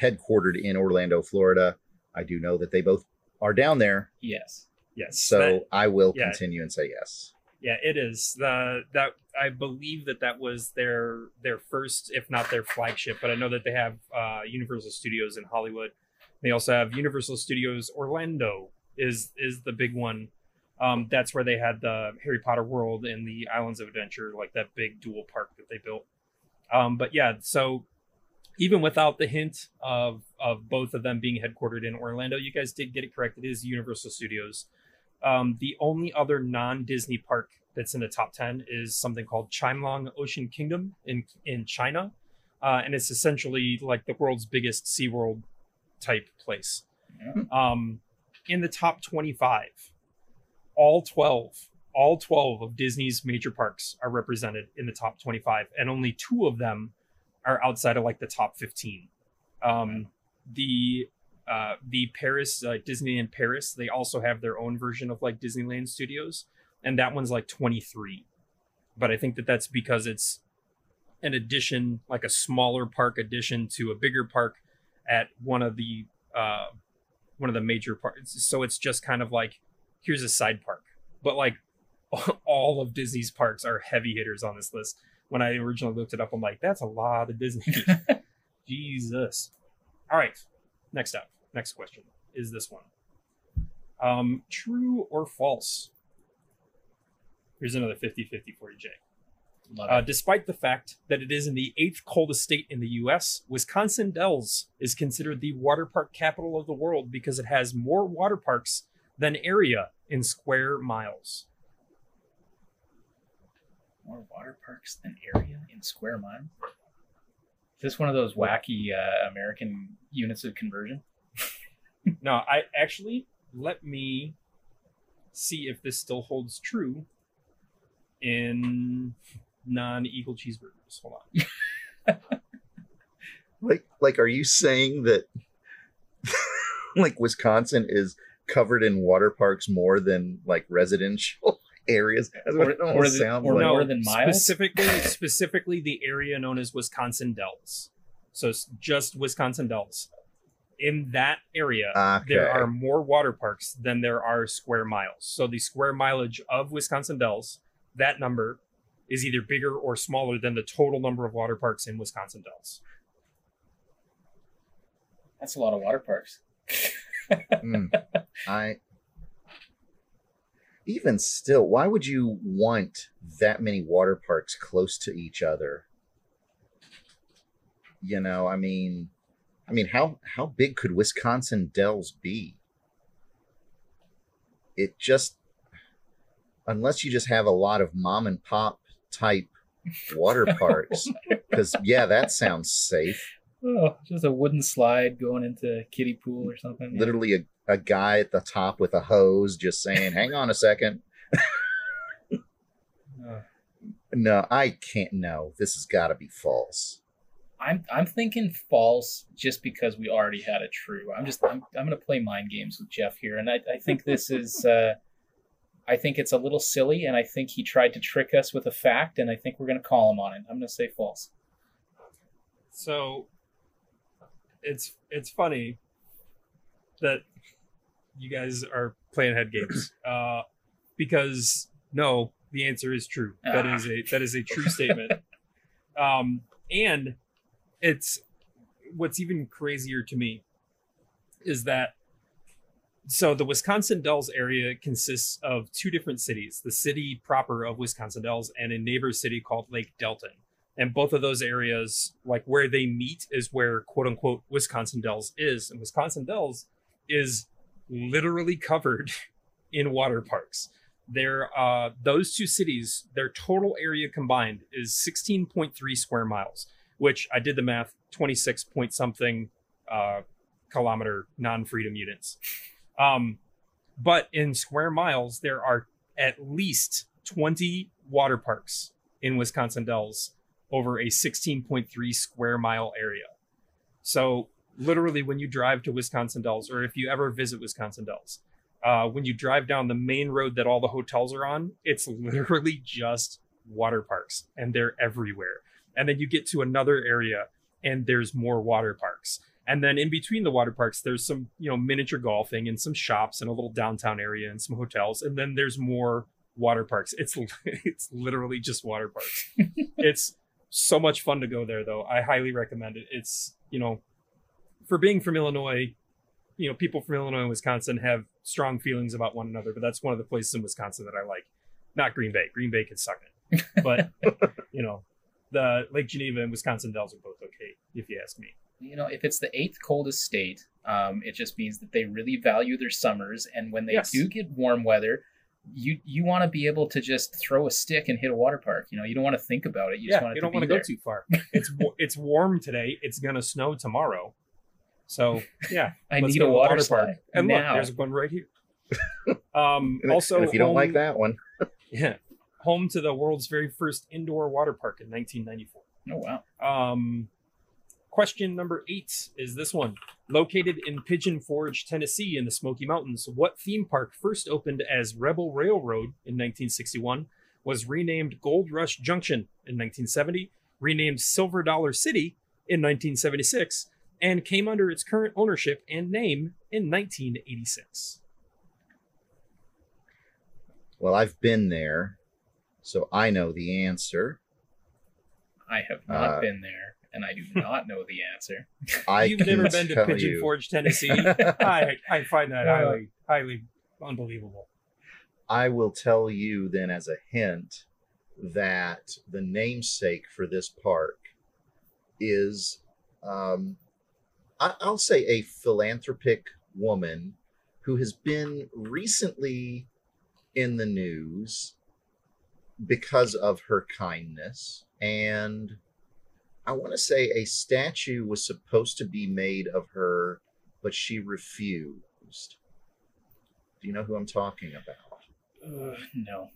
headquartered in Orlando, Florida. I do know that they both are down there, Yes. Yes. so that- I will yeah. continue and say yes. Yeah, it is. The that I believe that that was their their first, if not their flagship. But I know that they have uh, Universal Studios in Hollywood. They also have Universal Studios Orlando is is the big one. Um, that's where they had the Harry Potter World and the Islands of Adventure, like that big dual park that they built. Um, but yeah, so even without the hint of of both of them being headquartered in Orlando, you guys did get it correct. It is Universal Studios. Um, the only other non-Disney park that's in the top ten is something called Chimelong Ocean Kingdom in in China, uh, and it's essentially like the world's biggest SeaWorld type place. Um, in the top twenty-five, all twelve, all twelve of Disney's major parks are represented in the top twenty-five, and only two of them are outside of like the top fifteen. Um, the uh, the Paris uh, Disneyland Paris, they also have their own version of like Disneyland Studios, and that one's like 23. But I think that that's because it's an addition, like a smaller park addition to a bigger park at one of the uh, one of the major parks. So it's just kind of like here's a side park, but like [LAUGHS] all of Disney's parks are heavy hitters on this list. When I originally looked it up, I'm like, that's a lot of Disney. [LAUGHS] Jesus. All right. Next up, next question is this one. Um, true or false? Here's another 50 50 for you, Jay. Uh, despite the fact that it is in the eighth coldest state in the US, Wisconsin Dells is considered the water park capital of the world because it has more water parks than area in square miles. More water parks than area in square mile. Is this one of those wacky uh, American units of conversion? [LAUGHS] no, I actually let me see if this still holds true in non-eagle cheeseburgers. Hold on. [LAUGHS] Like, like, are you saying that [LAUGHS] like Wisconsin is covered in water parks more than like residential [LAUGHS] areas. That's what Or- it or almost sounds like. more than miles? Specifically, specifically the area known as Wisconsin Dells. So it's just Wisconsin Dells. In that area, there are more water parks than there are square miles. So the square mileage of Wisconsin Dells, that number is either bigger or smaller than the total number of water parks in Wisconsin Dells. That's a lot of water parks. [LAUGHS] Mm. [LAUGHS] I even still, why would you want that many water parks close to each other? You know, I mean, I mean, how how big could Wisconsin Dells be? It just, unless you just have a lot of mom and pop type water [LAUGHS] parks, because yeah, that sounds safe. Oh, just a wooden slide going into kiddie pool or something. literally a, a guy at the top with a hose just saying, hang on a second. Oh. [LAUGHS] No, I can't. No, this has got to be false. I'm I'm thinking false just because we already had a true. I'm just I'm I'm gonna play mind games with Jeff here, and I, I think this is uh, I think it's a little silly, and I think he tried to trick us with a fact, and I think we're gonna call him on it. I'm gonna say false. So it's it's funny that you guys are playing head games. [CLEARS THROAT] Uh because no, the answer is true. That Ah. is a that is a true statement. [LAUGHS] Um and it's what's even crazier to me is that so the Wisconsin Dells area consists of two different cities, the city proper of Wisconsin Dells and a neighbor city called Lake Delton and both of those areas like where they meet is where quote unquote wisconsin dells is. And wisconsin dells is literally covered [LAUGHS] in water parks. There uh those two cities their total area combined is 16.3 square miles which i did the math 26 point something uh kilometer non-freedom units. Um but in square miles there are at least 20 water parks in wisconsin dells over a 16.3 square mile area. So literally when you drive to Wisconsin Dells, or if you ever visit Wisconsin Dells, uh, when you drive down the main road that all the hotels are on, it's literally just water parks and they're everywhere. And then you get to another area and there's more water parks. And then in between the water parks, there's some, you know, miniature golfing and some shops and a little downtown area and some hotels. And then there's more water parks. It's [LAUGHS] it's literally just water parks. [LAUGHS] it's so much fun to go there though. I highly recommend it. It's, you know, for being from Illinois, you know, people from Illinois and Wisconsin have strong feelings about one another, but that's one of the places in Wisconsin that I like. Not Green Bay. Green Bay can suck it. But, [LAUGHS] you know, the Lake Geneva and Wisconsin Dells are both okay, if you ask me. You know, if it's the eighth coldest state, um, it just means that they really value their summers, and when they Yes. do get warm weather, you you want to be able to just throw a stick and hit a water park. You know, you don't want to think about it. You just yeah, want you don't be want to go too far. [LAUGHS] It's it's warm today. It's gonna snow tomorrow. So yeah, [LAUGHS] I let's need go a to the water, park. And look, now. there's one right here. [LAUGHS] um, And also, and if you don't like that one, yeah, home to the world's very first indoor water park in 1994. oh wow. Um, question number eight is this one. Located in Pigeon Forge, Tennessee, in the Smoky Mountains, what theme park first opened as Rebel Railroad in 1961 was renamed Gold Rush Junction in 1970, renamed Silver Dollar City in 1976, and came under its current ownership and name in 1986? well, I've been there, so I know the answer. I have not Uh, been there, and I do [LAUGHS] not know the answer. I You've never been to Pigeon you- Forge, Tennessee. [LAUGHS] I, I find that Uh, highly, highly unbelievable. I will tell you then as a hint that the namesake for this park is, um, I, I'll say, a philanthropic woman who has been recently in the news because of her kindness. And I want to say a statue was supposed to be made of her, but she refused. Do you know who I'm talking about? Ugh, no,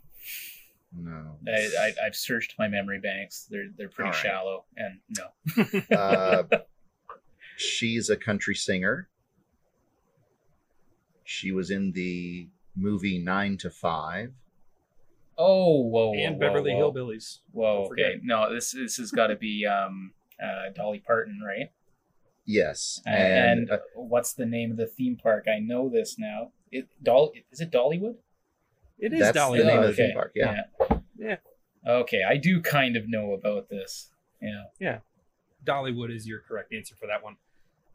No. I, I, I've searched my memory banks. They're they're pretty right. shallow, and no. Uh, [LAUGHS] she's a country singer. She was in the movie Nine to Five. Oh, whoa, whoa and whoa, Beverly whoa. Hillbillies. Whoa, okay. No, this this has got to be um, uh, Dolly Parton, right? Yes, And, and, uh, what's the name of the theme park? I know this now. It Dolly is it Dollywood? It is That's Dolly. the name Oh, of the okay. theme park. Yeah. Yeah. Okay, I do kind of know about this. Yeah. Yeah. Dollywood is your correct answer for that one.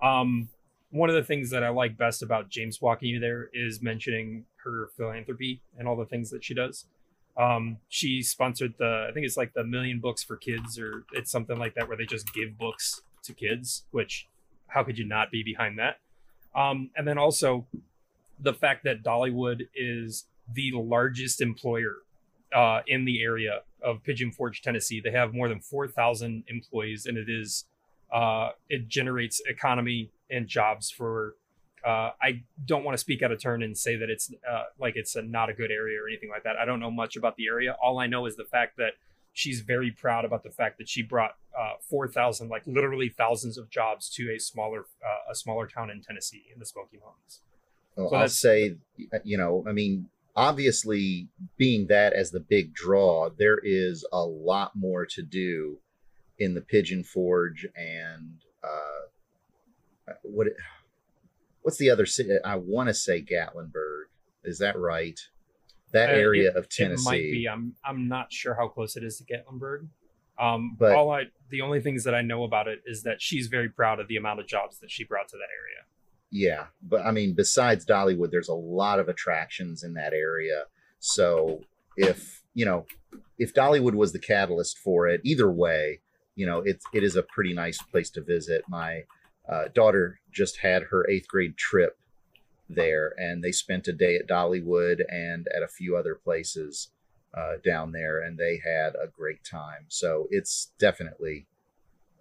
Um, one of the things that I like best about James walking you there is mentioning her philanthropy and all the things that she does. Um, she sponsored the, I think it's like the Million Books for Kids, or it's something like that, where they just give books to kids. Which, how could you not be behind that? Um, and then also the fact that Dollywood is the largest employer uh, in the area of Pigeon Forge, Tennessee. They have more than 4,000 employees, and it is uh, it generates economy and jobs for. Uh, I don't want to speak out of turn and say that it's uh, like it's a, not a good area or anything like that. I don't know much about the area. All I know is the fact that she's very proud about the fact that she brought uh, 4,000, like literally thousands of jobs to a smaller uh, a smaller town in Tennessee in the Smoky Mountains. Well, So I'll say, you know, I mean, obviously, being that as the big draw, there is a lot more to do in the Pigeon Forge and uh, what? It, what's the other city? I want to say Gatlinburg. Is that right? That Uh, area it- of Tennessee. It might be. I'm I'm not sure how close it is to Gatlinburg. Um, But- all I the only things that I know about it is that she's very proud of the amount of jobs that she brought to that area. Yeah, but I mean, besides Dollywood, there's a lot of attractions in that area. So if you know, if Dollywood was the catalyst for it, either way, you know, it's it is a pretty nice place to visit. My uh, daughter just had her eighth grade trip there, and they spent a day at Dollywood and at a few other places uh, down there, and they had a great time. So it's definitely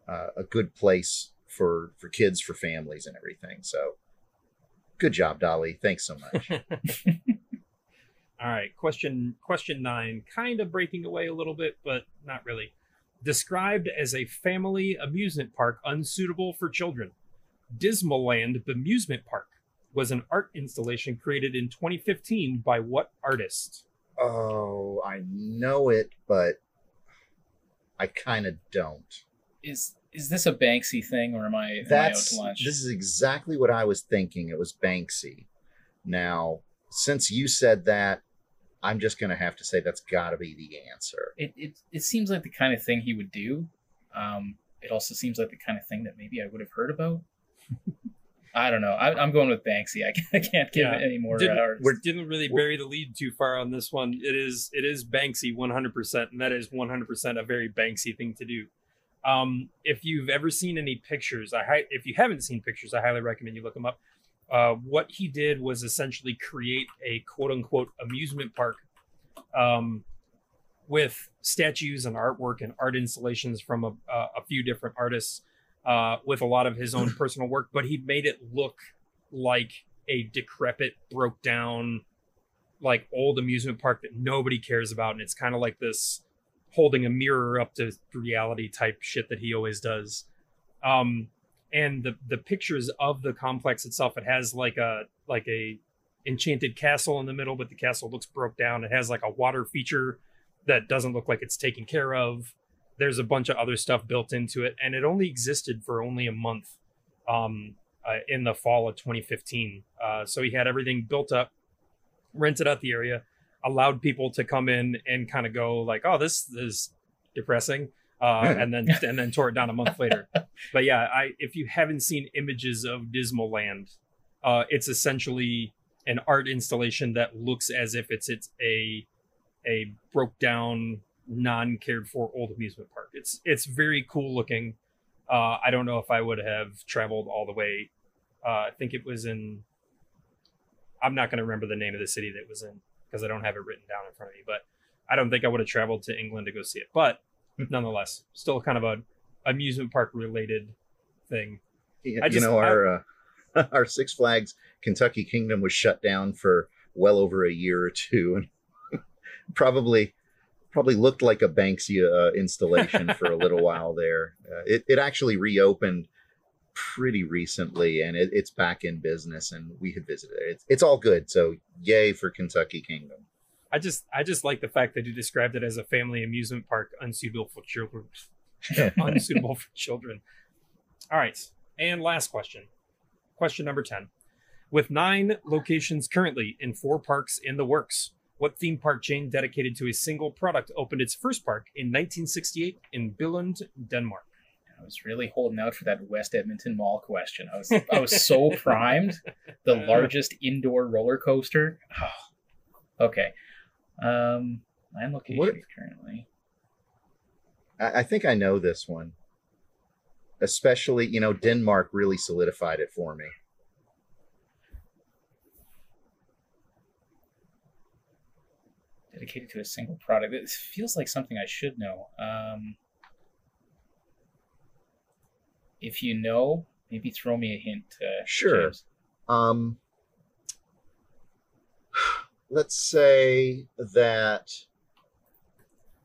uh, a good place for for kids, for families, and everything. So good job, Dolly. Thanks so much. [LAUGHS] All right, question question nine, kind of breaking away a little bit, but not really. Described as a family amusement park unsuitable for children, Dismaland Bemusement Park was an art installation created in 2015 by what artist? oh, I know it, but I kind of don't. Is is this a Banksy thing or am I, am That's I out to lunch? this is exactly what I was thinking. It was Banksy. Now, since you said that, I'm just gonna have to say that's got to be the answer. it, it it seems like the kind of thing he would do. Um, it also seems like the kind of thing that maybe I would have heard about. I don't know. I, I'm going with Banksy. I, can't- I can't give Yeah. it any more. Didn't- uh, We didn't really bury the lead too far on this one. It is it is Banksy 100%, and that is 100% a very Banksy thing to do. Um, if you've ever seen any pictures, I hi- if you haven't seen pictures, I highly recommend you look them up. Uh, what he did was essentially create a quote unquote amusement park um, with statues and artwork and art installations from a, a, a few different artists uh, with a lot of his own [CLEARS THROAT] personal work, but he made it look like a decrepit, broke down, like old amusement park that nobody cares about. And it's kind of like this holding a mirror up to reality type shit that he always does. Um, and the the pictures of the complex itself, it has like a like a enchanted castle in the middle, but the castle looks broke down. It has like a water feature that doesn't look like it's taken care of. There's a bunch of other stuff built into it, and it only existed for only a month um, uh, in the fall of 2015. Uh, so he had everything built up, rented out the area, allowed people to come in and kind of go like, "Oh, this is depressing," uh, and then [LAUGHS] and then tore it down a month later. But yeah, I if you haven't seen images of Dismaland, uh, it's essentially an art installation that looks as if it's it's a a broke down, non cared for old amusement park. It's it's very cool looking. Uh, I don't know if I would have traveled all the way. Uh, I think it was in. I'm not going to remember the name of the city that it was in because I don't have it written down in front of me. But I don't think I would have traveled to England to go see it. But nonetheless, still kind of a amusement park related thing. You, I you know, our uh, [LAUGHS] our Six Flags Kentucky Kingdom was shut down for well over a year or two, and [LAUGHS] probably probably looked like a Banksy uh, installation for a little [LAUGHS] while there. Uh, it it actually reopened pretty recently, and it, it's back in business, and we had visited it. It's, it's all good. So yay for Kentucky Kingdom. I just I just like the fact that he described it as a family amusement park unsuitable for children. [LAUGHS] [LAUGHS] unsuitable for children. All right. And last question. Question number 10. With nine locations currently in four parks in the works, what theme park chain dedicated to a single product opened its first park in 1968 in Billund, Denmark? I was really holding out for that West Edmonton Mall question. I was I was so primed. [LAUGHS] The largest indoor roller coaster. Oh, [SIGHS] okay. Um, nine locations What- currently. I, I think I know this one. Especially, you know, Denmark really solidified it for me. Dedicated to a single product. It feels like something I should know. Um, if you know, maybe throw me a hint. Uh, Sure. Um, let's say that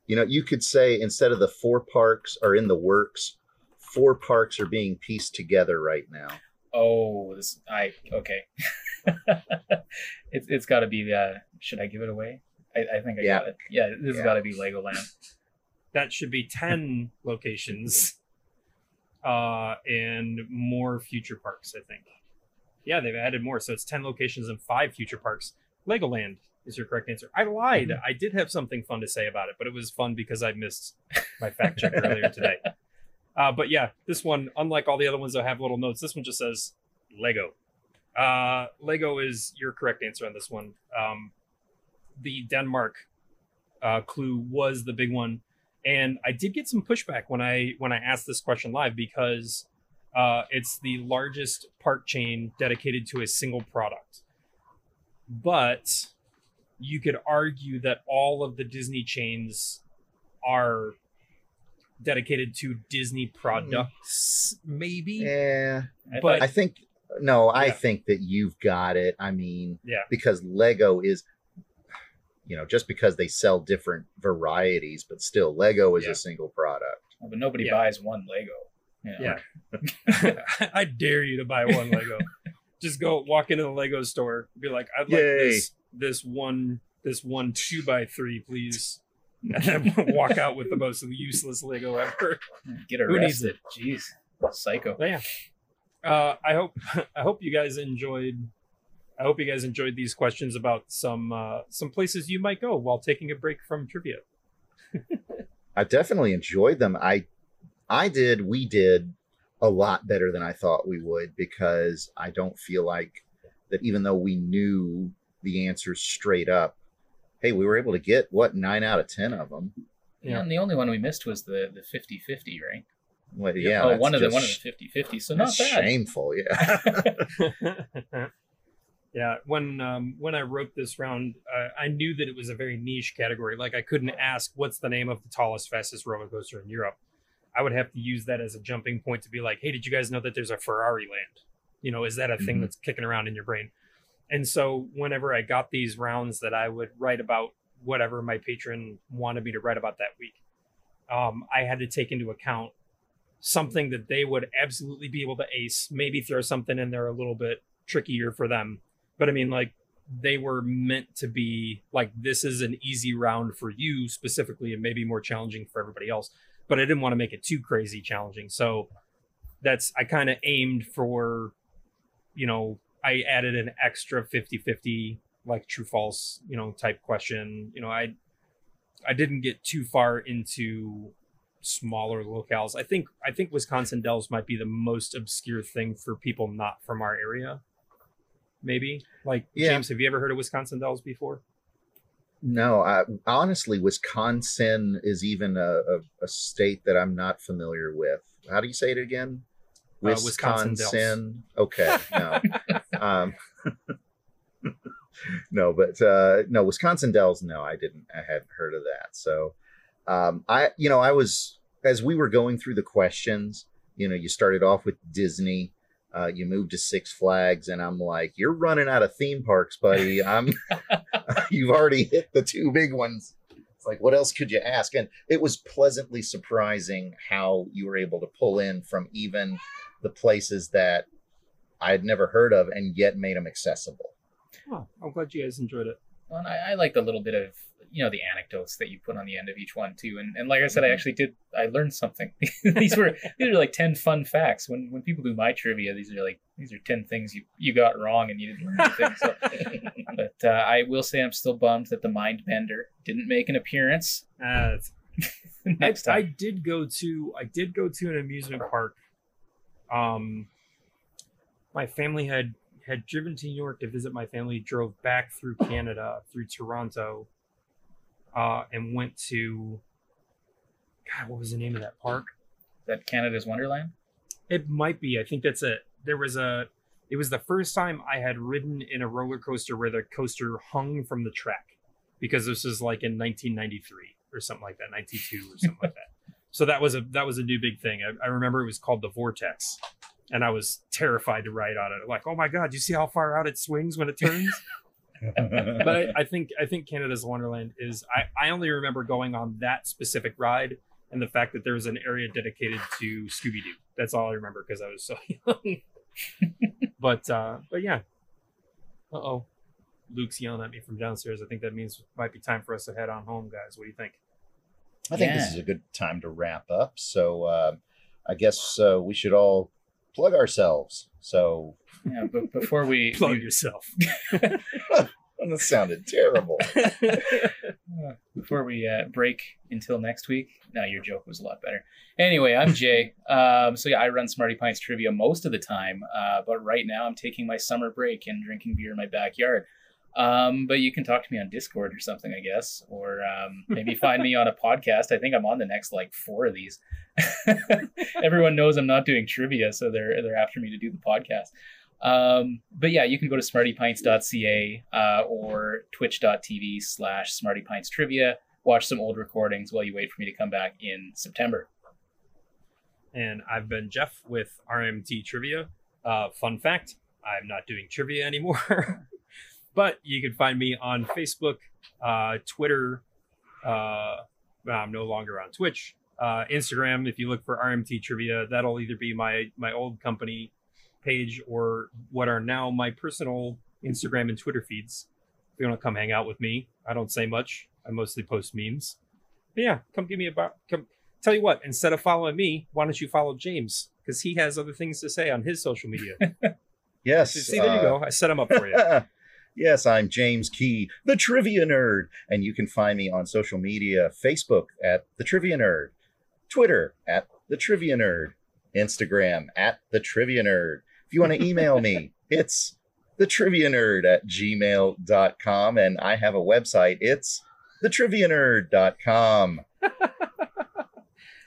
you know you could say instead of the four parks are in the works, four parks are being pieced together right now. Oh, this I okay. [LAUGHS] it's it's got to be. Uh, should I give it away? I, I think I Yeah. got it. Yeah, this has got to be Legoland. That should be 10 [LAUGHS] locations uh, and more future parks, I think. Yeah, they've added more. So it's 10 locations and five future parks. Legoland is your correct answer. I lied. I did have something fun to say about it, but it was fun because I missed my fact check earlier today. [LAUGHS] Uh, but yeah, this one, unlike all the other ones that have little notes, this one just says Lego. Uh, Lego is your correct answer on this one. Um, the Denmark uh, clue was the big one, and I did get some pushback when I when I asked this question live because uh, it's the largest park chain dedicated to a single product. But you could argue that all of the Disney chains are dedicated to Disney products, maybe. Yeah, But- I think no, I Yeah. think that you've got it. I mean, Yeah. because Lego is you know, just because they sell different varieties, but still Lego is Yeah. a single product. but nobody Yeah. buys one Lego. You know? Yeah. [LAUGHS] [LAUGHS] I dare you to buy one Lego. [LAUGHS] Just go walk into the Lego store, be like, I'd like Yay. this this one this one two by three, please. And then [LAUGHS] walk out with the most useless Lego ever. Get Who needs it? Jeez, psycho. But yeah. Uh, I hope [LAUGHS] I hope you guys enjoyed I hope you guys enjoyed these questions about some uh, some places you might go while taking a break from trivia. [LAUGHS] I definitely enjoyed them. I I did, we did a lot better than I thought we would because I don't feel like that even though we knew the answers straight up, hey, we were able to get what nine out of ten of them. Yeah. And the only one we missed was the the 50-50, right? Well, Yeah. yeah, oh, that's one of the one of the 50-50, so not bad. Shameful, yeah. [LAUGHS] yeah, when um, when I wrote this round, uh, I knew that it was a very niche category. Like I couldn't ask what's the name of the tallest, fastest roller coaster in Europe. I would have to use that as a jumping point to be like, hey, did you guys know that there's a Ferrari land? You know, is that a thing Mhm. that's kicking around in your brain? And so whenever I got these rounds that I would write about whatever my patron wanted me to write about that week, um, I had to take into account something that they would absolutely be able to ace, maybe throw something in there a little bit trickier for them. But I mean, like, they were meant to be like, this is an easy round for you specifically, and maybe more challenging for everybody else. But I didn't want to make it too crazy challenging. So that's, I kind of aimed for, you know, I added an extra 50 50, like true false, you know, type question. You know, I, I didn't get too far into smaller locales. I think I think Wisconsin Dells might be the most obscure thing for people not from our area. Maybe like Yeah. James, have you ever heard of Wisconsin Dells before? No, I, honestly, Wisconsin is even a, a, a state that I'm not familiar with. How do you say it again? Uh, Wisconsin Dells. Wisconsin. Okay, no. [LAUGHS] um, [LAUGHS] no, but uh, no, Wisconsin Dells. No, I didn't. I hadn't heard of that. So, um, I, you know, I was as we were going through the questions. You know, you started off with Disney. Uh, you moved to Six Flags, and I'm like, you're running out of theme parks, buddy. I'm. [LAUGHS] you've already hit the two big ones. It's like, what else could you ask? And it was pleasantly surprising how you were able to pull in from even the places that I had never heard of and yet made them accessible. Oh, I'm glad you guys enjoyed it. And I, I like the little bit of you know the anecdotes that you put on the end of each one too. And and like I said, I actually did. I learned something. [LAUGHS] these were these are like ten fun facts. When when people do my trivia, these are like these are ten things you you got wrong and you didn't learn anything. So, [LAUGHS] but uh, I will say I'm still bummed that the Mind Bender didn't make an appearance. Uh, [LAUGHS] Next I, I did go to I did go to an amusement park. Um, my family had had driven to New York to visit my family. Drove back through Canada through Toronto, uh, and went to. God, what was the name of that park? that Canada's Wonderland. It might be. I think that's it. There was a. It was the first time I had ridden in a roller coaster where the coaster hung from the track, because this was like in 1993 or something like that, 92 or something like [LAUGHS] that. So that was a that was a new big thing. I, I remember it was called the Vortex, and I was terrified to ride on it. Like, oh my god, you see how far out it swings when it turns? [LAUGHS] but I, I think I think Canada's Wonderland is. I, I only remember going on that specific ride and the fact that there was an area dedicated to Scooby Doo. That's all I remember because I was so [LAUGHS] young. but uh, but yeah. Uh oh, Luke's yelling at me from downstairs. I think that means it might be time for us to head on home, guys. What do you think? I think this is a good time to wrap up. So uh, I guess uh, we should all plug ourselves. So Yeah, but before we, [LAUGHS] Plug we yourself. [LAUGHS] that sounded terrible. [LAUGHS] before we uh, break until next week. No, your joke was a lot better. Anyway, I'm Jay. Um, so yeah, I run Smarty Pints trivia most of the time, uh, but right now I'm taking my summer break and drinking beer in my backyard. Um, but you can talk to me on Discord or something, I guess, or um, maybe find me on a podcast. I think I'm on the next like four of these. [LAUGHS] Everyone knows I'm not doing trivia, so they're they're after me to do the podcast. Um, but yeah, you can go to smartypints.ca uh, or twitch.tv slash smartypintstrivia. Watch some old recordings while you wait for me to come back in September. and I've been Jeff with RMT Trivia. Uh, fun fact: I'm not doing trivia anymore, [LAUGHS] but you can find me on Facebook, uh, Twitter. Uh, I'm no longer on Twitch. Uh, Instagram. If you look for RMT Trivia, that'll either be my my old company page or what are now my personal Instagram and Twitter feeds. If you want to come hang out with me, I don't say much. I mostly post memes. But yeah, come give me a bar. Come tell you what. Instead of following me, why don't you follow James? Because he has other things to say on his social media. [LAUGHS] Yes. See, there you uh, go. I set him up for you. [LAUGHS] yes, I'm James Key, the Trivia Nerd, and you can find me on social media: Facebook at the Trivia Nerd, Twitter at the Trivia Nerd, Instagram at the Trivia Nerd. If you want to email me, [LAUGHS] it's the Trivia Nerd at gmail.com, and I have a website. It's thetrivianerd.com. [LAUGHS]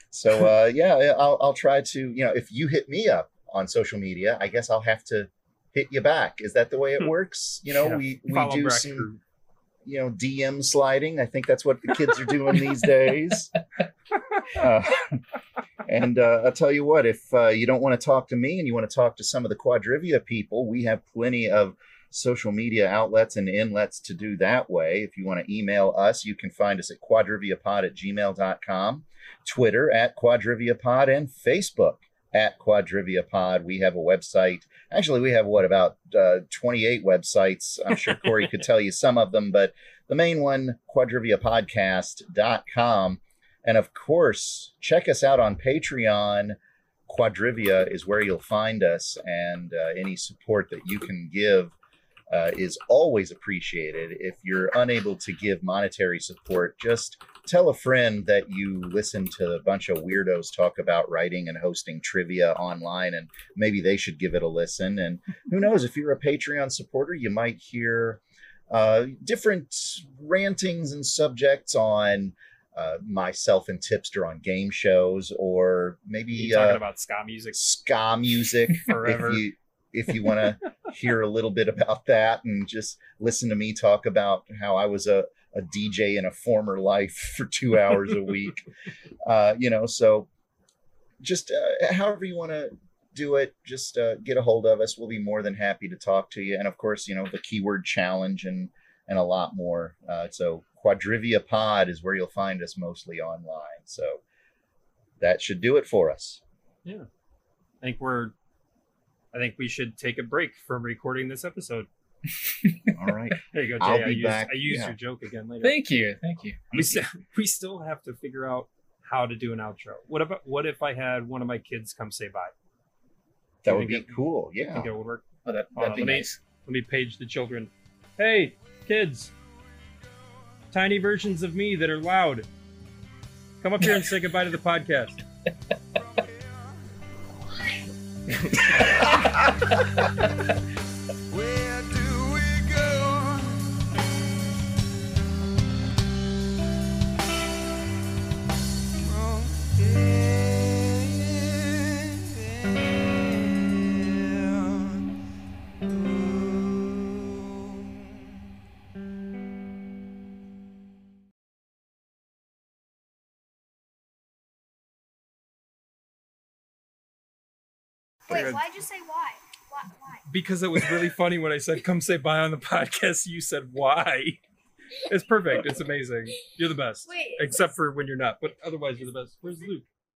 so uh, yeah, I'll, I'll try to you know if you hit me up on social media, I guess I'll have to hit you back. Is that the way it works? You know, Yeah, we we Follow do some you know DM sliding. I think that's what the kids are doing [LAUGHS] these days. Uh, and uh, I'll tell you what, if uh, you don't want to talk to me and you want to talk to some of the Quadrivia people, we have plenty of social media outlets and inlets to do that way. If you want to email us, you can find us at quadriviapod at gmail.com, Twitter at quadriviapod, and Facebook at quadriviapod. We have a website. Actually, we have what about uh, 28 websites? I'm sure Corey could tell you some of them, but the main one, quadriviapodcast.com. And of course, check us out on Patreon. Quadrivia is where you'll find us, and uh, any support that you can give uh, is always appreciated. If you're unable to give monetary support, just tell a friend that you listen to a bunch of weirdos talk about writing and hosting trivia online, and maybe they should give it a listen. And who [LAUGHS] knows, if you're a Patreon supporter, you might hear uh, different rantings and subjects on uh, myself and Tipster on game shows, or maybe You talking uh, about ska music? ska music [LAUGHS] Forever. if you if you want to [LAUGHS] hear a little bit about that and just listen to me talk about how I was a, a DJ in a former life for two hours a week, [LAUGHS] uh, you know. So just uh, however you want to do it, just uh, get a hold of us. We'll be more than happy to talk to you. And of course, you know the keyword challenge and and a lot more. Uh, so Quadrivia Pod is where you'll find us mostly online. So that should do it for us. Yeah. I think we're. I think we should take a break from recording this episode. [LAUGHS] All right. There you go, Jay. I'll I be used, back, I used yeah. your joke again later. Thank you, thank you. we still [LAUGHS] we still have to figure out how to do an outro. What about what if I had one of my kids come say bye? That would be think it- cool. I Yeah. think it would work. Oh, that, that'd on, be let me- nice. Let me page the children. Hey, kids! Tiny versions of me that are loud. Come up here and say goodbye to the podcast. [LAUGHS] ハハハハ! Wait, why'd you say why? Why? Why? Because it was really [LAUGHS] funny when I said come say bye on the podcast. You said why. It's perfect. It's amazing. You're the best. Wait. Except for when you're not, but otherwise you're the best. Where's Luke?